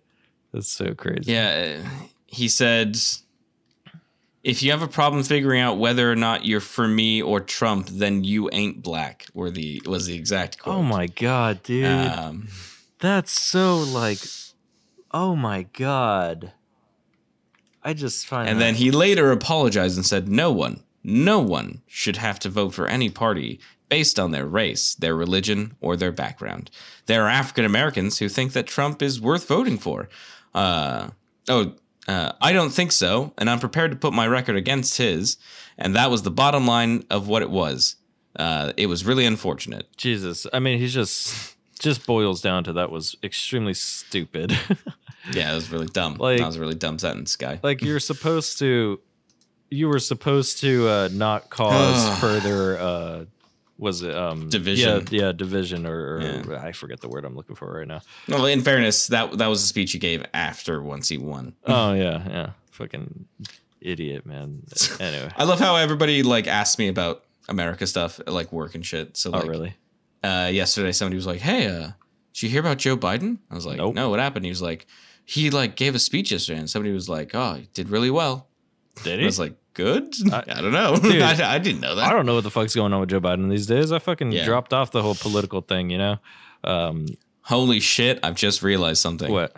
That's so crazy. yeah he said if you have a problem figuring out whether or not you're for me or trump then you ain't black were the was the exact quote Oh my god, dude. um, that's so like Oh my god. I just find and then he later apologized and said no one no one should have to vote for any party based on their race, their religion, or their background. There are African Americans who think that Trump is worth voting for. Uh, oh, uh, I don't think so, and I'm prepared to put my record against his. And that was the bottom line of what it was. Uh, it was really unfortunate. Jesus. I mean, he's just just boils down to that was extremely stupid. Yeah, it was really dumb. Like- that was a really dumb sentence, guy. like you're supposed to you were supposed to uh not cause further uh was it um Division. yeah yeah division or, or Yeah. i forget the word i'm looking for right now Well, in fairness, that that was the speech he gave after once he won. oh yeah yeah fucking idiot man anyway I love how everybody like asked me about America stuff like work and shit. So oh really uh yesterday somebody was like, Hey, uh, did you hear about Joe Biden? I was like, Nope. No, what happened? He was like, he like gave a speech yesterday and somebody was like, Oh, he did really well. did I was like, Good? I, I- don't know. Dude. I, I didn't know that. I don't know what the fuck's going on with Joe Biden these days. I fucking Yeah. dropped off the whole political thing, you know. Um, Holy shit, I've just realized something. what?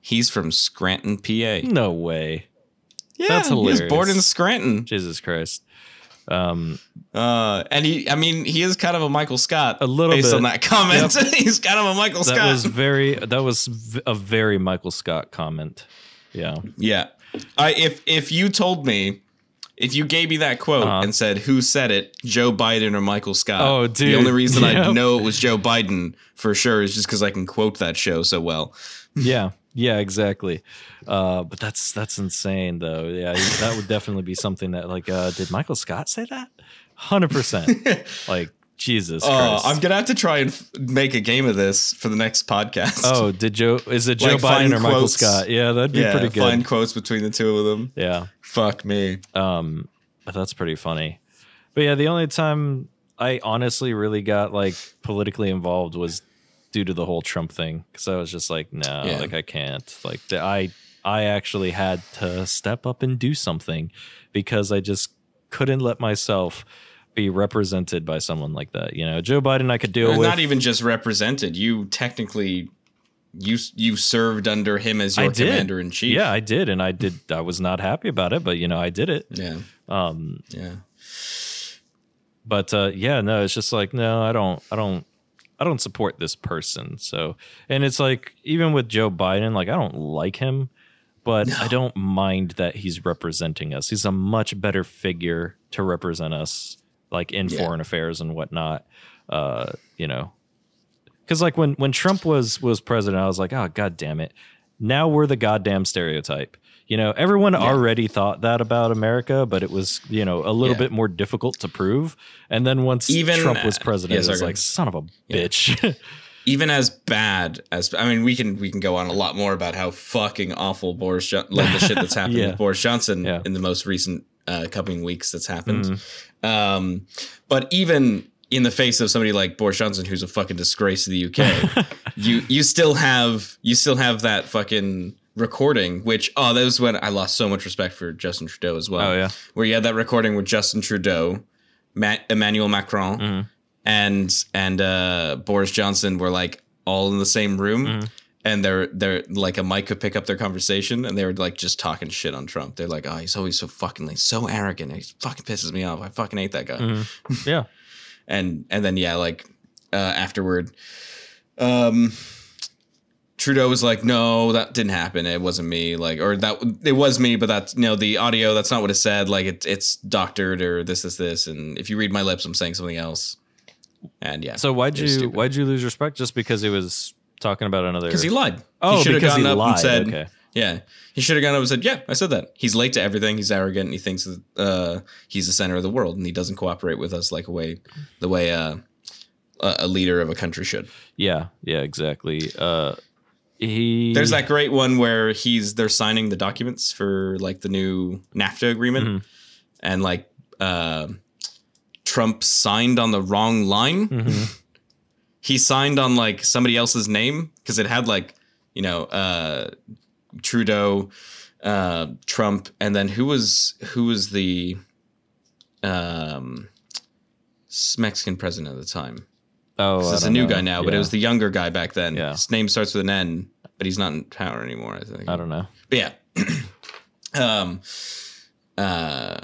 He's from Scranton, PA. No way. Yeah, That's he was born in. Scranton. Jesus Christ. Um, Uh, and he, I mean, he is kind of a Michael Scott. A little based bit. on that comment. He's kind of a Michael that Scott. was very. That was a very Michael Scott comment. Yeah. yeah. I if if you told me, if you gave me that quote Uh-huh. and said who said it, Joe Biden or Michael Scott. Oh, dude. The only reason Yep. I know it was Joe Biden for sure is just because I can quote that show so well. Yeah. Yeah. Exactly. Uh, but that's that's insane, though. Yeah, that would definitely be something that, like, uh, did Michael Scott say that? Hundred percent. Like, Jesus Oh, Christ. I'm gonna have to try and f- make a game of this for the next podcast. Oh, did Joe? Is it Joe Like, Biden or Michael. Scott? Yeah, that'd be yeah, pretty good. find quotes between the two of them. Yeah. Fuck me. Um, that's pretty funny. But yeah, the only time I honestly really got like politically involved was due to the whole Trump thing because I was just like, no, Yeah. like I can't. Like I, I actually had to step up and do something because I just couldn't let myself be represented by someone like that. You know, Joe Biden, I could deal with. not even just represented. You technically, you you served under him as your commander in chief. yeah, I did, and I did. I was not happy about it, but you know, I did it. yeah, Um, yeah. but uh yeah no it's just like no i don't i don't i don't support this person so and it's like even with joe biden like i don't like him but i don't mind that he's representing us. He's a much better figure to represent us like in Yeah. foreign affairs and whatnot uh you know. Because like when when trump was was president i was like oh god damn it. Now we're the goddamn stereotype you know everyone already thought that about america but it was you know a little Yeah. bit more difficult to prove and then once Even- trump was president yeah, it was like son of a Yeah. bitch Even as bad as I mean, we can we can go on a lot more about how fucking awful Boris Jo- like the shit that's happened Yeah. with Boris Johnson Yeah. in the most recent uh, coming weeks that's happened. Mhm. Um, but even in the face of somebody like Boris Johnson, who's a fucking disgrace to the UK, you you still have you still have that fucking recording. Which oh, that was when I lost so much respect for Justin Trudeau as well. oh yeah where you had that recording with Justin Trudeau, Ma- Emmanuel Macron, Mhm. and and uh, Boris Johnson were like all in the same room. Mhm. And they're they're like a mic could pick up their conversation, and they were like just talking shit on Trump. They're like, "Oh, he's always so fucking like so arrogant. He fucking pisses me off. I fucking hate that guy." Mhm. yeah and and then yeah like uh afterward um trudeau was like no that didn't happen. It wasn't me. Like or that it was me but that's you know the audio that's not what it said. Like it, it's doctored or this this this. And if you read my lips i'm saying something else. And yeah so why'd you stupid. why'd you lose respect? Just because he was talking about another because he lied. Oh he should have because he up lied. and said okay. yeah he should have gone up and said yeah i said that. He's late to everything. He's arrogant. And he thinks that uh he's the center of the world and he doesn't cooperate with us like a way the way uh a a leader of a country should. Yeah yeah exactly. Uh he There's that great one where he's they're signing the documents for like the new NAFTA agreement, Mhm. and like uh, Trump signed on the wrong line. Mhm. He signed on like somebody else's name because it had like you know uh, Trudeau, uh, Trump, and then who was who was the um, Mexican president at the time? Oh This is a new know. guy now, but it was the younger guy back then. Yeah. His name starts with an N, but he's not in power anymore. I think. i don't know But yeah. um. Uh.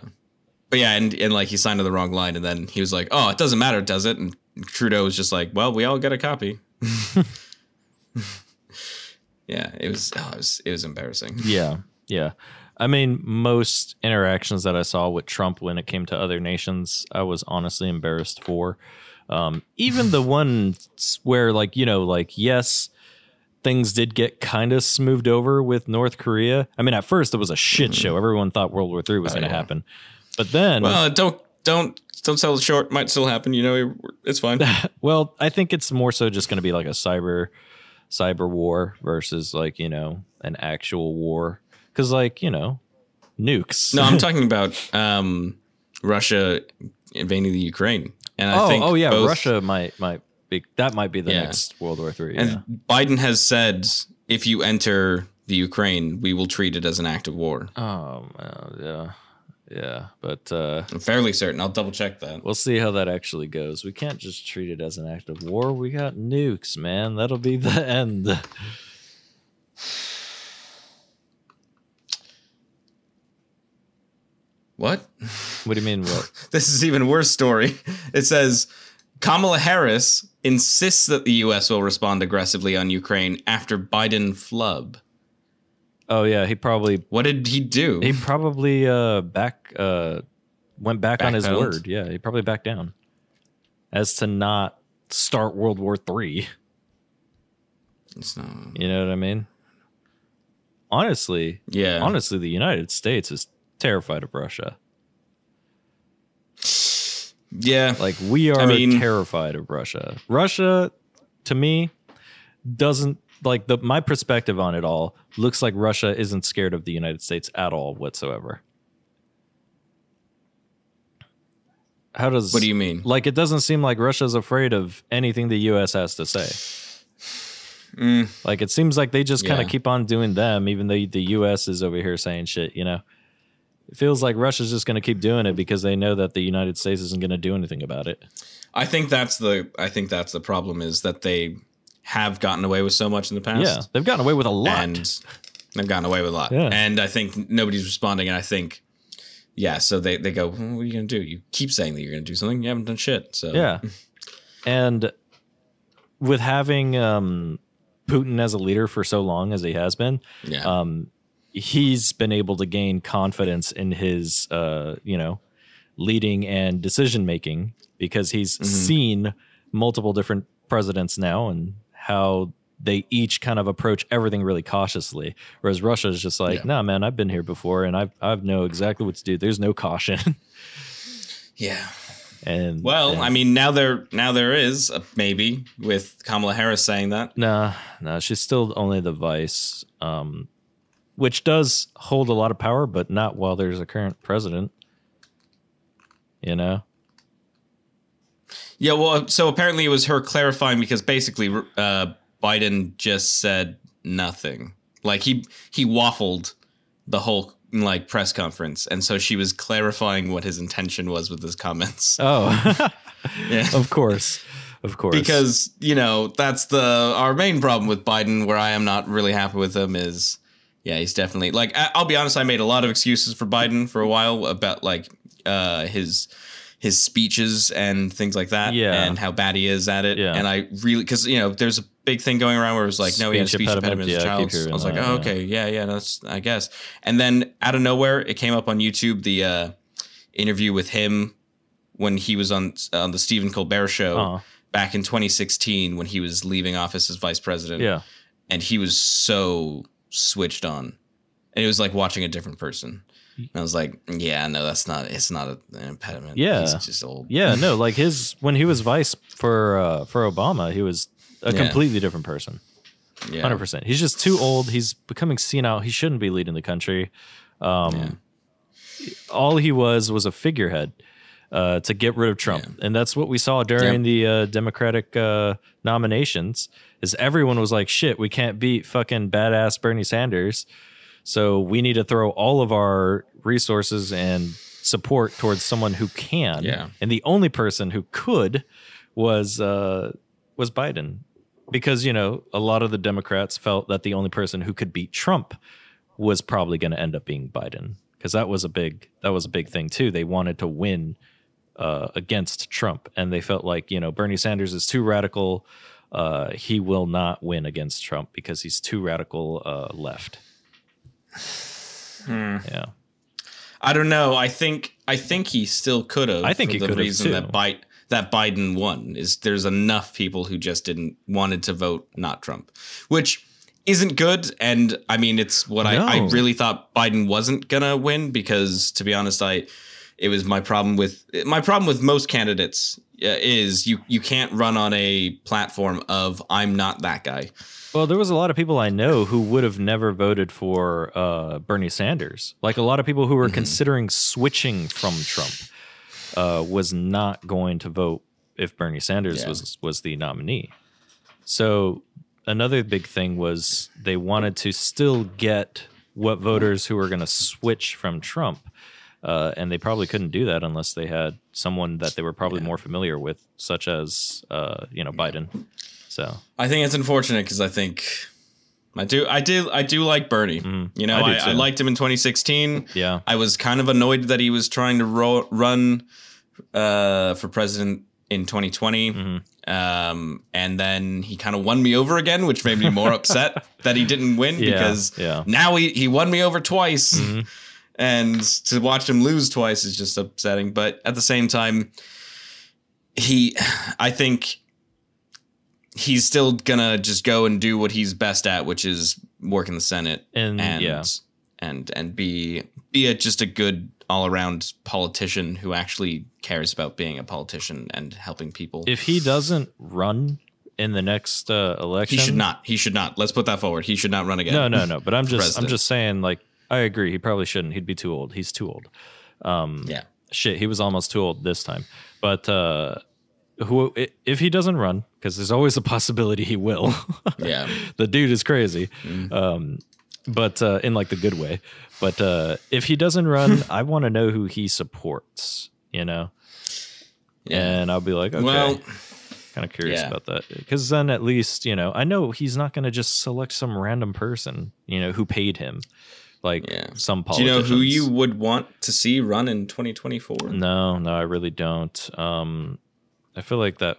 but yeah, and, and like he signed on the wrong line, and then he was like, "Oh, it doesn't matter, does it?" And Trudeau was just like, "Well, we all get a copy." yeah, it was, oh, it was it was embarrassing. Yeah, yeah. I mean, most interactions that I saw with Trump when it came to other nations, I was honestly embarrassed for. Um, even the ones where, like, you know, like, yes, things did get kind of smoothed over with North Korea. I mean, at first it was a shit show. Everyone thought World War III was Oh, going to yeah. happen. But then, well, don't don't don't sell it short. Might still happen. You know, it's fine. Well, I think it's more so just going to be like a cyber cyber war versus like, you know, an actual war. Cause like, you know, nukes. No, I'm talking about um, Russia invading the Ukraine, and I oh, think oh yeah, both- Russia might might be that might be the Yeah. next World War Three. And Yeah. Biden has said if you enter the Ukraine, we will treat it as an act of war. Oh well, yeah, yeah. But uh, I'm fairly certain. I'll double check that. we'll see how that actually goes. We can't just treat it as an act of war. We got nukes, man. That'll be the end. What? What do you mean? What? This is even worse story. It says Kamala Harris insists that the U.S. will respond aggressively on Ukraine after Biden flub. Oh yeah, he probably What did he do? he probably uh back uh went back on his Backpedaled? word. Yeah, he probably backed down as to not start World War Three. It's not- You know what I mean? Honestly, yeah. honestly, the United States is terrified of Russia. Yeah. Like we are I mean- terrified of Russia. Russia, to me, doesn't like the my perspective on it all looks like Russia isn't scared of the United States at all whatsoever. How does What do you mean? like it doesn't seem like Russia's afraid of anything the US has to say. Mm, Like it seems like they just kind of keep on doing them even though the US is over here saying shit, you know. It feels like Russia's just going to keep doing it because they know that the United States isn't going to do anything about it. I think that's the I think that's the problem is that they have gotten away with so much in the past. Yeah, they've gotten away with a lot. and they've gotten away with a lot. Yeah. And I think nobody's responding. And I think, yeah, so they, they go, well, what are you going to do? You keep saying that you're going to do something. You haven't done shit. So Yeah. and with having um, Putin as a leader for so long as he has been, yeah, um, he's been able to gain confidence in his, uh, you know, leading and decision making because he's Mhm. seen multiple different presidents now and how they each kind of approach everything really cautiously. Whereas Russia is just like, Yeah. nah, man, I've been here before and I've i've know exactly what to do. There's no caution. yeah. and Well, and- I mean, now there now there is a maybe with Kamala Harris saying that. Nah, nah, she's still only the vice, um, which does hold a lot of power, but not while there's a current president. You know? Yeah, well, so apparently it was her clarifying because basically uh, Biden just said nothing. Like he he waffled the whole like press conference, and so she was clarifying what his intention was with his comments. Oh, Yeah. of course, of course. because you know that's the our main problem with Biden. Where I am not really happy with him is, yeah, he's definitely like I'll be honest. I made a lot of excuses for Biden for a while about like uh, his his speeches and things like that, Yeah. and how bad he is at it. Yeah. And I really because you know there's a big thing going around where it was like, no, he had a Speech speech impediment, impediment as a child. I was like, that, oh, yeah. okay, yeah, yeah, that's I guess. And then out of nowhere, it came up on YouTube the uh, interview with him when he was on on the Stephen Colbert show Uh, back in 2016 when he was leaving office as vice president. yeah, And he was so switched on. And it was like watching a different person. And I was like, yeah, no, that's not, it's not a, an impediment. Yeah. He's just old. yeah. No, like his when he was vice for uh, for Obama, he was a Yeah. completely different person. Yeah. Hundred percent. He's just too old. He's becoming senile. He shouldn't be leading the country. Um, Yeah. All he was was a figurehead uh, to get rid of Trump, Yeah. and that's what we saw during the uh, Democratic uh, nominations. Is everyone was like, "Shit, we can't beat fucking badass Bernie Sanders, so we need to throw all of our resources and support towards someone who can." Yeah. and the only person who could was uh, was Biden because you know a lot of the Democrats felt that the only person who could beat Trump was probably going to end up being Biden because that was a big that was a big thing too. They wanted to win uh, against Trump, and they felt like you know Bernie Sanders is too radical. Uh, he will not win against Trump because he's too radical uh, left. Hmm. Yeah, I don't know. I think I think he still could have. I think for he the reason that Biden that Biden won is there's enough people who just didn't wanted to vote not Trump, which isn't good. And I mean, it's what I, I really thought Biden wasn't gonna win because to be honest, I it was my problem with my problem with most candidates uh, is you you can't run on a platform of I'm not that guy. Well, there was a lot of people I know who would have never voted for uh, Bernie Sanders. Like a lot of people who were considering switching from Trump uh, was not going to vote if Bernie Sanders Yeah. was was the nominee. So another big thing was they wanted to still get what voters who were going to switch from Trump. Uh, and they probably couldn't do that unless they had someone that they were probably more familiar with, such as uh, you know Biden. So I think it's unfortunate because I think I do I do I do like Bernie. Mhm. You know, I I, I liked him in 2016. yeah, I was kind of annoyed that he was trying to ro- run uh, for president in 2020. Mhm. Um, and then he kind of won me over again, which made me more upset that he didn't win Yeah, because yeah. now he, he won me over twice. Mhm. And to watch him lose twice is just upsetting. But at the same time, he, I think he's still gonna just go and do what he's best at, which is work in the Senate and, and yeah, and and be be a, just a good all around politician who actually cares about being a politician and helping people. if he doesn't run in the next uh, election, he should not. He should not. Let's put that forward. He should not run again. No, no, no. But I'm just, I'm just saying. Like, I agree. He probably shouldn't. He'd be too old. He's too old. Um, Yeah. Shit, he was almost too old this time. But uh, who, if he doesn't run, because there's always a possibility he will. Yeah. the dude is crazy. Mm. Um, but uh, in like the good way. But uh, if he doesn't run, I want to know who he supports. You know, Yeah. and I'll be like, okay. Well, kind of curious yeah. about that because then at least you know I know he's not going to just select some random person you know who paid him like Yeah. some do you know who you would want to see run in 2024? No, no, I really don't. Um, I feel like that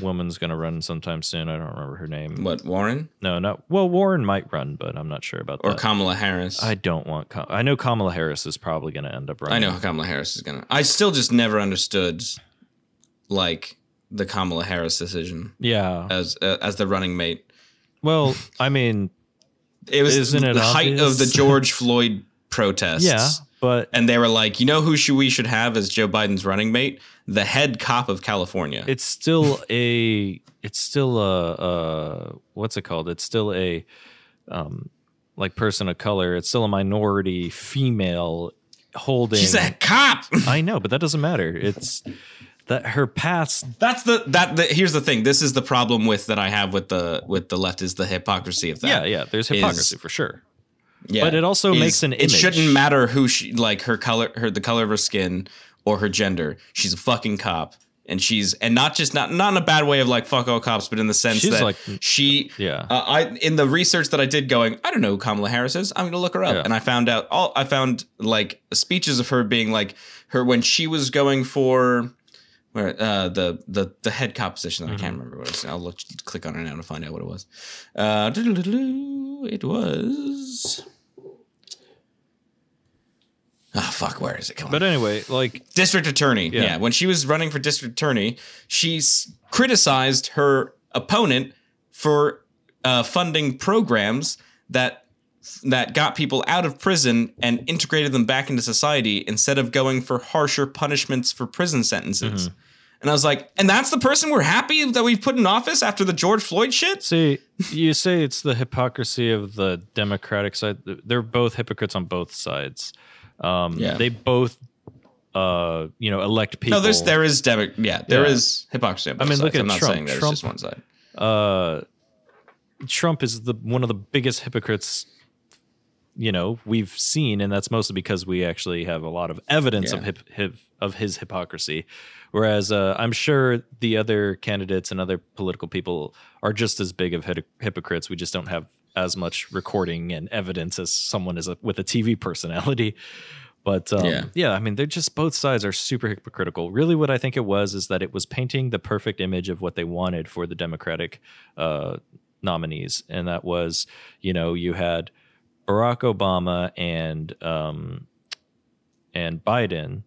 woman's going to run sometime soon. I don't remember her name. What Warren No, not well. Warren might run, but I'm not sure about or that. Or Kamala Harris? I don't want. Kam- I know Kamala Harris is probably going to end up running. I know Kamala Harris is gonna. I still just never understood, like the Kamala Harris decision Yeah. as uh, as the running mate. Well, I mean, It was Isn't it the height of the? George Floyd protests. yeah, but and they were like, you know who should we should have as Joe Biden's running mate? The head cop of California. it's still a it's still a, a what's it called it's still a um like person of color it's still a minority female holding She's a cop. i know but that doesn't matter it's that her past That's the that. The, here's the thing. This is the problem with that I have with the with the left is the hypocrisy of that. yeah yeah there's is- hypocrisy for sure Yeah. But it also Is- makes an image. It shouldn't matter who she like her color, her the color of her skin or her gender. She's a fucking cop, and she's and not just not not in a bad way of like fuck all cops, but in the sense She's that like- she. yeah Uh, I in the research that I did, going, I don't know who Kamala Harris is. I'm gonna look her up, Yeah. and I found out all. I found like speeches of her being like her when she was going for where uh, the the the head cop position. I Mm-hmm. can't remember what it was. I'll look, click on it now to find out what it was. Uh, it was. Ah, fuck. Where is it coming? but anyway like district attorney. Yeah. Yeah. When she was running for district attorney, she s- criticized her opponent for uh, funding programs that that got people out of prison and integrated them back into society instead of going for harsher punishments for prison sentences. And I was like, and that's the person we're happy that we've put in office after the George Floyd shit? see you say it's the hypocrisy of the democratic side they're both hypocrites on both sides um Yeah. they both uh you know elect people No, there's there is demo- yeah, there Yeah. is hypocrisy I mean, look sides. at I'm not Trump. saying that Trump- just one side. uh Trump is the one of the biggest hypocrites you know we've seen and that's mostly because we actually have a lot of evidence of hip, hip of his hypocrisy whereas uh, i'm sure the other candidates and other political people are just as big of hy- hypocrites we just don't have as much recording and evidence as someone is a, with a tv personality But um, yeah. Yeah. I mean, they're just both sides are super hypocritical. Really, what I think it was is that it was painting the perfect image of what they wanted for the Democratic uh, nominees, and that was, you know, you had Barack Obama and um, and Biden,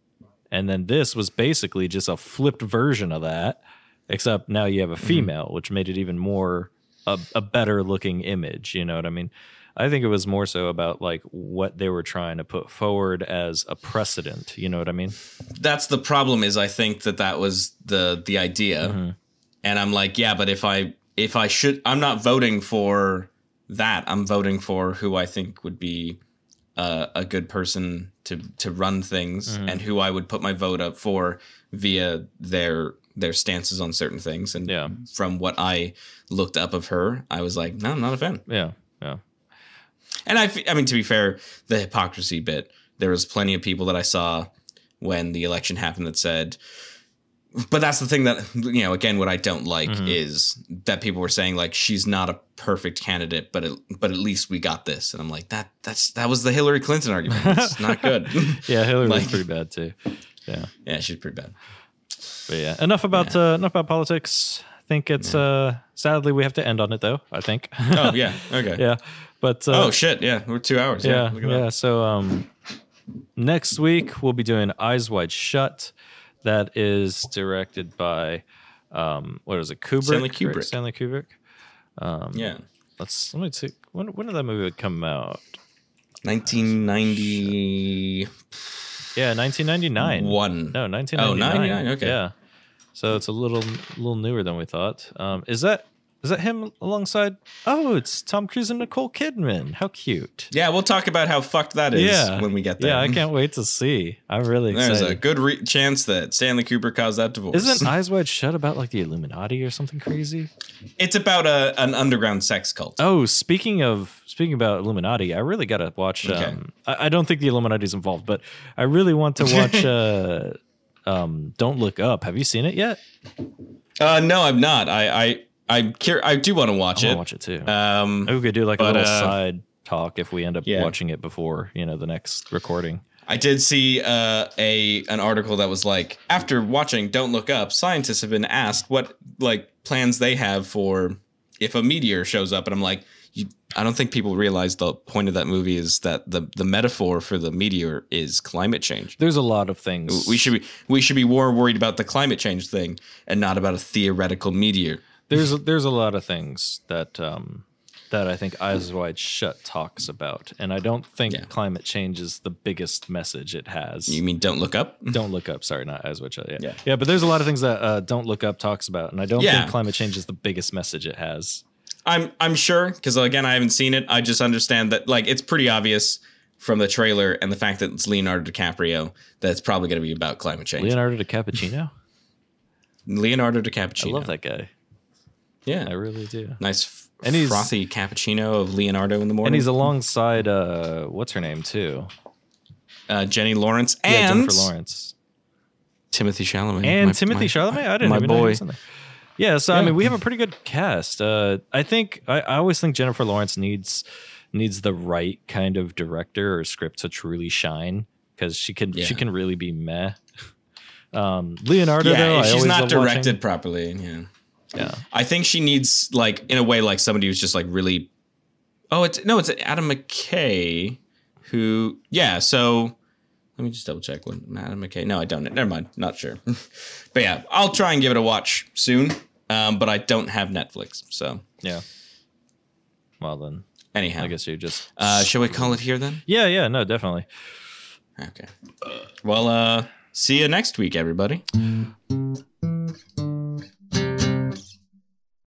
and then this was basically just a flipped version of that, except now you have a female, which made it even more a, a better looking image. You know what I mean? I think it was more so about like what they were trying to put forward as a precedent. You know what I mean? That's the problem. Is I think that that was the the idea, Mhm. and I'm like, yeah, but if I if I should, I'm not voting for that. I'm voting for who I think would be uh, a good person to to run things, Mhm. and who I would put my vote up for via their their stances on certain things. And Yeah. from what I looked up of her, I was like, no, I'm not a fan. Yeah, yeah, And I, f- I mean, to be fair, the hypocrisy bit, there was plenty of people that I saw when the election happened that said, but that's the thing that, you know, again, what I don't like Mhm. is that people were saying like, she's not a perfect candidate, but, it, but at least we got this. And I'm like, that, that's, that was the Hillary Clinton argument. It's not good. yeah. Hillary was pretty bad too. yeah, yeah she's pretty bad. But yeah, enough about uh, enough about politics. I think it's uh, sadly we have to end on it though. I think. Oh yeah. Okay. yeah, but uh, oh shit. Yeah. We're two hours. Yeah. yeah, look at yeah. So um, next week we'll be doing Eyes Wide Shut. That is directed by um, what is it? Kubrick. Stanley right? Kubrick. Stanley Kubrick. Um, Yeah. Let's let me see. When when did that movie come out? 1990. Yeah, 1999. One. No, 1999. Oh, 99, okay. Yeah. So it's a little little newer than we thought. Um, is that is that him alongside? Oh, it's Tom Cruise and Nicole Kidman. How cute. Yeah, we'll talk about how fucked that is Yeah. when we get there. Yeah, I can't wait to see. I'm really There's a good re- chance that Stanley Kubrick caused that divorce. Isn't Eyes Wide Shut about like the Illuminati or something crazy? it's about a an underground sex cult. Oh, speaking of speaking about Illuminati, I really got to watch. Okay. Um, I, I don't think the Illuminati is involved, but I really want to watch. uh, um, Don't Look Up. Have you seen it yet? Uh, no, I'm not. I I I'm cur- I do want to watch want to it. watch it too. Um, Maybe we could do like a little uh, side talk if we end up yeah. watching it before you know the next recording. I did see uh, a an article that was like after watching Don't Look Up, scientists have been asked what like plans they have for if a meteor shows up, and I'm like, you, I don't think people realize the point of that movie is that the the metaphor for the meteor is climate change. There's a lot of things. We should be we should be more worried about the climate change thing and not about a theoretical meteor. There's there's a lot of things that um that I think Eyes Wide Shut talks about, and I don't think Yeah. climate change is the biggest message it has. You mean Don't Look Up? don't look up. Sorry, not Eyes Wide Shut. Yeah. Yeah. yeah, But there's a lot of things that uh, Don't Look Up talks about, and I don't Yeah. think climate change is the biggest message it has. I'm I'm sure because again I haven't seen it. I just understand that like it's pretty obvious from the trailer and the fact that it's Leonardo DiCaprio that it's probably going to be about climate change. Leonardo DiCappuccino. Leonardo DiCaprio. I love that guy. I really do. nice And he's- frothy cappuccino of Leonardo in the morning. And he's alongside uh, what's her name too? uh, Jenny Lawrence Yeah, and Jennifer Lawrence. Timothée Chalamet and My- Timothée my- Chalamet. I didn't my even know he boy. was in there. Yeah, so I mean, we have a pretty good cast. Uh, I think I, I always think Jennifer Lawrence needs needs the right kind of director or script to truly shine because she can she can really be meh. Um, Leonardo, Yeah, though, she's not directed watching. properly. Yeah, Yeah, I think she needs like in a way like somebody who's just like really. Oh, it's no, it's Adam McKay, who yeah. So let me just double check what Adam McKay. No, I don't. Never mind. Not sure. but yeah, I'll try and give it a watch soon. Um, but I don't have Netflix, so yeah. Well then, anyhow, I guess you just Uh, shall we call it here then? yeah, yeah, no, definitely. Okay. Well, uh, see you next week, everybody.